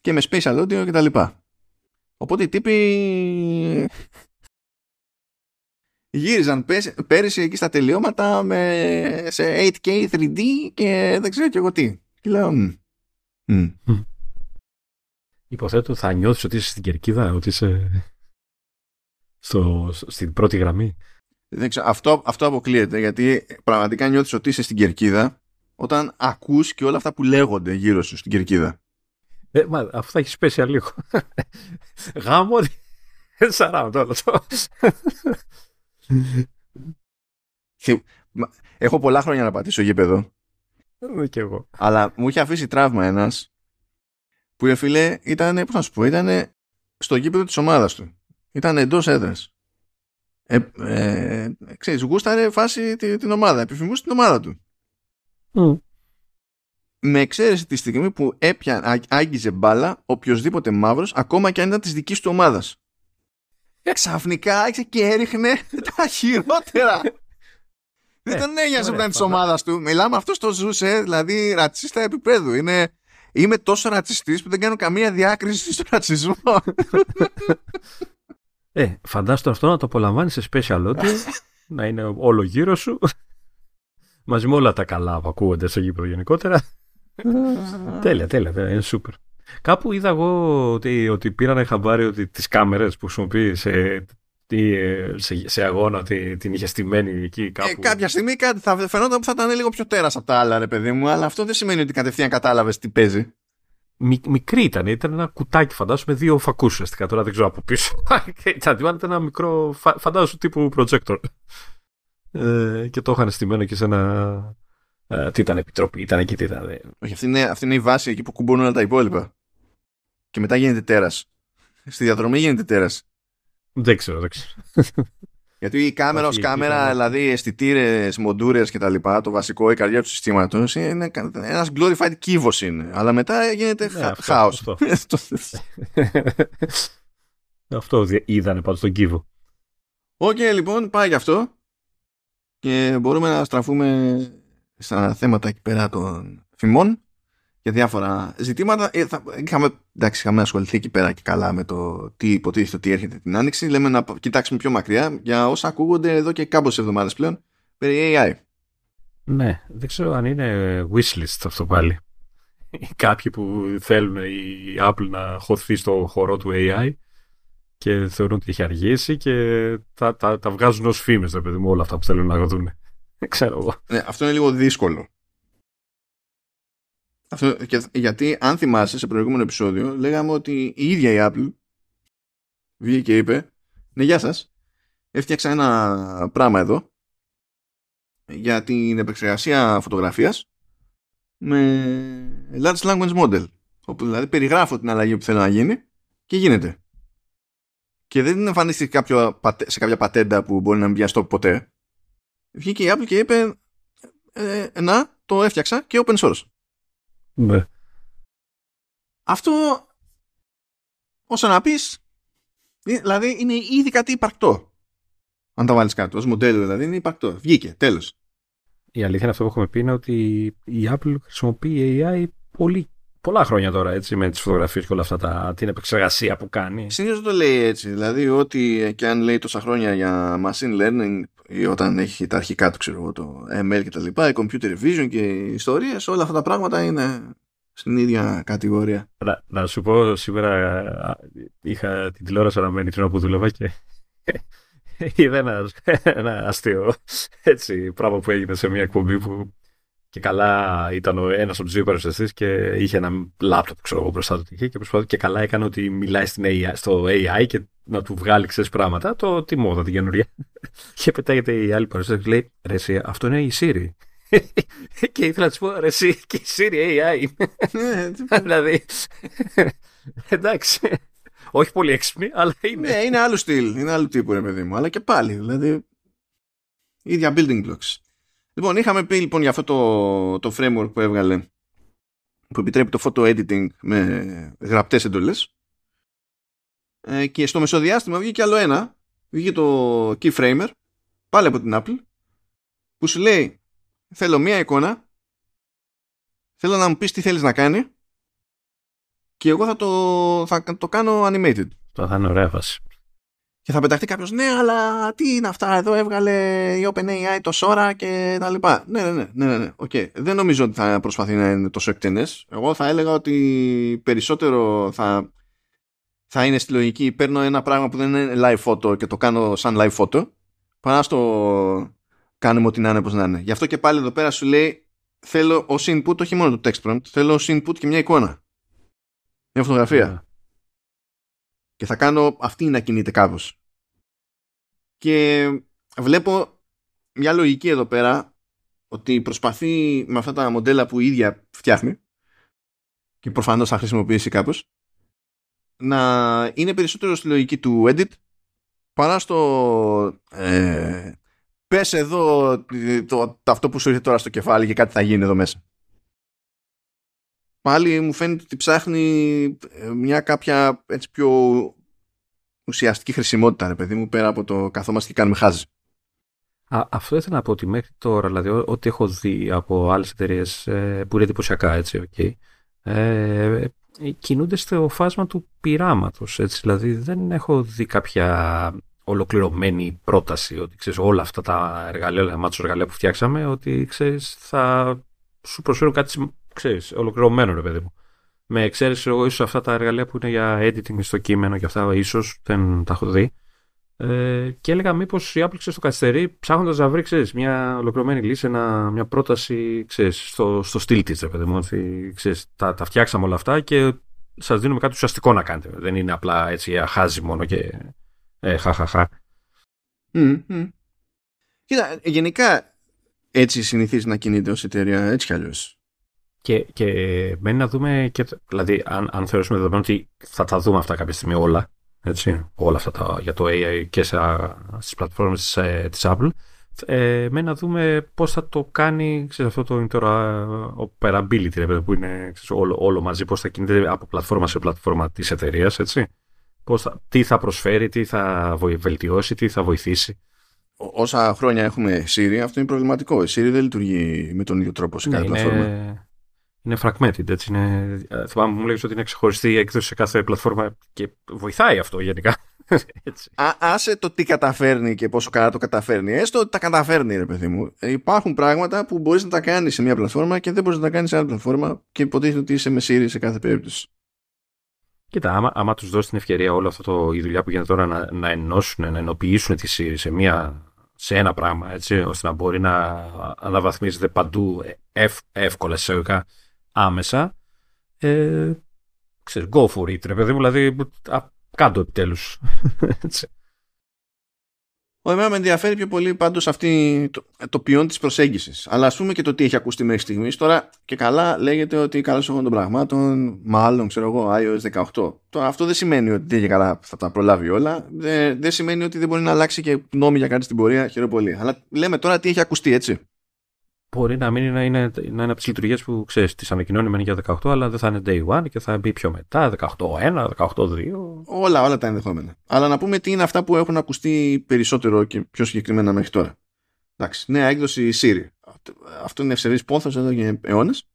Και με spatial audio κτλ. Οπότε οι τύποι γύριζαν πέρυσι εκεί στα τελειώματα με, σε 8K 3D και δεν ξέρω και εγώ τι. Και λέω, mm.
Υποθέτω θα νιώθεις ότι είσαι στην κερκίδα, ότι είσαι στο, στην πρώτη γραμμή.
Δεν ξέρω, αυτό, αυτό αποκλείεται γιατί πραγματικά νιώθεις ότι είσαι στην κερκίδα όταν ακούς και όλα αυτά που λέγονται γύρω σου στην κερκίδα.
Ε, μα, αυτό θα έχεις πέσει λίγο. Γάμο, σαράμε όλο το.
Έχω πολλά χρόνια να πατήσω γήπεδο.
Ε, και εγώ.
Αλλά μου είχε αφήσει τραύμα ένας που ρε φίλε ήταν, πώς να σου πω, ήταν στο γήπεδο της ομάδας του. Ήταν εντός έδρας. Ε, ε, ξέρεις, γούσταρε φάση την, την ομάδα, επιφημούσε την ομάδα του. Mm. Με εξαίρεση τη στιγμή που έπια, άγγιζε μπάλα οποιοδήποτε μαύρος, ακόμα και αν ήταν της δικής του ομάδας ξαφνικά άρχισε και έριχνε τα χειρότερα. Δεν τον ένοιαζε που ήταν τη ομάδα του. Μιλάμε, αυτός το ζούσε, δηλαδή ρατσίστα επίπεδου. Είναι, είμαι τόσο ρατσιστής που δεν κάνω καμία διάκριση στο ρατσισμό.
Ε, φαντάστο αυτό να το απολαμβάνεις σε special audio, να είναι όλο γύρω σου, μαζί με όλα τα καλά που ακούγονται στο γήπεδο γενικότερα. τέλεια, τέλεια, τέλεια, είναι super. Κάπου είδα εγώ ότι, ότι πήραν χαμπάρι ότι τις κάμερες που χρησιμοποιεί σε, σε, σε αγώνα ότι την είχε στημένη εκεί κάπου. Ε,
κάποια στιγμή κάτι θα φαινόταν που θα ήταν λίγο πιο τέρας από τα άλλα ρε παιδί μου αλλά αυτό δεν σημαίνει ότι κατευθείαν κατάλαβες τι παίζει.
μικρή ήταν, ήταν ένα κουτάκι φαντάζομαι δύο φακούς ουσιαστικά τώρα δεν ξέρω από πίσω. ήταν ένα μικρό φαντάζομαι τύπου projector. Ε, και το είχαν στημένο και σε ένα ε, τι ήταν επιτροπή, ήταν εκεί, τι ήταν.
Όχι, αυτή είναι, αυτή είναι η βάση εκεί που κουμπώνουν όλα τα υπόλοιπα. Και μετά γίνεται τέρας. Στη διαδρομή γίνεται τέρας.
Δεν ξέρω, δεν ξέρω.
Γιατί η κάμερα ως κάμερα, δηλαδή αισθητήρες, μοντούρες κτλ., το βασικό, η καρδιά του συστήματος είναι ένας glorified κύβο είναι. Αλλά μετά γίνεται ναι, χάος.
Αυτό, αυτό είδανε πάντως τον κύβο.
OK, okay, λοιπόν, πάει γι' αυτό. Και μπορούμε να στραφούμε στα θέματα εκεί πέρα των φημών για διάφορα ζητήματα. Ε, θα, είχαμε, εντάξει, είχαμε ασχοληθεί εκεί πέρα και καλά με το τι υποτίθεται ότι έρχεται την άνοιξη. Λέμε να κοιτάξουμε πιο μακριά για όσα ακούγονται εδώ και κάμποσες εβδομάδες πλέον περί AI.
Ναι, δεν ξέρω αν είναι wishlist αυτό πάλι. Κάποιοι που θέλουν η Apple να χωθεί στο χώρο του AI και θεωρούν ότι έχει αργήσει και τα, τα, τα βγάζουν ως φήμες, παιδί μου, όλα αυτά που θέλουν να δουν. Ξέρω εγώ.
Ναι, αυτό είναι λίγο δύσκολο. Αυτό, γιατί αν θυμάσαι σε προηγούμενο επεισόδιο λέγαμε ότι η ίδια η Apple βγήκε και είπε ναι γεια σας έφτιαξα ένα πράγμα εδώ για την επεξεργασία φωτογραφίας με large language model όπου δηλαδή περιγράφω την αλλαγή που θέλω να γίνει και γίνεται και δεν εμφανίστηκε κάποιο, σε κάποια πατέντα που μπορεί να μην πιαστώ ποτέ βγήκε η Apple και είπε ε, να το έφτιαξα και open source.
Ναι.
Αυτό όσο να πεις δηλαδή είναι ήδη κάτι υπαρκτό. Αν τα βάλεις κάτω ως μοντέλο δηλαδή είναι υπαρκτό. Βγήκε τέλος.
η αλήθεια είναι αυτό που έχουμε πει είναι ότι η Apple χρησιμοποιεί AI πολύ, πολλά χρόνια τώρα έτσι, με τις φωτογραφίες και όλα αυτά τα, την επεξεργασία που κάνει.
Συνήθως το λέει έτσι. Δηλαδή, ό,τι και αν λέει τόσα χρόνια για machine learning ή όταν έχει τα αρχικά του, ξέρω εγώ, το ML και τα λοιπά, η computer vision και οι ιστορίες, όλα αυτά τα πράγματα είναι στην ίδια κατηγορία.
Να, να σου πω, σήμερα είχα την τηλεόραση αναμένη την που δούλευα και είδα ένα, ένα αστείο έτσι, πράγμα που έγινε σε μια εκπομπή που και καλά ήταν ο ένας από τους δύο παρουσιαστές και είχε ένα λάπτοπ ξέρω εγώ, μπροστά του και προσπαθούσε και καλά έκανε ότι μιλάει στην AI, στο AI και να του βγάλει ξέρεις πράγματα. Το τι μόδα την καινούργια. και πετάγεται η άλλη παρουσιαστή και λέει Ρε, εσύ, αυτό είναι η Siri. και ήθελα να της πω Ρε, εσύ, και η Siri AI. Ναι, δηλαδή. εντάξει. Όχι πολύ έξυπνη, αλλά είναι.
Ναι, είναι άλλο στυλ. Είναι άλλο τύπου, ρε παιδί μου. Αλλά και πάλι. Δηλαδή. ίδια building blocks. Λοιπόν, είχαμε πει λοιπόν για αυτό το, το framework που έβγαλε που επιτρέπει το photo editing με γραπτές εντολές ε, και στο μεσοδιάστημα βγήκε άλλο ένα βγήκε το keyframer πάλι από την Apple που σου λέει θέλω μία εικόνα θέλω να μου πεις τι θέλεις να κάνει και εγώ θα το, θα το κάνω animated.
Το θα είναι ωραία φάση.
Και θα πεταχτεί κάποιος, ναι, αλλά τι είναι αυτά, εδώ έβγαλε η OpenAI το Sora και τα λοιπά. Ναι, ναι, ναι, ναι, ναι. Okay. Δεν νομίζω ότι θα προσπαθεί να είναι τόσο εκτενές. Εγώ θα έλεγα ότι περισσότερο θα, θα είναι στη λογική, παίρνω ένα πράγμα που δεν είναι live photo και το κάνω σαν live photo, παρά στο κάνουμε ό,τι να είναι, πώ να είναι. Γι' αυτό και πάλι εδώ πέρα σου λέει, θέλω ως input, όχι μόνο το text prompt, θέλω ως input και μια εικόνα. Μια φωτογραφία. Ναι και θα κάνω αυτή να κινείται κάπως. Και βλέπω μια λογική εδώ πέρα ότι προσπαθεί με αυτά τα μοντέλα που η ίδια φτιάχνει και προφανώς θα χρησιμοποιήσει κάπως να είναι περισσότερο στη λογική του edit παρά στο ε, πες εδώ το, το, αυτό που σου ήρθε τώρα στο κεφάλι και κάτι θα γίνει εδώ μέσα πάλι μου φαίνεται ότι ψάχνει ε, μια κάποια έτσι πιο ουσιαστική χρησιμότητα, ρε παιδί μου, πέρα από το καθόμαστε και κάνουμε χάζι.
Α, αυτό ήθελα να πω ότι μέχρι τώρα, δηλαδή, ό,τι έχω δει από άλλες εταιρείες ε, που είναι εντυπωσιακά, έτσι, okay, ε, κινούνται στο φάσμα του πειράματος. Δηλαδή, δεν έχω δει κάποια ολοκληρωμένη πρόταση ότι ξέρεις, όλα αυτά τα εργαλεία, όλα τα εργαλεία που φτιάξαμε, ότι ξέρεις, θα σου προσφέρουν κάτι ξέρεις, ολοκληρωμένο, ρε παιδί μου. Με εξαίρεση εγώ ίσως αυτά τα εργαλεία που είναι για editing στο κείμενο και αυτά ίσως δεν τα έχω δει. Ε, και έλεγα μήπως η Apple ξέρεις, στο καθυστερεί ψάχνοντας να βρει ξέρεις, μια ολοκληρωμένη λύση, ένα, μια πρόταση ξέρεις, στο, στο στυλ της. Ρε μου, ότι ξέρεις, τα, τα φτιάξαμε όλα αυτά και σας δίνουμε κάτι ουσιαστικό να κάνετε. Δεν είναι απλά έτσι αχάζει μόνο και ε, χαχαχα.
Mm, Κοίτα, γενικά έτσι συνηθίζει να κινείται ως εταιρεία έτσι κι αλλιώς.
Και, και μένει να δούμε, και, δηλαδή αν, αν θεωρήσουμε δεδομένο ότι θα τα δούμε αυτά κάποια στιγμή όλα, έτσι, όλα αυτά τα, για το AI και σε, στις πλατφόρμες της, ε, της Apple, ε, μένει να δούμε πώς θα το κάνει ξέρεις, αυτό το interoperability που είναι ξέρεις, όλο, όλο μαζί, πώς θα κινείται από πλατφόρμα σε πλατφόρμα της εταιρείας, έτσι. Πώς θα, τι θα προσφέρει, τι θα βελτιώσει, τι θα βοηθήσει.
Όσα χρόνια έχουμε Siri, αυτό είναι προβληματικό. Η Siri δεν λειτουργεί με τον ίδιο τρόπο σε ναι, κάθε πλατφόρμα
είναι fragmented. Έτσι είναι, ε, θυμάμαι μου λέγεις ότι είναι ξεχωριστή η έκδοση σε κάθε πλατφόρμα και βοηθάει αυτό γενικά.
Έτσι. Α, άσε το τι καταφέρνει και πόσο καλά το καταφέρνει. Έστω ότι τα καταφέρνει, ρε παιδί μου. Ε, υπάρχουν πράγματα που μπορείς να τα κάνεις σε μια πλατφόρμα και δεν μπορείς να τα κάνεις σε άλλη πλατφόρμα και υποτίθεται ότι είσαι με Siri σε κάθε περίπτωση.
Κοίτα, άμα, άμα τους δώσεις την ευκαιρία όλο αυτό το, η δουλειά που γίνεται τώρα να, να ενώσουν, να ενοποιήσουν τη Siri σε, μια, σε ένα πράγμα, έτσι, ώστε να μπορεί να αναβαθμίζεται παντού ευ, εύκολα εισαγωγικά άμεσα, ε, ξέρεις, go for it, ρε παιδί μου, δηλαδή, α, κάντο επιτέλους.
Ο εμένα με ενδιαφέρει πιο πολύ πάντως αυτή το, το ποιόν της προσέγγισης. Αλλά ας πούμε και το τι έχει ακουστεί μέχρι στιγμής. Τώρα και καλά λέγεται ότι καλώς εγώ των πραγμάτων, μάλλον ξέρω εγώ, iOS 18. Τώρα αυτό δεν σημαίνει ότι δεν καλά θα τα προλάβει όλα. Δεν, δεν σημαίνει ότι δεν μπορεί να αλλάξει και νόμοι για κάτι στην πορεία. Χαίρομαι πολύ. Αλλά λέμε τώρα τι έχει ακουστεί έτσι
μπορεί να μην είναι, είναι, είναι από τις λειτουργίες που ξέρεις, τις ανακοινώνει μεν για 18, αλλά δεν θα είναι day one και θα μπει πιο μετά, 18.1, 18.2.
Όλα, όλα τα ενδεχόμενα. Αλλά να πούμε τι είναι αυτά που έχουν ακουστεί περισσότερο και πιο συγκεκριμένα μέχρι τώρα. Εντάξει, νέα έκδοση Siri. αυτό είναι ευσεβής πόθος εδώ και αιώνες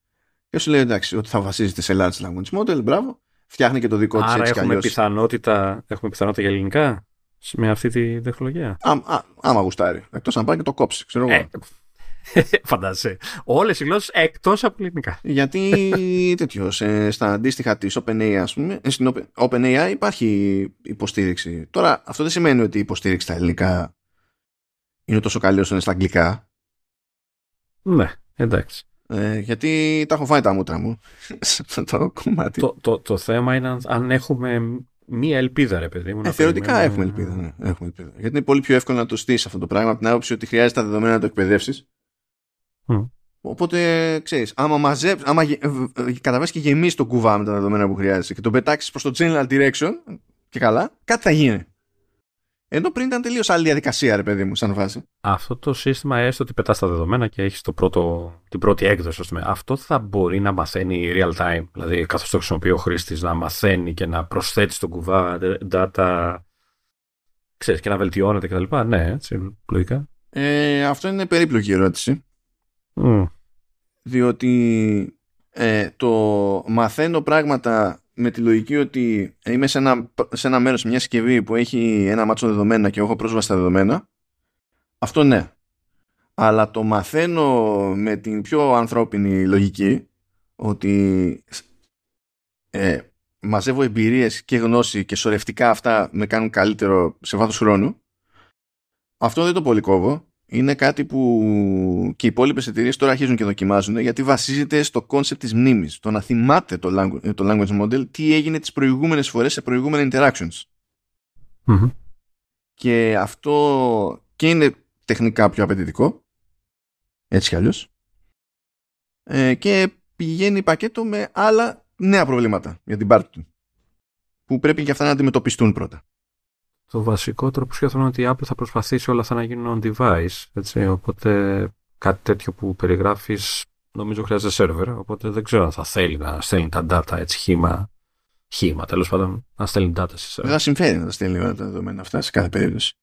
και σου λέει εντάξει ότι θα βασίζεται σε large language model, μπράβο, φτιάχνει και το δικό της
Άρα
έτσι κι
έχουμε
αλλιώς.
πιθανότητα, έχουμε πιθανότητα για ελληνικά με αυτή τη τεχνολογία;
Α, α, άμα γουστάρει. Εκτός αν πάει και το κόψει, ξέρω εγώ.
Ε, φαντάζεσαι. Όλες οι γλώσσες εκτός από ελληνικά.
Γιατί τέτοιος, σε- στα αντίστοιχα της OpenAI, ας πούμε, ε, στην Open- OpenAI υπάρχει υποστήριξη. Τώρα, αυτό δεν σημαίνει ότι η υποστήριξη στα ελληνικά είναι τόσο καλή όσο είναι στα αγγλικά.
Ναι, εντάξει.
Ε, γιατί τα έχω φάει τα μούτρα μου σε αυτό το κομμάτι.
Το, το, το θέμα είναι αν, αν έχουμε μία ελπίδα, ρε παιδί μου.
Ε,
να
θεωρητικά
περιμένουμε-
έχουμε ελπίδα, ναι, έχουμε ελπίδα. Γιατί είναι πολύ πιο εύκολο να το στήσει αυτό το πράγμα από την άποψη ότι χρειάζεται τα δεδομένα να το εκπαιδεύσεις.
Μμ.
Οπότε ξέρεις, άμα, μαζέψ, άμα γε- ε, ε, καταβάσεις και γεμίσεις το κουβά με τα δεδομένα που χρειάζεσαι και τον πετάξεις προς το general direction και καλά, κάτι θα γίνει. Ενώ πριν ήταν τελείως άλλη διαδικασία, ρε παιδί μου, σαν βάση.
Αυτό το σύστημα έστω ότι πετάς τα δεδομένα και έχεις το πρώτο, την πρώτη έκδοση. ας πούμε. Αυτό θα μπορεί να μαθαίνει real time. Δηλαδή καθώς το χρησιμοποιεί ο χρήστης να μαθαίνει και να προσθέτει στον κουβά data ξέρεις, και να βελτιώνεται κτλ. Ναι, έτσι, λογικά.
Ε, αυτό είναι περίπλοκη ερώτηση.
Μμ.
διότι ε, το μαθαίνω πράγματα με τη λογική ότι είμαι σε ένα, σε ένα μέρος, σε μια συσκευή που έχει ένα μάτσο δεδομένα και έχω πρόσβαση στα δεδομένα. Αυτό ναι. Αλλά το μαθαίνω με την πιο ανθρώπινη λογική ότι ε, μαζεύω εμπειρίες και γνώση και σωρευτικά αυτά με κάνουν καλύτερο σε βάθος χρόνου. Αυτό δεν το πολυκόβω είναι κάτι που και οι υπόλοιπες εταιρείες τώρα αρχίζουν και δοκιμάζουν γιατί βασίζεται στο concept της μνήμης. Το να θυμάται το language, το language model τι έγινε τις προηγούμενες φορές σε προηγούμενα interactions.
Μμμ.
Και αυτό και είναι τεχνικά πιο απαιτητικό έτσι κι αλλιώς ε, και πηγαίνει πακέτο με άλλα νέα προβλήματα για την πάρτι του που πρέπει και αυτά να αντιμετωπιστούν πρώτα.
Το βασικότερο που σκέφτομαι είναι ότι η Apple θα προσπαθήσει όλα αυτά να γίνουν on device. Έτσι, οπότε κάτι τέτοιο που περιγράφεις νομίζω χρειάζεται server. Οπότε δεν ξέρω αν θα θέλει να στέλνει τα data έτσι χήμα. Χήμα τέλος πάντων. Να στέλνει data σε
Δεν
server.
θα συμφέρει να τα στέλνει όλα τα δεδομένα αυτά σε κάθε περίπτωση.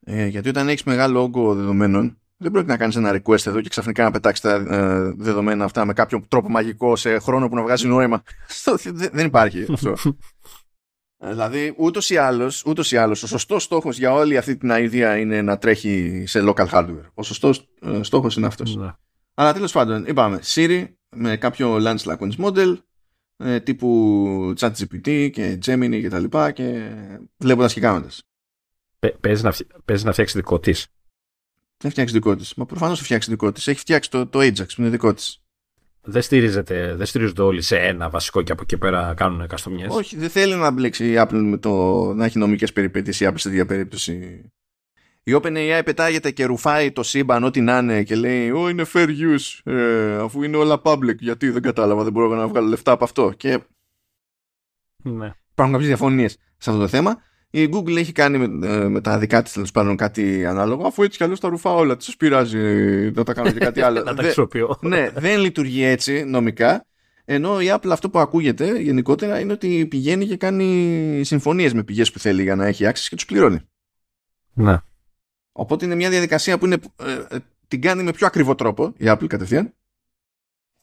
Ε, γιατί όταν έχεις μεγάλο όγκο δεδομένων, δεν πρόκειται να κάνεις ένα request εδώ και ξαφνικά να πετάξεις τα ε, δεδομένα αυτά με κάποιο τρόπο μαγικό σε χρόνο που να βγάζει νόημα. Αυτό δεν δεν υπάρχει αυτό. Ε, δηλαδή, ούτως ή άλλως, ούτως ή άλλως, ο σωστός στόχος για όλη αυτή την idea είναι να τρέχει σε local hardware. Ο σωστός ε, στόχος είναι αυτός.
Ναι.
Αλλά τέλος πάντων, είπαμε Siri με κάποιο Large Language Model ε, τύπου ChatGPT και Gemini και τα λοιπά και βλέποντας και κάνοντας.
Παι- Παίζει να, φτι- παίζει να φτιάξεις δικό της.
Δεν φτιάξεις δικό της. Μα προφανώς θα φτιάξεις δικό της. Έχει φτιάξει το, το Ajax που είναι δικό της.
Δεν, στηρίζεται, δεν στηρίζονται όλοι σε ένα βασικό και από εκεί πέρα κάνουν καστομιές;
Όχι, δεν θέλει να μπλέξει η Apple με το να έχει νομικές περιπέτειες η Apple σε τέτοια περίπτωση. Η OpenAI πετάγεται και ρουφάει το σύμπαν ό,τι να είναι και λέει «Ω, είναι fair use, ε, αφού είναι όλα public, γιατί δεν κατάλαβα, δεν μπορώ να βγάλω λεφτά από αυτό». Και
Ναι.
υπάρχουν κάποιες διαφωνίες σε αυτό το θέμα. Η Google έχει κάνει με, ε, με τα δικά της τέλος πάντων κάτι ανάλογο, αφού έτσι κι αλλιώς τα ρουφά όλα. Τι πειράζει να τα κάνω και κάτι άλλο.
να τα
Δε-
χρησιμοποιώ.
ναι, δεν λειτουργεί έτσι νομικά. Ενώ η Apple αυτό που ακούγεται γενικότερα είναι ότι πηγαίνει και κάνει συμφωνίες με πηγές που θέλει για να έχει access και τους πληρώνει.
Ναι.
Οπότε είναι μια διαδικασία που είναι, ε, ε, την κάνει με πιο ακριβό τρόπο η Apple κατευθείαν.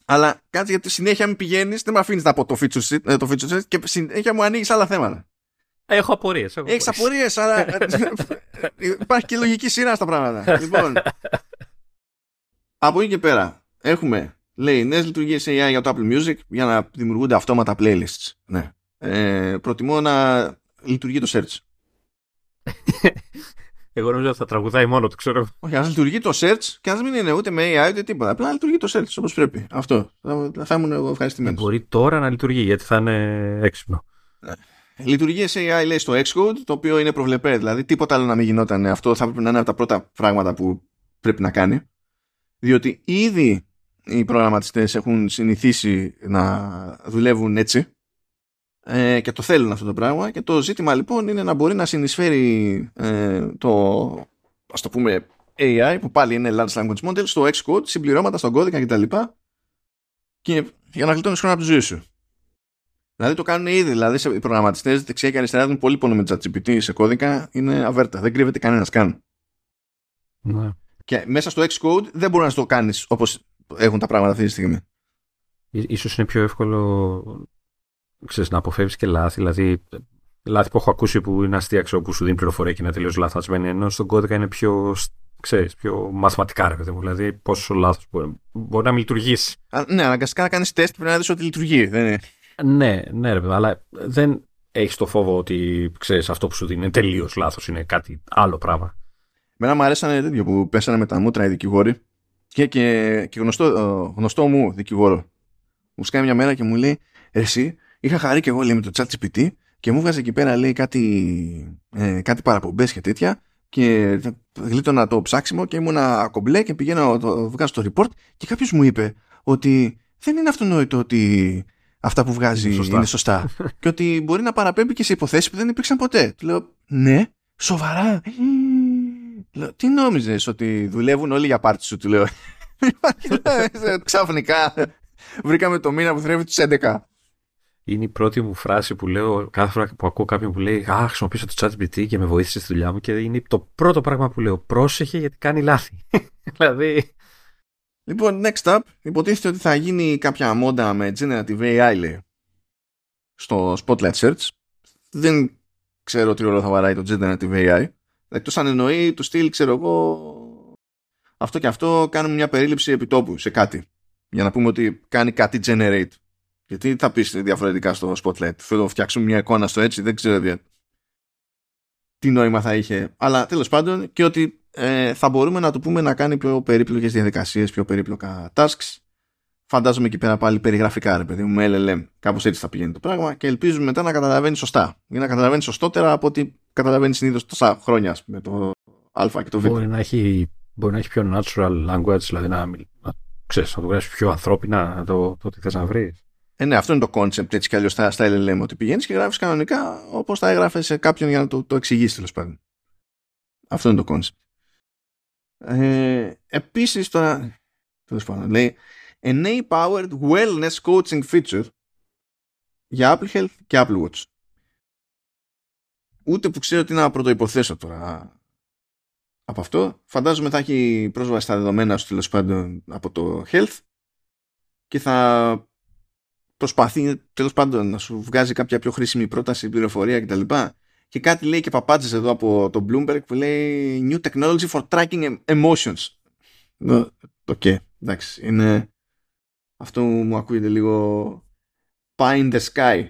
Αλλά κάτι γιατί συνέχεια μην πηγαίνεις, δεν με αφήνεις να πω το feature set, ε, το feature set και συνέχεια μου ανοίγεις άλλα θέματα.
Έχω απορίες.
Έχεις απορίες, αλλά υπάρχει και λογική σειρά στα πράγματα. λοιπόν, από εκεί και πέρα έχουμε, λέει, νέες λειτουργίες AI για το Apple Music για να δημιουργούνται αυτόματα playlists. Ναι. Ε, προτιμώ να λειτουργεί το search.
Εγώ νομίζω ότι θα τραγουδάει μόνο του, ξέρω.
Όχι, να λειτουργεί το search και να μην είναι ούτε με AI ούτε τίποτα. Απλά να λειτουργεί το search όπως πρέπει. Αυτό. Θα, θα ήμουν εγώ ευχαριστημένος.
Μπορεί τώρα να λειτουργεί γιατί θα είναι έξυπνο.
Λειτουργίε AI λέει στο Xcode, το οποίο είναι προβλεπέ. Δηλαδή, τίποτα άλλο να μην γινόταν. Αυτό θα πρέπει να είναι από τα πρώτα πράγματα που πρέπει να κάνει. Διότι ήδη οι προγραμματιστές έχουν συνηθίσει να δουλεύουν έτσι ε, και το θέλουν αυτό το πράγμα και το ζήτημα λοιπόν είναι να μπορεί να συνεισφέρει ε, το ας το πούμε AI που πάλι είναι Large Language Model στο Xcode, συμπληρώματα στον κώδικα κτλ. Και για να γλιτώνεις χρόνο από τη ζωή σου. Δηλαδή το κάνουν ήδη. Δηλαδή σε- οι προγραμματιστές δεξιά και αριστερά δίνουν πολύ πόνο με ChatGPT σε κώδικα. Είναι αβέρτα. Δεν κρύβεται κανένας καν.
Ναι.
Και μέσα στο Xcode δεν μπορείς να το κάνεις όπως έχουν τα πράγματα αυτή τη στιγμή.
Ίσως είναι πιο εύκολο ξέρεις, να αποφεύγεις και λάθη. Δηλαδή, λάθη που έχω ακούσει που είναι αστεία, ξέρω, που σου δίνει πληροφορία και είναι τελείως λαθασμένη. Ενώ στον κώδικα είναι πιο, ξέρεις, πιο μαθηματικά, ρε παιδί μου. Δηλαδή, πόσο λάθος μπορεί, μπορεί να μην λειτουργήσει.
Α, ναι, αναγκαστικά να κάνεις τεστ πρέπει να δεις ότι λειτουργεί. Δεν είναι.
Ναι, ναι, ρε παιδί, αλλά δεν έχεις το φόβο ότι ξέρεις αυτό που σου δίνει είναι τελείως λάθος. Είναι κάτι άλλο πράγμα.
Μένα μου αρέσανε τέτοιο που πέσανε με τα μούτρα οι δικηγόροι και, και, και γνωστό, γνωστό μου δικηγόρο. Μου σκάει μια μέρα και μου λέει Εσύ είχα χαρεί και εγώ λέει, με το chat GPT και μου βγάζει εκεί πέρα λέει κάτι, ε, κάτι παραπομπές και τέτοια και γλίτωνα το ψάξιμο και ήμουνα κομπλέ και πηγαίνω το βγάζω το report και κάποιος μου είπε ότι δεν είναι αυτονόητο ότι αυτά που βγάζει είναι σωστά, είναι σωστά. και ότι μπορεί να παραπέμπει και σε υποθέσεις που δεν υπήρξαν ποτέ. Του λέω ναι, σοβαρά. Λέω, τι νόμιζες ότι δουλεύουν όλοι για πάρτι σου, του λέω. Ξαφνικά βρήκαμε το μήνα που θρέφει τους 11
είναι η πρώτη μου φράση που λέω κάθε φορά που ακούω κάποιον που λέει Α, χρησιμοποιήσω το ChatGPT και με βοήθησε στη δουλειά μου και είναι το πρώτο πράγμα που λέω. Πρόσεχε γιατί κάνει λάθη. δηλαδή.
Λοιπόν, next up, υποτίθεται ότι θα γίνει κάποια μόντα με generative AI, λέει, στο Spotlight Search. Δεν ξέρω τι ρόλο θα βαράει το generative AI. Εκτός αν εννοεί του στυλ, ξέρω εγώ, αυτό και αυτό κάνουμε μια περίληψη επιτόπου σε κάτι. Για να πούμε ότι κάνει κάτι generate. Γιατί θα πεις διαφορετικά στο Spotlight; Θέλω να φτιάξουμε μια εικόνα στο έτσι, δεν ξέρω τι νόημα θα είχε. Αλλά τέλος πάντων και ότι ε, θα μπορούμε να το πούμε να κάνει πιο περίπλοκες διαδικασίες, πιο περίπλοκα tasks. Φαντάζομαι εκεί πέρα πάλι περιγραφικά, ρε παιδί μου, με LLM. Κάπως έτσι θα πηγαίνει το πράγμα και ελπίζουμε μετά να καταλαβαίνει σωστά. Για να καταλαβαίνει σωστότερα από ό,τι καταλαβαίνει συνήθως τόσα χρόνια με το Α και το Β.
Μπορεί να έχει, μπορεί να έχει πιο natural language, δηλαδή να, να, ξέρεις, να το γράψει πιο ανθρώπινα το, το τι θες να βρεις.
Ε, ναι, αυτό είναι το concept έτσι κι αλλιώς στα, στα LLM. Ότι πηγαίνεις και γράφεις κανονικά όπως θα έγραφες σε κάποιον για να το, το εξηγήσεις τέλος πάντων. Αυτό είναι το concept. Ε, Επίσης τώρα. Τέλος πάντων, λέει a powered wellness coaching feature για Apple Health και Apple Watch. Ούτε που ξέρω τι να πρωτοϋποθέσω τώρα από αυτό. Φαντάζομαι θα έχει πρόσβαση στα δεδομένα σου τέλος πάντων από το Health και θα προσπαθεί τέλος πάντων να σου βγάζει κάποια πιο χρήσιμη πρόταση, πληροφορία κτλ. Και κάτι λέει και παπάτζες εδώ από το Bloomberg που λέει New technology for tracking emotions. OK, okay, εντάξει, είναι αυτό μου ακούγεται λίγο pie in the sky.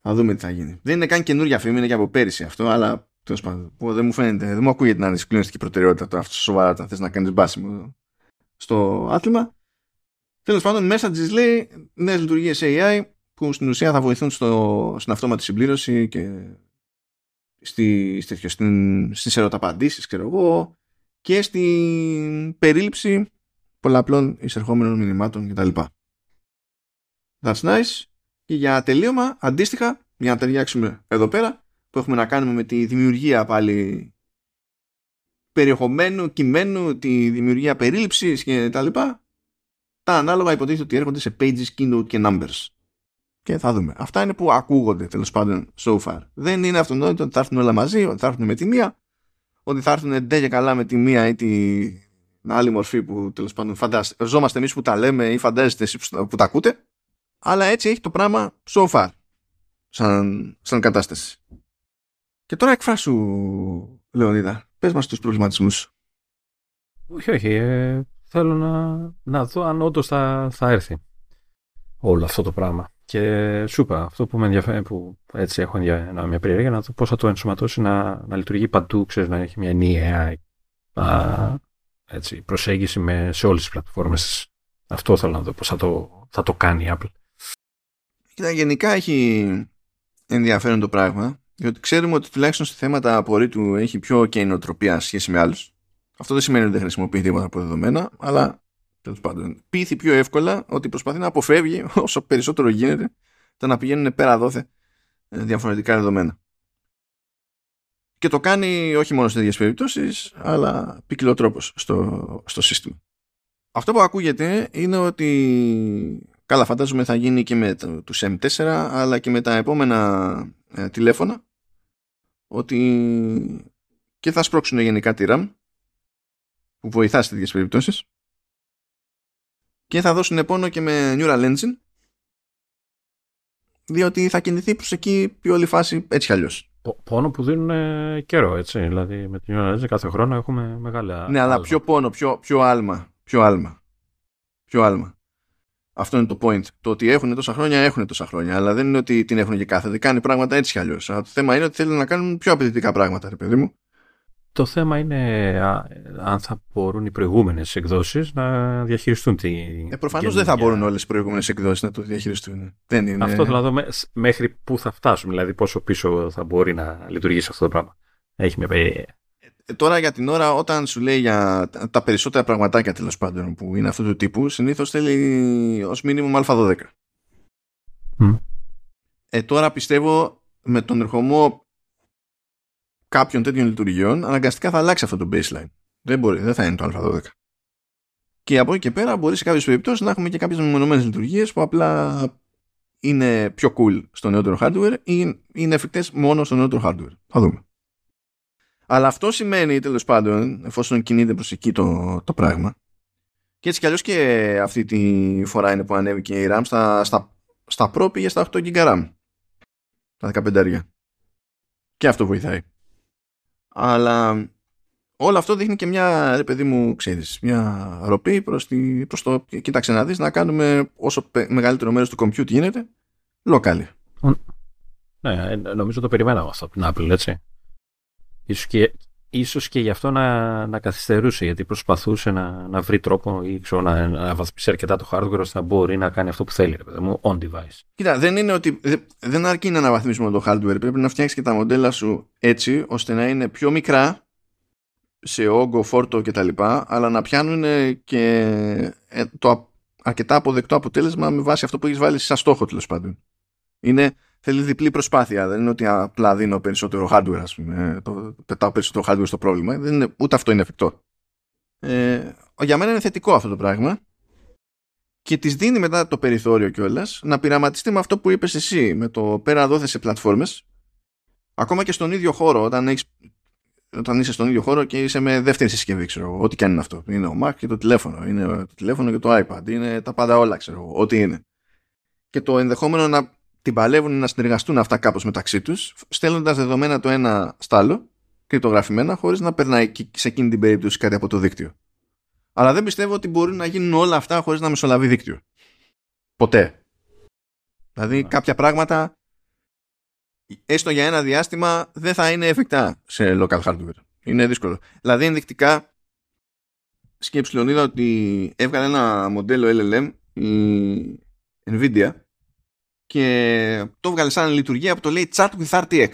Θα δούμε τι θα γίνει. Δεν είναι καν καινούργια φήμη, είναι και από πέρυσι αυτό, αλλά τέλος πάντων δεν μου φαίνεται, δεν μου ακούγεται να είναι συγκλονιστική προτεραιότητα τώρα αυτό σοβαρά όταν θες να κάνεις μπάσιμο στο άθλημα. Τέλος πάντων, μετά τι λέει νέες λειτουργίες AI που στην ουσία θα βοηθούν στο, στην αυτόματη συμπλήρωση και στη, στη, στην, στις ερωταπαντήσεις, ξέρω εγώ, και στην περίληψη πολλαπλών εισερχόμενων μηνυμάτων κτλ. That's nice. Και για τελείωμα, αντίστοιχα, για να ταιριάξουμε εδώ πέρα, που έχουμε να κάνουμε με τη δημιουργία πάλι περιεχομένου, κειμένου, τη δημιουργία περίληψης και τα λοιπά, τα ανάλογα υποτίθεται ότι έρχονται σε pages, keynote και numbers. Και θα δούμε. Αυτά είναι που ακούγονται τέλος πάντων so far. Δεν είναι αυτονόητο ότι θα έρθουν όλα μαζί, ότι θα έρθουν με τη μία, ότι θα έρθουν ντε και καλά με τη μία ή την άλλη μορφή που τέλος πάντων φανταζόμαστε εμείς που τα λέμε ή φαντάζεστε εσείς που τα ακούτε. Αλλά έτσι έχει το πράγμα so far. Σαν, σαν κατάσταση. Και τώρα εκφράσου, Λεωνίδα. Πες μας τους προβληματισμούς.
Όχι, όχι. Ε, θέλω να, να δω αν όντως θα, θα έρθει όλο αυτό το πράγμα. Και σου είπα, αυτό που με ενδιαφέρει, που έτσι έχω μια, μια περιέργεια, να δω πώς θα το ενσωματώσει να, να λειτουργεί παντού, ξέρεις, να έχει μια ενιαία έτσι, προσέγγιση με, σε όλες τις πλατφόρμες. Αυτό θέλω να δω, πώς θα το, θα το κάνει η Apple.
Κοίτα, γενικά έχει ενδιαφέρον το πράγμα, διότι ξέρουμε ότι τουλάχιστον σε θέματα απορρίτου έχει πιο καινοτροπία σχέση με άλλους. Αυτό δεν σημαίνει ότι δεν χρησιμοποιεί τίποτα από δεδομένα, αλλά τέλος πάντων πείθει πιο εύκολα ότι προσπαθεί να αποφεύγει όσο περισσότερο γίνεται το να πηγαίνουν πέρα δόθε ε, διαφορετικά δεδομένα. Και το κάνει όχι μόνο σε τέτοιε περιπτώσεις, αλλά ποικιλοτρόπω στο, στο σύστημα. Αυτό που ακούγεται είναι ότι καλά φαντάζομαι θα γίνει και με τους M4 αλλά και με τα επόμενα ε, τηλέφωνα ότι και θα σπρώξουν γενικά τη RAM που βοηθά σε τέτοιες περιπτώσεις και θα δώσουν πόνο και με Neural Engine διότι θα κινηθεί προς εκεί η όλη φάση έτσι αλλιώς.
Πόνο που δίνουν καιρό, έτσι. Δηλαδή με την Neural Engine κάθε χρόνο έχουμε μεγάλα.
Ναι, αλλά πιο πόνο, πιο, πιο άλμα. Πιο άλμα. Πιο άλμα. Αυτό είναι το point. Το ότι έχουν τόσα χρόνια, έχουν τόσα χρόνια. Αλλά δεν είναι ότι την έχουν και κάθε. Δεν κάνει πράγματα έτσι κι αλλιώς. Το θέμα είναι ότι θέλουν να κάνουν πιο απαιτητικά πράγματα, ρε παιδί μου.
Το θέμα είναι αν θα μπορούν οι προηγούμενες εκδόσεις να διαχειριστούν τη.
Ε, Προφανώς δεν θα μπορούν όλες οι προηγούμενες εκδόσεις να το διαχειριστούν. Δεν είναι...
Αυτό δηλαδή μέχρι πού θα φτάσουμε, δηλαδή πόσο πίσω θα μπορεί να λειτουργήσει αυτό το πράγμα. Έχει μια
ε, τώρα για την ώρα όταν σου λέει για τα περισσότερα πραγματάκια τέλος πάντων που είναι αυτού του τύπου συνήθως θέλει ως μήνυμο α12 mm. ε, τώρα πιστεύω με τον ερχομό κάποιων τέτοιων λειτουργιών αναγκαστικά θα αλλάξει αυτό το baseline δεν μπορεί, δεν θα είναι το α12 και από εκεί και πέρα μπορεί σε κάποιες περιπτώσεις να έχουμε και κάποιες μεμονωμένες λειτουργίες που απλά είναι πιο cool στο νεότερο hardware ή είναι εφικτές μόνο στο νεότερο hardware. Θα δούμε. Αλλά αυτό σημαίνει τέλος πάντων, εφόσον κινείται προς εκεί το, το πράγμα, και έτσι κι αλλιώς και αυτή τη φορά είναι που ανέβηκε η RAM στα, στα, στα Pro πήγε στα 8 GB RAM. Τα 15 Και αυτό βοηθάει. Αλλά όλο αυτό δείχνει και μια, ρε παιδί μου, ξέρεις, μια ροπή προς, τη, προς το, κοίταξε να δεις, να κάνουμε όσο μεγαλύτερο μέρος του compute γίνεται, local.
Ναι, ε, νομίζω το περιμέναμε αυτό από την Apple, έτσι. Ίσως και, ίσως και γι' αυτό να, να καθυστερούσε, γιατί προσπαθούσε να, να βρει τρόπο ή ξέρω, να, να βαθμίσει αρκετά το hardware ώστε να μπορεί να κάνει αυτό που θέλει, ρε μου, on device.
Κοίτα, δεν είναι ότι. Δεν αρκεί να αναβαθμίσουμε το hardware. Πρέπει να φτιάξεις και τα μοντέλα σου έτσι ώστε να είναι πιο μικρά σε όγκο, φόρτο κτλ. Αλλά να πιάνουν και ε, το αρκετά αποδεκτό αποτέλεσμα με βάση αυτό που έχεις βάλει σαν στόχο τέλος πάντων. Είναι θέλεις διπλή προσπάθεια. Δεν είναι ότι απλά δίνω περισσότερο hardware, ας πούμε, το, πετάω περισσότερο hardware στο πρόβλημα. Δεν είναι, ούτε αυτό είναι εφικτό. Ε, για μένα είναι θετικό αυτό το πράγμα και της δίνει μετά το περιθώριο κιόλας να πειραματιστεί με αυτό που είπες εσύ, με το πέρα δόθε σε πλατφόρμες, ακόμα και στον ίδιο χώρο, όταν, έχεις, όταν είσαι στον ίδιο χώρο και είσαι με δεύτερη συσκευή, ξέρω ό,τι και αν είναι αυτό. Είναι ο Mac και το τηλέφωνο, είναι το τηλέφωνο και το iPad, είναι τα πάντα όλα, ξέρω ό,τι είναι. Και το ενδεχόμενο να την παλεύουν να συνεργαστούν αυτά κάπως μεταξύ τους, στέλνοντας δεδομένα το ένα στο άλλο, κρυπτογραφημένα, χωρίς να περνάει σε εκείνη την περίπτωση κάτι από το δίκτυο. Αλλά δεν πιστεύω ότι μπορούν να γίνουν όλα αυτά χωρίς να μεσολαβεί δίκτυο. Ποτέ. Δηλαδή ναι. κάποια πράγματα, έστω για ένα διάστημα, δεν θα είναι εφικτά σε local hardware. Είναι δύσκολο. Δηλαδή ενδεικτικά, σκέψη Λεωνίδα ότι έβγαλε ένα μοντέλο LLM η Nvidia και το έβγαλε σαν λειτουργία που το λέει chat with RTX.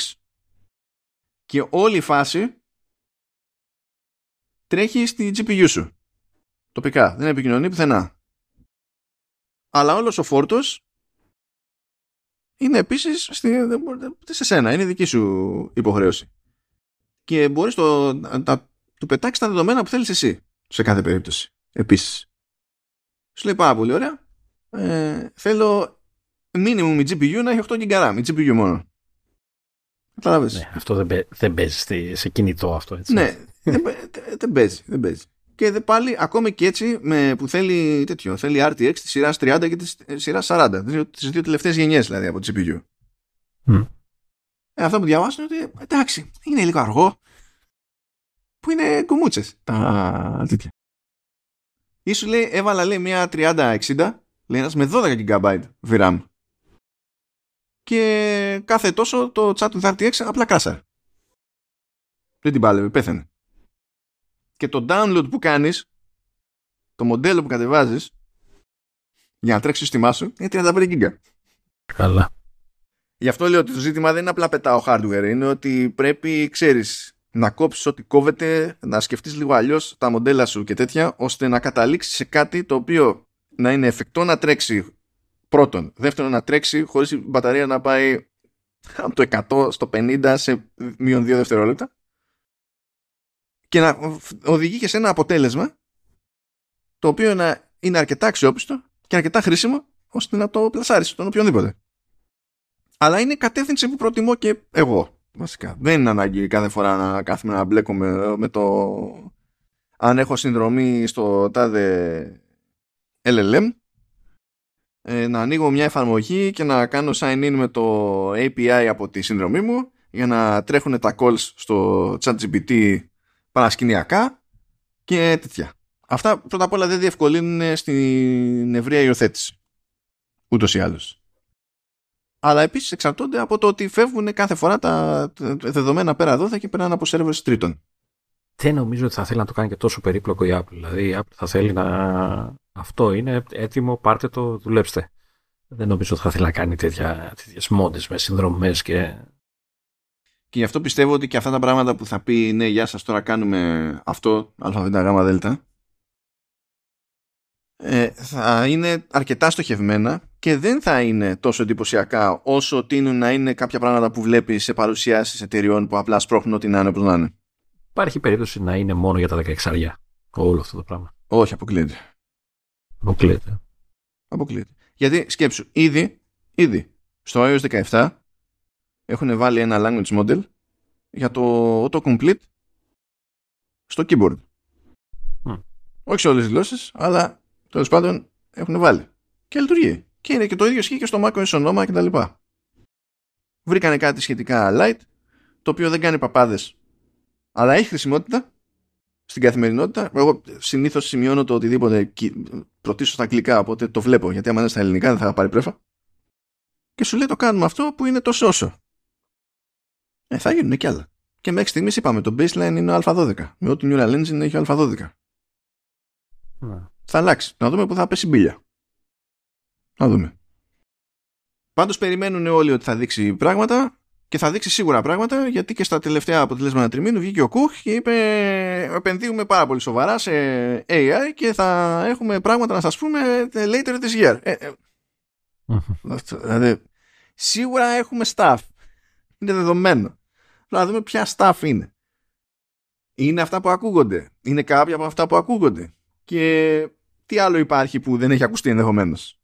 Και όλη η φάση τρέχει στη GPU σου. Τοπικά. Δεν επικοινωνεί πουθενά. Αλλά όλος ο φόρτος είναι επίσης στη, σε σένα. Είναι δική σου υποχρέωση. Και μπορείς το, να του πετάξεις τα δεδομένα που θέλεις εσύ. Σε κάθε περίπτωση. Επίσης. Σου λέει πάρα πολύ ωραία. Ε, θέλω minimum η GPU να έχει 8 GB RAM, η GPU μόνο.
Κατάλαβες. Ναι, αυτό δεν, δεν παίζει σε κινητό αυτό έτσι.
Ναι, δεν, δεν παίζει, δεν παίζει. Και πάλι ακόμη και έτσι με, που θέλει τέτοιο, θέλει RTX της σειράς 30 και της σειράς 40. Τις δύο τελευταίες γενιές δηλαδή από τη GPU. Mm. Ε, αυτό που διαβάζω είναι ότι εντάξει, είναι λίγο αργό. Που είναι κουμούτσες τα τέτοια. Ίσου λέει, έβαλα λέει μια 3060 λέει με 12 GB VRAM και κάθε τόσο το chat του RTX απλά κράσαρε. Δεν την πάλευε, πέθανε. Και το download που κάνεις, το μοντέλο που κατεβάζεις, για να τρέξεις στο στιμά σου, είναι 35 GB.
Καλά.
Γι' αυτό λέω ότι το ζήτημα δεν είναι απλά πετάω hardware, είναι ότι πρέπει, ξέρεις, να κόψεις ό,τι κόβεται, να σκεφτείς λίγο αλλιώς τα μοντέλα σου και τέτοια, ώστε να καταλήξεις σε κάτι το οποίο να είναι εφικτό να τρέξει Πρώτον. Δεύτερον, να τρέξει χωρίς η μπαταρία να πάει από το 100 στο 50 σε μείον 2 δευτερόλεπτα και να οδηγεί και σε ένα αποτέλεσμα το οποίο να είναι αρκετά αξιόπιστο και αρκετά χρήσιμο ώστε να το πλασάρεις στον οποιονδήποτε. Αλλά είναι κατεύθυνση που προτιμώ και εγώ. Βασικά. Δεν είναι ανάγκη κάθε φορά να κάθουμε να μπλέκουμε με το αν έχω συνδρομή στο τάδε LLM ε, να ανοίγω μια εφαρμογή και να κάνω sign in με το API από τη συνδρομή μου για να τρέχουν τα calls στο ChatGPT παρασκηνιακά και τέτοια. Αυτά πρώτα απ' όλα δεν διευκολύνουν στην ευρεία υιοθέτηση. Ούτως ή άλλως. Αλλά επίσης εξαρτώνται από το ότι φεύγουν κάθε φορά τα δεδομένα πέρα εδώ και περνάνε από σερβέρ τρίτων.
Δεν νομίζω ότι θα θέλει να το κάνει και τόσο περίπλοκο η Apple. Δηλαδή η Apple θα θέλει να. Αυτό είναι έτοιμο, πάρτε το, δουλέψτε. Δεν νομίζω ότι θα θέλει να κάνει τέτοια, τέτοιες μόντες με συνδρομές και...
Και γι' αυτό πιστεύω ότι και αυτά τα πράγματα που θα πει ναι, γεια σας, τώρα κάνουμε αυτό, αβ, ε, θα είναι αρκετά στοχευμένα και δεν θα είναι τόσο εντυπωσιακά όσο τείνουν να είναι κάποια πράγματα που βλέπεις σε παρουσιάσεις εταιριών που απλά σπρώχνουν ό,τι να είναι όπω να είναι.
Υπάρχει περίπτωση να είναι μόνο για τα 16 αριά όλο αυτό το πράγμα.
Όχι, αποκλείεται.
Αποκλείεται.
Αποκλείεται. Γιατί σκέψου, ήδη, ήδη στο iOS 17 έχουν βάλει ένα language model για το autocomplete στο keyboard. Όχι σε όλες τις γλώσσες, αλλά τέλος πάντων έχουν βάλει. Και λειτουργεί. Και είναι και το ίδιο ισχύει και στο macOS ονόμα κτλ. Βρήκανε κάτι σχετικά light, το οποίο δεν κάνει παπάδες, αλλά έχει χρησιμότητα στην καθημερινότητα. Εγώ συνήθως σημειώνω το οτιδήποτε προτίσω στα αγγλικά, οπότε το βλέπω, γιατί άμα είναι στα ελληνικά δεν θα πάρει πρέφα. Και σου λέει το κάνουμε αυτό που είναι τόσο όσο. Ε, θα γίνουν και άλλα. Και μέχρι στιγμής είπαμε το baseline είναι ο Α12. Με ό,τι Neural Engine έχει ο Α12. Ναι. Θα αλλάξει. Να δούμε που θα πέσει μπίλια. Να δούμε. Πάντως περιμένουν όλοι ότι θα δείξει πράγματα και θα δείξει σίγουρα πράγματα γιατί και στα τελευταία αποτελέσματα τριμήνου βγήκε ο Κουχ και είπε επενδύουμε πάρα πολύ σοβαρά σε AI και θα έχουμε πράγματα να σας πούμε later this year. Ε, ε. δηλαδή, σίγουρα έχουμε staff. Είναι δεδομένο. Να δούμε ποια staff είναι. Είναι αυτά που ακούγονται. Είναι κάποια από αυτά που ακούγονται. Και τι άλλο υπάρχει που δεν έχει ακουστεί ενδεχομένως.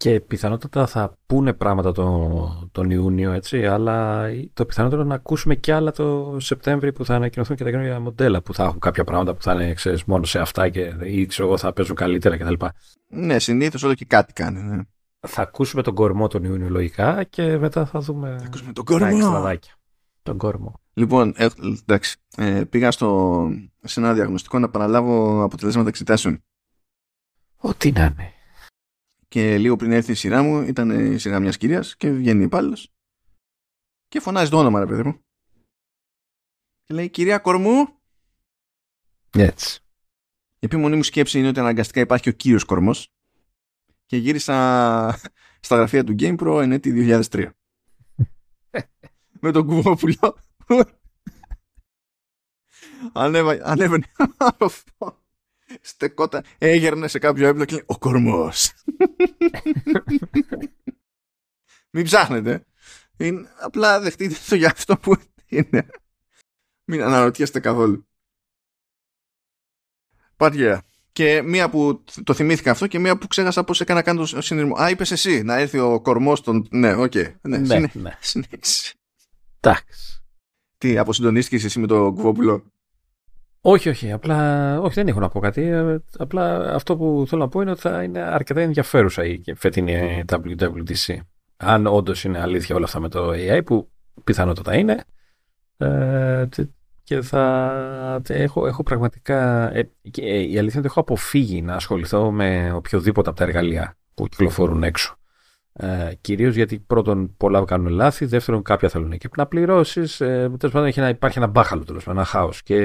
Και πιθανότατα θα πούνε πράγματα το, τον Ιούνιο, έτσι, αλλά το πιθανότερο να ακούσουμε κι άλλα το Σεπτέμβριο που θα ανακοινωθούν και τα καινούργια μοντέλα που θα έχουν κάποια πράγματα που θα είναι ξέρεις, μόνο σε αυτά και ή ξέρω εγώ θα παίζουν καλύτερα κτλ.
Ναι, συνήθως όλο και κάτι κάνει. Ναι.
Θα ακούσουμε τον κορμό τον Ιούνιο λογικά και μετά θα δούμε.
Θα ακούσουμε τον κορμό.
Τον κορμό.
Λοιπόν, ε, εντάξει. Ε, πήγα στο, σε ένα διαγνωστικό να παραλάβω αποτελέσματα εξετάσεων.
Ό,τι να είναι.
Και λίγο πριν έρθει η σειρά μου, ήταν η σειρά μιας κυρίας και βγαίνει υπάλληλος. Και φωνάζει το όνομα, ρε παιδί μου. Και λέει, κυρία Κορμού.
Έτσι.
Η επιμονή μου σκέψη είναι ότι αναγκαστικά υπάρχει ο κύριος Κορμός. Και γύρισα στα γραφεία του GamePro εν έτη 2003. Με τον κουβόπουλο. Ανέβαινε στεκόταν, έγερνε σε κάποιο έπιπλο και λέει «Ο κορμός». Μην ψάχνετε. Είναι, απλά δεχτείτε το για αυτό που είναι. Μην αναρωτιέστε καθόλου. Πάτια. Και μία που το θυμήθηκα αυτό και μία που ξέχασα πώς έκανα κάνω το σύνδεσμο. Α, είπες εσύ να έρθει ο κορμός των... Ναι, OK. Okay. Ναι, ναι, συνέ... ναι.
Εντάξει.
Τι, αποσυντονίστηκες εσύ με το κουβόπουλο;
Όχι, όχι. Απλά όχι, δεν έχω να πω κάτι. Ε, απλά αυτό που θέλω να πω είναι ότι θα είναι αρκετά ενδιαφέρουσα η φετινή WWDC. Αν όντως είναι αλήθεια όλα αυτά με το AI, που πιθανότατα είναι. Ε, και θα έχω, έχω πραγματικά. Ε, και η αλήθεια είναι ότι έχω αποφύγει να ασχοληθώ με οποιοδήποτε από τα εργαλεία που κυκλοφορούν έξω. Ε, Κυρίως γιατί πρώτον πολλά κάνουν λάθη, δεύτερον κάποια θέλουν και να πληρώσεις. Ε, τέλος πάντων έχει να, υπάρχει ένα μπάχαλο τέλος πάντων, ένα χάος. Και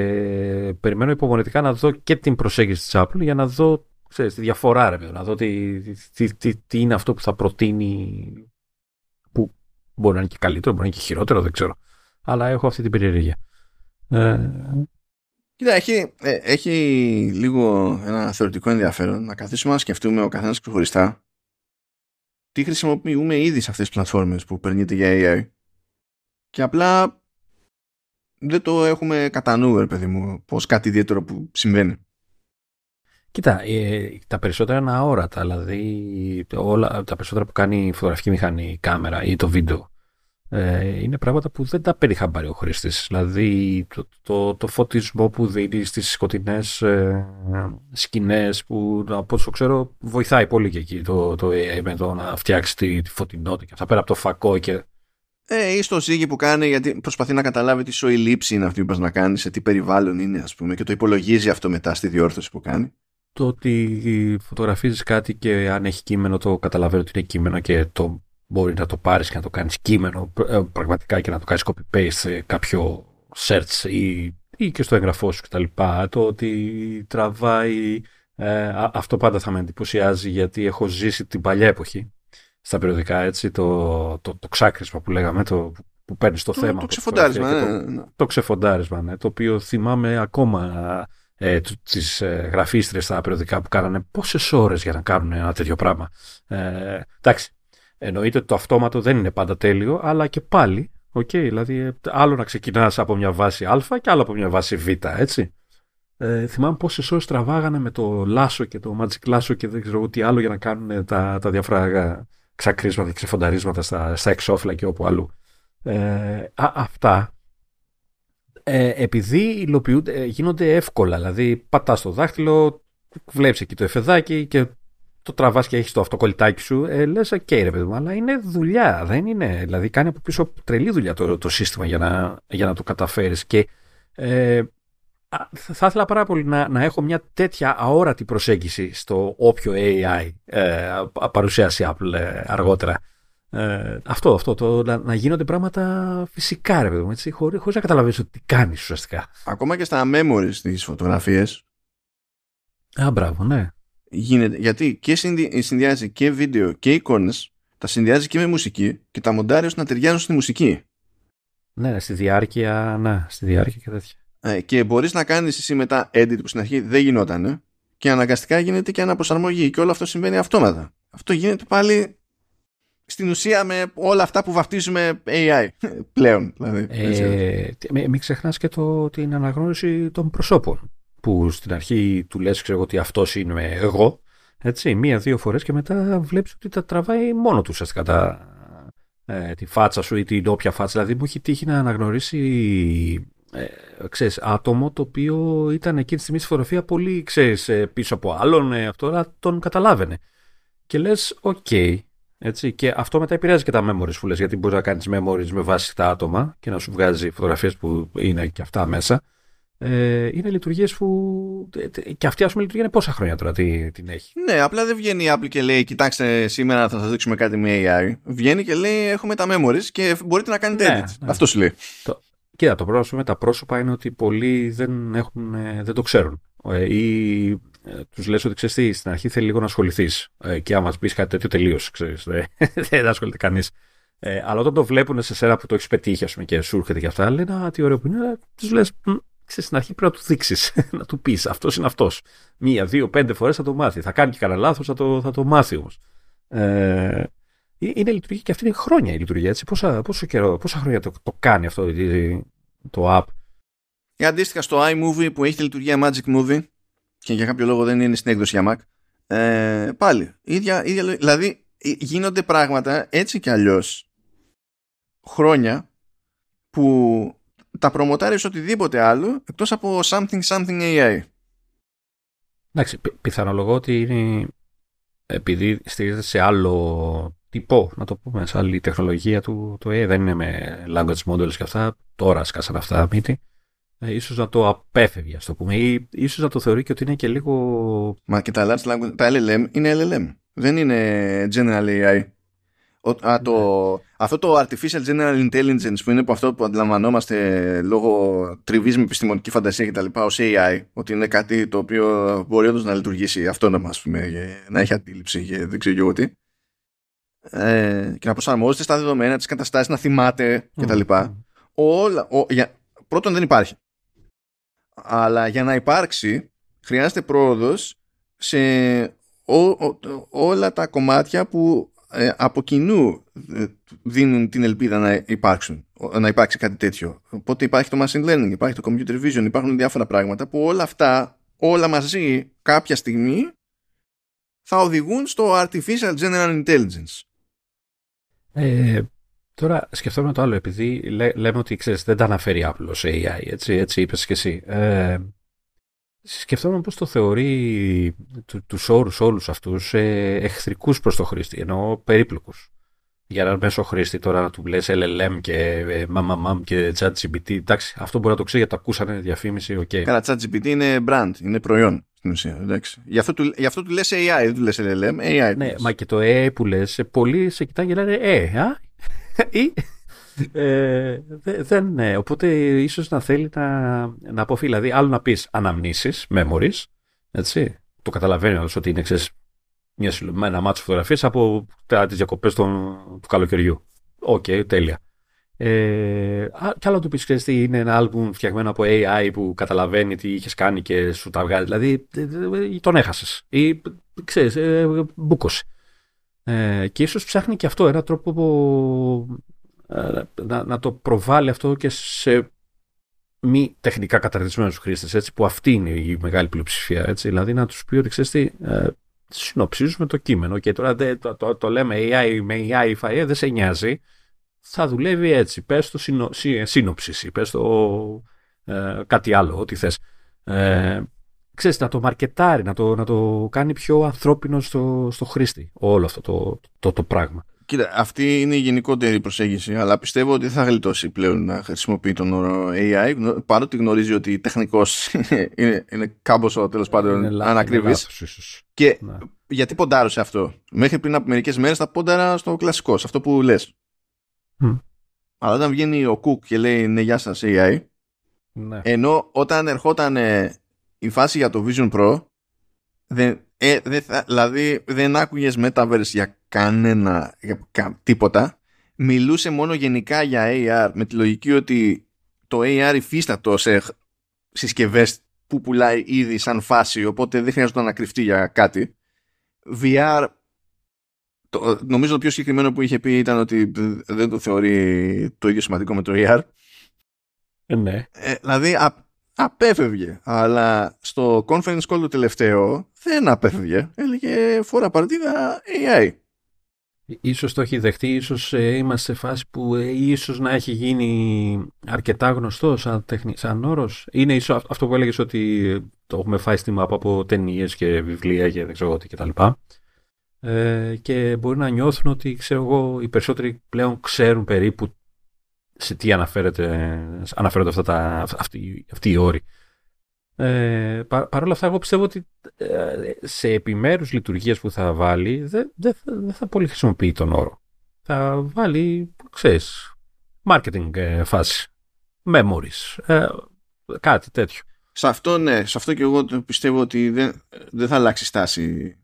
περιμένω υπομονετικά να δω και την προσέγγιση της Apple για να δω ξέρεις, τη διαφορά, ρε, να δω τι, τι, τι, τι, είναι αυτό που θα προτείνει. που μπορεί να είναι και καλύτερο, μπορεί να είναι και χειρότερο, δεν ξέρω. Αλλά έχω αυτή την περιέργεια. Ε...
Κοίτα, έχει, ε, έχει λίγο ένα θεωρητικό ενδιαφέρον να καθίσουμε να σκεφτούμε ο καθένας ξεχωριστά τι χρησιμοποιούμε ήδη σε αυτές τις πλατφόρμες που περνείται για AI και απλά δεν το έχουμε κατά νου, παιδί μου, πως κάτι ιδιαίτερο που συμβαίνει.
Κοίτα, ε, τα περισσότερα είναι αόρατα, δηλαδή όλα, τα περισσότερα που κάνει η φωτογραφική μηχανή, η κάμερα ή το βίντεο ε, είναι πράγματα που δεν τα περιχαμπάρει ο χρήστης. Δηλαδή το, το, το, φωτισμό που δίνει στις σκοτεινές ε, σκηνές που από όσο ξέρω βοηθάει πολύ και εκεί το, το AI με το να φτιάξει τη, τη φωτεινότητα και αυτά πέρα από το φακό και.
Ε, ή στο ζύγι που κάνει γιατί προσπαθεί να καταλάβει τι σοή λήψη είναι αυτή που πας να κάνεις, σε τι περιβάλλον είναι ας πούμε και το υπολογίζει αυτό μετά στη διόρθωση που κάνει.
Το ότι φωτογραφίζεις κάτι και αν έχει κείμενο το καταλαβαίνει ότι είναι κείμενο και το μπορεί να το πάρεις και να το κάνεις κείμενο ε, πραγματικά και να το κάνεις copy-paste σε κάποιο search ή, ή και στο εγγραφό σου κτλ. Το ότι τραβάει, ε, αυτό πάντα θα με εντυπωσιάζει γιατί έχω ζήσει την παλιά εποχή στα περιοδικά, έτσι, το, το, το ξάκρισμα που λέγαμε, το, που παίρνεις το, θέμα.
Το ξεφοντάρισμα, ναι,
το,
ναι.
το ξεφοντάρισμα, ναι, το οποίο θυμάμαι ακόμα ε, τις ε, γραφίστρες στα περιοδικά που κάνανε πόσες ώρες για να κάνουν ένα τέτοιο πράγμα. Ε, εντάξει, Εννοείται ότι το αυτόματο δεν είναι πάντα τέλειο, αλλά και πάλι, okay, δηλαδή ε, άλλο να ξεκινάς από μια βάση α και άλλο από μια βάση β, έτσι. Ε, θυμάμαι πόσες ώρες τραβάγανε με το λάσο και το magic λάσο και δεν ξέρω τι άλλο για να κάνουν τα, τα διάφορα ξακρίσματα και ξεφονταρίσματα στα, στα εξώφυλλα και όπου αλλού. Ε, α, αυτά ε, επειδή υλοποιούνται, ε, γίνονται εύκολα. Δηλαδή, πατάς το δάχτυλο, βλέπεις εκεί το εφεδάκι και το τραβάς και έχεις το αυτοκολλητάκι σου, ε, λες, οκ, ρε παιδί μου, αλλά είναι δουλειά. Δεν είναι. Δηλαδή, κάνει από πίσω τρελή δουλειά το, το σύστημα για να, για να το καταφέρεις. Και ε, θα ήθελα πάρα πολύ να, να έχω μια τέτοια αόρατη προσέγγιση στο όποιο AI ε, παρουσιάσει Apple ε, αργότερα. Ε, αυτό, αυτό, το, να, να, γίνονται πράγματα φυσικά, ρε παιδί μου, έτσι, χωρίς, χωρίς να καταλαβαίνεις ότι τι κάνεις ουσιαστικά.
Ακόμα και στα memories στις φωτογραφίες.
Α, μπράβο, ναι
γίνεται. Γιατί και συνδυάζει και βίντεο και εικόνες, τα συνδυάζει και με μουσική και τα μοντάρει ώστε να ταιριάζουν στη μουσική.
Ναι, στη διάρκεια, ναι, στη διάρκεια και τέτοια.
Ε, και μπορείς να κάνεις εσύ μετά edit που στην αρχή δεν γινόταν και αναγκαστικά γίνεται και αναπροσαρμογή και όλο αυτό συμβαίνει αυτόματα. Αυτό γίνεται πάλι στην ουσία με όλα αυτά που βαφτίζουμε AI πλέον. Δηλαδή,
ε, μην ξεχνάς και το, την αναγνώριση των προσώπων που στην αρχή του λες ξέρω ότι αυτός είναι εγώ έτσι, μία-δύο φορές και μετά βλέπεις ότι τα τραβάει μόνο του ουσιαστικά τα, ε, τη φάτσα σου ή την όποια φάτσα. Δηλαδή μου έχει τύχει να αναγνωρίσει ε, ξέρεις, άτομο το οποίο ήταν εκείνη τη στιγμή στη φωτογραφία πολύ ξέρεις, ε, πίσω από άλλον ε, αυτό, αλλά τον καταλάβαινε. Και λες, οκ, έτσι, και αυτό μετά επηρεάζει και τα memories που λες, γιατί μπορείς να κάνεις memories με βάση τα άτομα και να σου βγάζει φωτογραφίες που είναι και αυτά μέσα. Ε, είναι λειτουργίες που. και αυτή, ας πούμε, λειτουργία είναι πόσα χρόνια τώρα τι, την έχει;
Ναι, απλά δεν βγαίνει η Apple και λέει: Κοιτάξτε, σήμερα θα σας δείξουμε κάτι με AI. Βγαίνει και λέει: Έχουμε τα memories και μπορείτε να κάνετε ναι, edit. Ναι. Αυτός σου λέει.
Το, κοίτα, το πρόβλημα με τα πρόσωπα είναι ότι πολλοί δεν, έχουν, ε, δεν το ξέρουν. Ε, ή ε, τους λες ότι ξέρεις τι, στην αρχή θέλει λίγο να ασχοληθείς. Ε, και άμα πεις κάτι τέτοιο, τελείω. Δεν ασχολείται κανείς. Ε, αλλά όταν το βλέπουν σε σένα που το έχεις πετύχει, ας πούμε, και σου έρχεται και αυτά, λένε Α, τι ωραίο που είναι. Τους λες, ξέρεις, στην αρχή πρέπει να του δείξεις, να του πεις αυτός είναι αυτός. Μία, δύο, πέντε φορές θα το μάθει. Θα κάνει και κανένα λάθος, θα το, θα το μάθει όμως. Ε, είναι λειτουργία και αυτή είναι χρόνια η λειτουργία. Έτσι. Πόσα, πόσο καιρό, πόσα χρόνια το, το κάνει αυτό το app;
Και αντίστοιχα στο iMovie που έχει τη λειτουργία Magic Movie και για κάποιο λόγο δεν είναι στην έκδοση για Mac. Ε, πάλι, ίδια, ίδια, δηλαδή γίνονται πράγματα έτσι κι αλλιώς χρόνια που τα προμοτάρεις οτιδήποτε άλλο εκτός από something something AI.
Εντάξει, πιθανολογώ ότι είναι επειδή στηρίζεται σε άλλο τυπό, να το πούμε, σε άλλη τεχνολογία του το AI, δεν είναι με language models και αυτά, τώρα σκάσαν αυτά μύτη, ε, ίσως να το απέφευγε, ας το πούμε, ή ίσως να το θεωρεί και ότι είναι και λίγο...
Μα και τα large language, τα LLM είναι LLM, δεν είναι general AI. Α, το, ναι. αυτό το artificial general intelligence που είναι από αυτό που αντιλαμβανόμαστε λόγω τριβής με επιστημονική φαντασία κτλ. ως AI, ότι είναι κάτι το οποίο μπορεί όντως να λειτουργήσει αυτόνομα, ας πούμε, να έχει αντίληψη και δεν ξέρω εγώ τι. Ε, και να προσαρμόζεται στα δεδομένα της καταστάσεις, να θυμάται κτλ. Mm. Όλα, ο, για, πρώτον δεν υπάρχει. Αλλά για να υπάρξει χρειάζεται πρόοδος σε όλα τα κομμάτια που ε, από κοινού ε, δίνουν την ελπίδα να υπάρξουν, να υπάρξει κάτι τέτοιο. Οπότε υπάρχει το machine learning, υπάρχει το computer vision, υπάρχουν διάφορα πράγματα που όλα αυτά, όλα μαζί κάποια στιγμή θα οδηγούν στο artificial general intelligence.
Ε, Τώρα σκεφτόμαστε το άλλο, επειδή λέ, λέμε ότι ξέρεις, δεν τα αναφέρει απλώς AI, έτσι, έτσι είπες και εσύ. Ε, σκεφτόμαστε πώς το θεωρεί του, τους όρους όλους αυτούς ε, εχθρικούς προς το χρήστη, ενώ περίπλοκους. Για έναν μέσο χρήστη τώρα να του λες LLM και ε, MAMAMAM και ChatGPT, εντάξει, αυτό μπορεί να το ξέρει γιατί το ακούσανε διαφήμιση, OK. Okay.
Καλά, ChatGPT είναι brand, είναι προϊόν στην ουσία, εντάξει. Γι' αυτό του, γι αυτό του λες AI, δεν του λες LLM, AI.
Ναι, μα και το AI που λες, πολλοί σε κοιτάνε και λένε ε, α, ή ε, δεν, ναι. Οπότε ίσως να θέλει να, να αποφύγει. Δηλαδή, άλλο να πεις αναμνήσεις, memories, έτσι. Το καταλαβαίνει ο άλλος ότι είναι ξέρεις, μια, ένα μάτσο φωτογραφίες από τις διακοπές του καλοκαιριού. OK, okay, τέλεια. Ε, κι άλλο του πεις, ξέρεις είναι ένα άλμπουμ φτιαγμένο από AI που καταλαβαίνει τι είχες κάνει και σου τα βγάζει. Δηλαδή, ε, ε, τον έχασες. Ή ξέρεις, ε, μπούκωσε. Ε, και ίσως ψάχνει και αυτό ένα τρόπο που, ε, να, να το προβάλλει αυτό και σε μη τεχνικά καταρτισμένους χρήστες, έτσι, που αυτή είναι η μεγάλη πλειοψηφία. Έτσι, δηλαδή να τους πει ότι ξέρεις τι, ε, συνοψίζουμε το κείμενο και τώρα δεν, το, το, το, λέμε AI με AI, FIA, δεν σε νοιάζει. Θα δουλεύει έτσι. Πες το συνο, σύνοψη, πες το ε, κάτι άλλο, ό,τι θες. Ε, ξέρεις, να το μαρκετάρει, να το, να το κάνει πιο ανθρώπινο στο, στο χρήστη όλο αυτό το, το, το, πράγμα.
Κοίτα, αυτή είναι η γενικότερη προσέγγιση, αλλά πιστεύω ότι θα γλιτώσει πλέον να χρησιμοποιεί τον όρο AI, παρότι γνωρίζει ότι τεχνικός είναι, είναι κάμποσο τέλος πάντων ανακριβή. Και ναι. γιατί ποντάρω αυτό; Μέχρι πριν από μερικές μέρες θα πόνταρα στο κλασικό, σε αυτό που λες. Mm. Αλλά όταν βγαίνει ο Κουκ και λέει ναι, γεια σας AI, ναι. ενώ όταν ερχόταν η φάση για το Vision Pro δεν, ε, δεν θα, δηλαδή δεν άκουγες Metaverse για κανένα για τίποτα. Μιλούσε μόνο γενικά για AR με τη λογική ότι το AR υφίστατο σε συσκευές που πουλάει ήδη σαν φάση οπότε δεν χρειάζεται να κρυφτεί για κάτι. VR το, νομίζω το πιο συγκεκριμένο που είχε πει ήταν ότι δεν το θεωρεί το ίδιο σημαντικό με το AR
ε, ναι.
Ε, δηλαδή απέφευγε. Αλλά στο conference call το τελευταίο δεν απέφευγε. Έλεγε φορά παρτίδα AI.
Ίσως το έχει δεχτεί, ίσως ε, είμαστε σε φάση που ε, ίσως να έχει γίνει αρκετά γνωστό σαν, τεχνη, σαν όρος. Είναι ίσως αυτό που έλεγες ότι το έχουμε φάει στη μάπα από ταινίες και βιβλία και δεν ξέρω τι κτλ. Ε, και μπορεί να νιώθουν ότι ξέρω εγώ, οι περισσότεροι πλέον ξέρουν περίπου σε τι αναφέρεται, αναφέρονται αυτά τα, αυτοί, αυτοί οι όροι. Ε, πα, Παρ' όλα αυτά, εγώ πιστεύω ότι ε, σε επιμέρους λειτουργίες που θα βάλει δεν δε, δε θα πολύ χρησιμοποιεί τον όρο. Θα βάλει, ξέρεις, marketing ε, φάση, memories, ε, κάτι τέτοιο.
Σε αυτό ναι, σε αυτό και εγώ πιστεύω ότι δεν, δεν θα αλλάξει στάση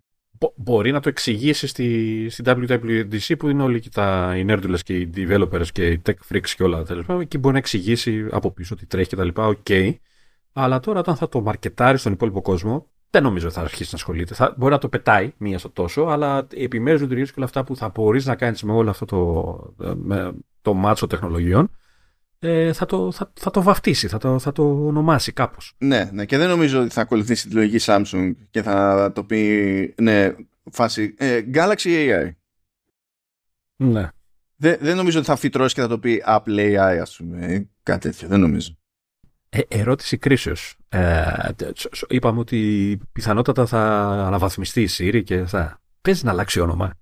μπορεί να το εξηγήσει στη, στην WWDC που είναι όλοι και τα, οι nerd ούληδες και οι developers και οι tech freaks και όλα τα λοιπά. Εκεί μπορεί να εξηγήσει από πίσω ότι τρέχει και τα λοιπά. OK. Okay. Αλλά τώρα όταν θα το μαρκετάρει στον υπόλοιπο κόσμο, δεν νομίζω ότι θα αρχίσει να ασχολείται. Θα, μπορεί να το πετάει μία στο τόσο, αλλά οι επιμέρους λειτουργίες και όλα αυτά που θα μπορείς να κάνεις με όλο αυτό το, με το μάτσο τεχνολογιών, ε, θα, το, θα, θα το βαφτίσει, θα το, θα το ονομάσει κάπως.
Ναι, ναι, και δεν νομίζω ότι θα ακολουθήσει τη λογική Samsung και θα το πει, ναι, φάση, ε, Galaxy AI.
Ναι.
Δεν, δεν νομίζω ότι θα φυτρώσει και θα το πει Apple AI, ας πούμε, κάτι τέτοιο, δεν νομίζω.
Ε, ερώτηση κρίσεως. Ε, είπαμε ότι πιθανότατα θα αναβαθμιστεί η Siri και θα παίζει να αλλάξει όνομα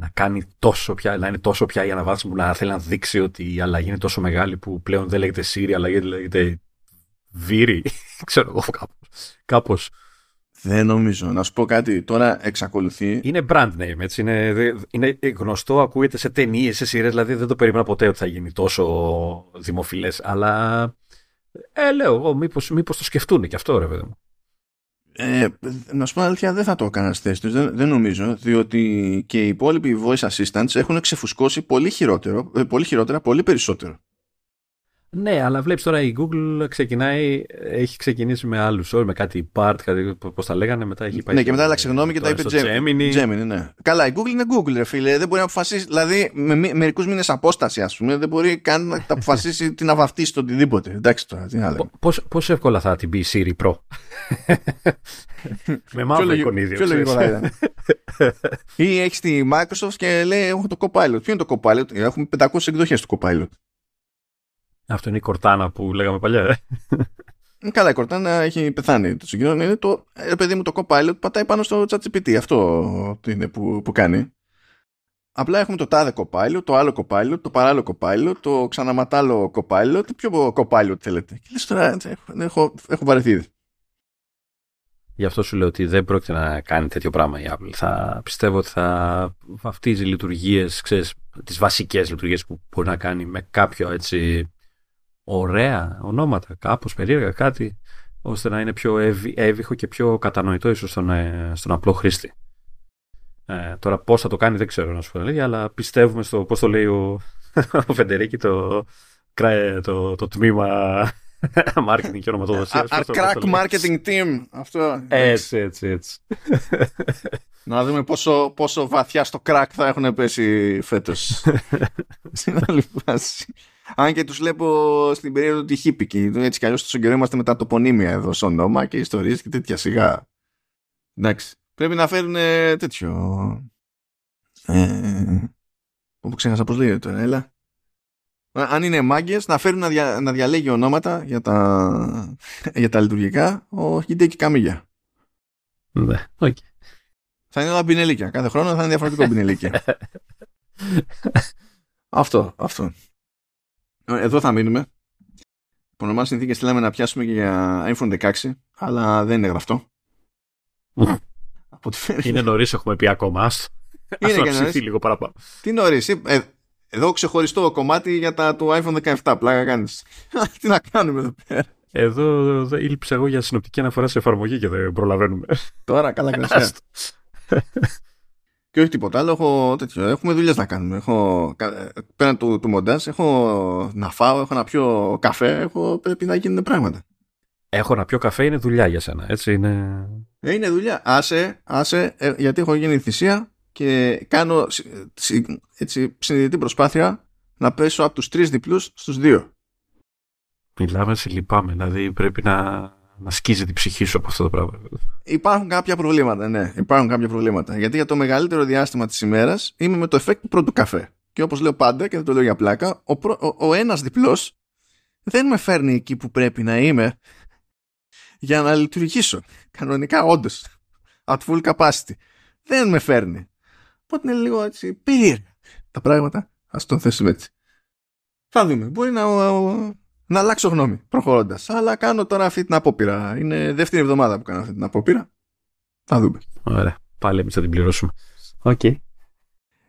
να κάνει τόσο πια, να είναι τόσο πια η αναβάθμιση που να θέλει να δείξει ότι η αλλαγή είναι τόσο μεγάλη που πλέον δεν λέγεται Siri, αλλά λέγεται Βύρι. Ξέρω εγώ κάπως.
Δεν νομίζω. Να σου πω κάτι. Τώρα εξακολουθεί.
Είναι brand name, έτσι. Είναι, είναι γνωστό, ακούγεται σε ταινίες, σε σειρές. Δηλαδή δεν το περίμενα ποτέ ότι θα γίνει τόσο δημοφιλές. Αλλά. Ε, λέω εγώ, μήπως το σκεφτούν και αυτό, ρε παιδί μου.
Ε, να σου πω αλήθεια, δεν θα το έκανα στη θέση τους. Δεν, δεν, νομίζω, διότι και οι υπόλοιποι voice assistants έχουν ξεφουσκώσει πολύ, χειρότερο, ε, πολύ χειρότερα, πολύ περισσότερο.
Ναι, αλλά βλέπεις τώρα η Google ξεκινάει, έχει ξεκινήσει με άλλους όρου, με κάτι part, κάτι, πώς τα λέγανε, μετά έχει πάει.
Ναι, και μετά άλλαξε γνώμη και τα είπε Gemini. Gemini. ναι. Καλά, η Google είναι Google, ρε φίλε. Δεν μπορεί να αποφασίσει, δηλαδή με μερικούς μήνες απόσταση, ας πούμε, δεν μπορεί καν να αποφασίσει τι να βαφτίσει το οτιδήποτε. Εντάξει τώρα, τι άλλο.
Πώς εύκολα θα την πει Siri Pro; με μαύρο εικονίδιο.
Πιο λογικό θα ήταν. Ή έχει τη Microsoft και λέει: Έχω το Copilot. Ποιο είναι το Copilot, Έχουμε 500 εκδοχές του Copilot.
Αυτό είναι η Κορτάνα που λέγαμε παλιά. Ε.
ε καλά, η Κορτάνα έχει πεθάνει. Το συγκεκριμένο είναι το, ε, παιδί μου, το Copilot πατάει πάνω στο ChatGPT. Αυτό είναι που, που κάνει. Απλά έχουμε το τάδε Copilot, το άλλο Copilot, το παράλληλο Copilot, το ξαναματάλο Copilot. Ποιο Copilot θέλετε; Και λες τώρα, έχω, έχω βαρεθεί.
Γι' αυτό σου λέω ότι δεν πρόκειται να κάνει τέτοιο πράγμα η Apple. Θα πιστεύω ότι θα βαφτίζει λειτουργίες, τις βασικές λειτουργίες που μπορεί να κάνει με κάποιο έτσι ωραία ονόματα, κάπως περίεργα κάτι, ώστε να είναι πιο εύηχο και πιο κατανοητό ίσως στον, ε, στον απλό χρήστη. Ε, τώρα πώς θα το κάνει δεν ξέρω να σου πω αλλά πιστεύουμε στο πώς το λέει ο, ο Φεντερίκη το, το, το τμήμα marketing και ονοματοδοσίας.
Crack marketing team. Αυτό.
Έτσι, έτσι, έτσι.
Να δούμε πόσο, πόσο βαθιά στο crack θα έχουν πέσει φέτος. Στην άλλη φάση. Αν και τους βλέπω στην περίοδο του χίπικη. Έτσι κι αλλιώς τόσο καιρό είμαστε με τα τοπονίμια εδώ, στο όνομα και ιστορίες και τέτοια σιγά. Εντάξει. Πρέπει να φέρουν τέτοιο. Ε, όπου ξέχασα πώς λέγεται τώρα, έλα. Αν είναι μάγκες, να φέρουν να, δια, να διαλέγει ονόματα για τα, για τα λειτουργικά ο Χιντέκη Καμίγια.
Ναι, okay.
Θα είναι όλα μπινελίκια. Κάθε χρόνο θα είναι διαφορετικό μπινελίκια. αυτό, αυτό. Εδώ θα μείνουμε. Υπό νορμάλ συνθήκες θέλαμε να πιάσουμε και για iPhone 16, αλλά δεν είναι γραφτό.
είναι νωρίς, έχουμε πει ακόμα. Είναι και νωρίς. λίγο παραπάνω.
Τι νωρίς. Ε, εδώ ξεχωριστό κομμάτι για τα του iPhone 17. Πλάκα κάνεις. Τι να κάνουμε εδώ πέρα.
Εδώ, εδώ ήλπισα εγώ για συνοπτική αναφορά σε εφαρμογή και δεν προλαβαίνουμε.
Τώρα καλά κρασιά. Και όχι τίποτα άλλο, έχω τέτοιο. Έχουμε δουλειές να κάνουμε. Έχω, πέραν του, του μοντάζ, έχω να φάω, έχω να πιω καφέ, έχω, πρέπει να γίνουν πράγματα.
Έχω να πιω καφέ είναι δουλειά για σένα, έτσι είναι.
Ε, είναι δουλειά. Άσε, άσε, ε, γιατί έχω γίνει θυσία και κάνω έτσι, συνειδητή προσπάθεια να πέσω από τους τρεις διπλούς στους δύο.
Μιλάμε, σε λυπάμαι. Δηλαδή πρέπει να να σκίζει την ψυχή σου από αυτό το πράγμα.
Υπάρχουν κάποια προβλήματα, ναι. Υπάρχουν κάποια προβλήματα. Γιατί για το μεγαλύτερο διάστημα της ημέρας είμαι με το effect του πρώτου καφέ. Και όπως λέω πάντα, και δεν το λέω για πλάκα, ο, ο, ο ένας διπλός δεν με φέρνει εκεί που πρέπει να είμαι για να λειτουργήσω. Κανονικά, όντως. At full capacity. Δεν με φέρνει. Οπότε είναι λίγο έτσι περίεργα τα πράγματα. Ας το θέσουμε έτσι. Θα δούμε. Μπορεί να να αλλάξω γνώμη προχωρώντας. Αλλά κάνω τώρα αυτή την απόπειρα. Είναι δεύτερη εβδομάδα που κάνω αυτή την απόπειρα. Θα δούμε.
Ωραία. Πάλι εμείς θα την πληρώσουμε. OK. Okay.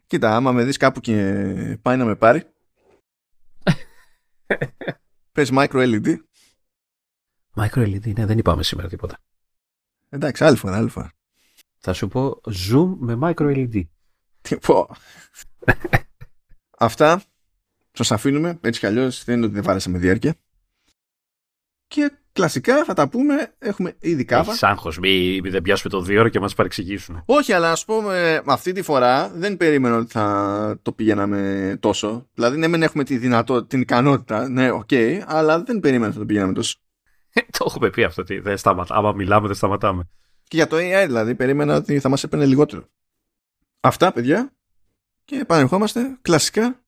Κοίτα, άμα με δεις κάπου και πάει να με πάρει. Πες micro LED.
Micro LED, ναι, δεν είπαμε σήμερα τίποτα.
Εντάξει, άλλη φορά, άλλη φορά.
Θα σου πω zoom με micro LED.
Τι πω. Αυτά Σας αφήνουμε, έτσι κι αλλιώς δεν είναι ότι δεν βάρεσε με διάρκεια. Και κλασικά θα τα πούμε, έχουμε ήδη κάβα.
Έχει άγχος, μη, δεν πιάσουμε το δίωρο και μας παρεξηγήσουν.
Όχι, αλλά ας πούμε, αυτή τη φορά δεν περίμενα ότι θα το πηγαίναμε τόσο. Δηλαδή, ναι, δεν έχουμε τη δυνατότητα, την ικανότητα, ναι, OK, okay, αλλά δεν περίμενα ότι θα το πηγαίναμε τόσο.
το έχουμε πει αυτό, ότι δεν σταματά. Άμα μιλάμε, δεν σταματάμε.
Και για το AI, δηλαδή, περίμενα ότι θα μας έπαιρνε λιγότερο. Αυτά, παιδιά. Και επανερχόμαστε κλασικά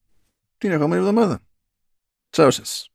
την ερχόμενη εβδομάδα. Τσάου σας.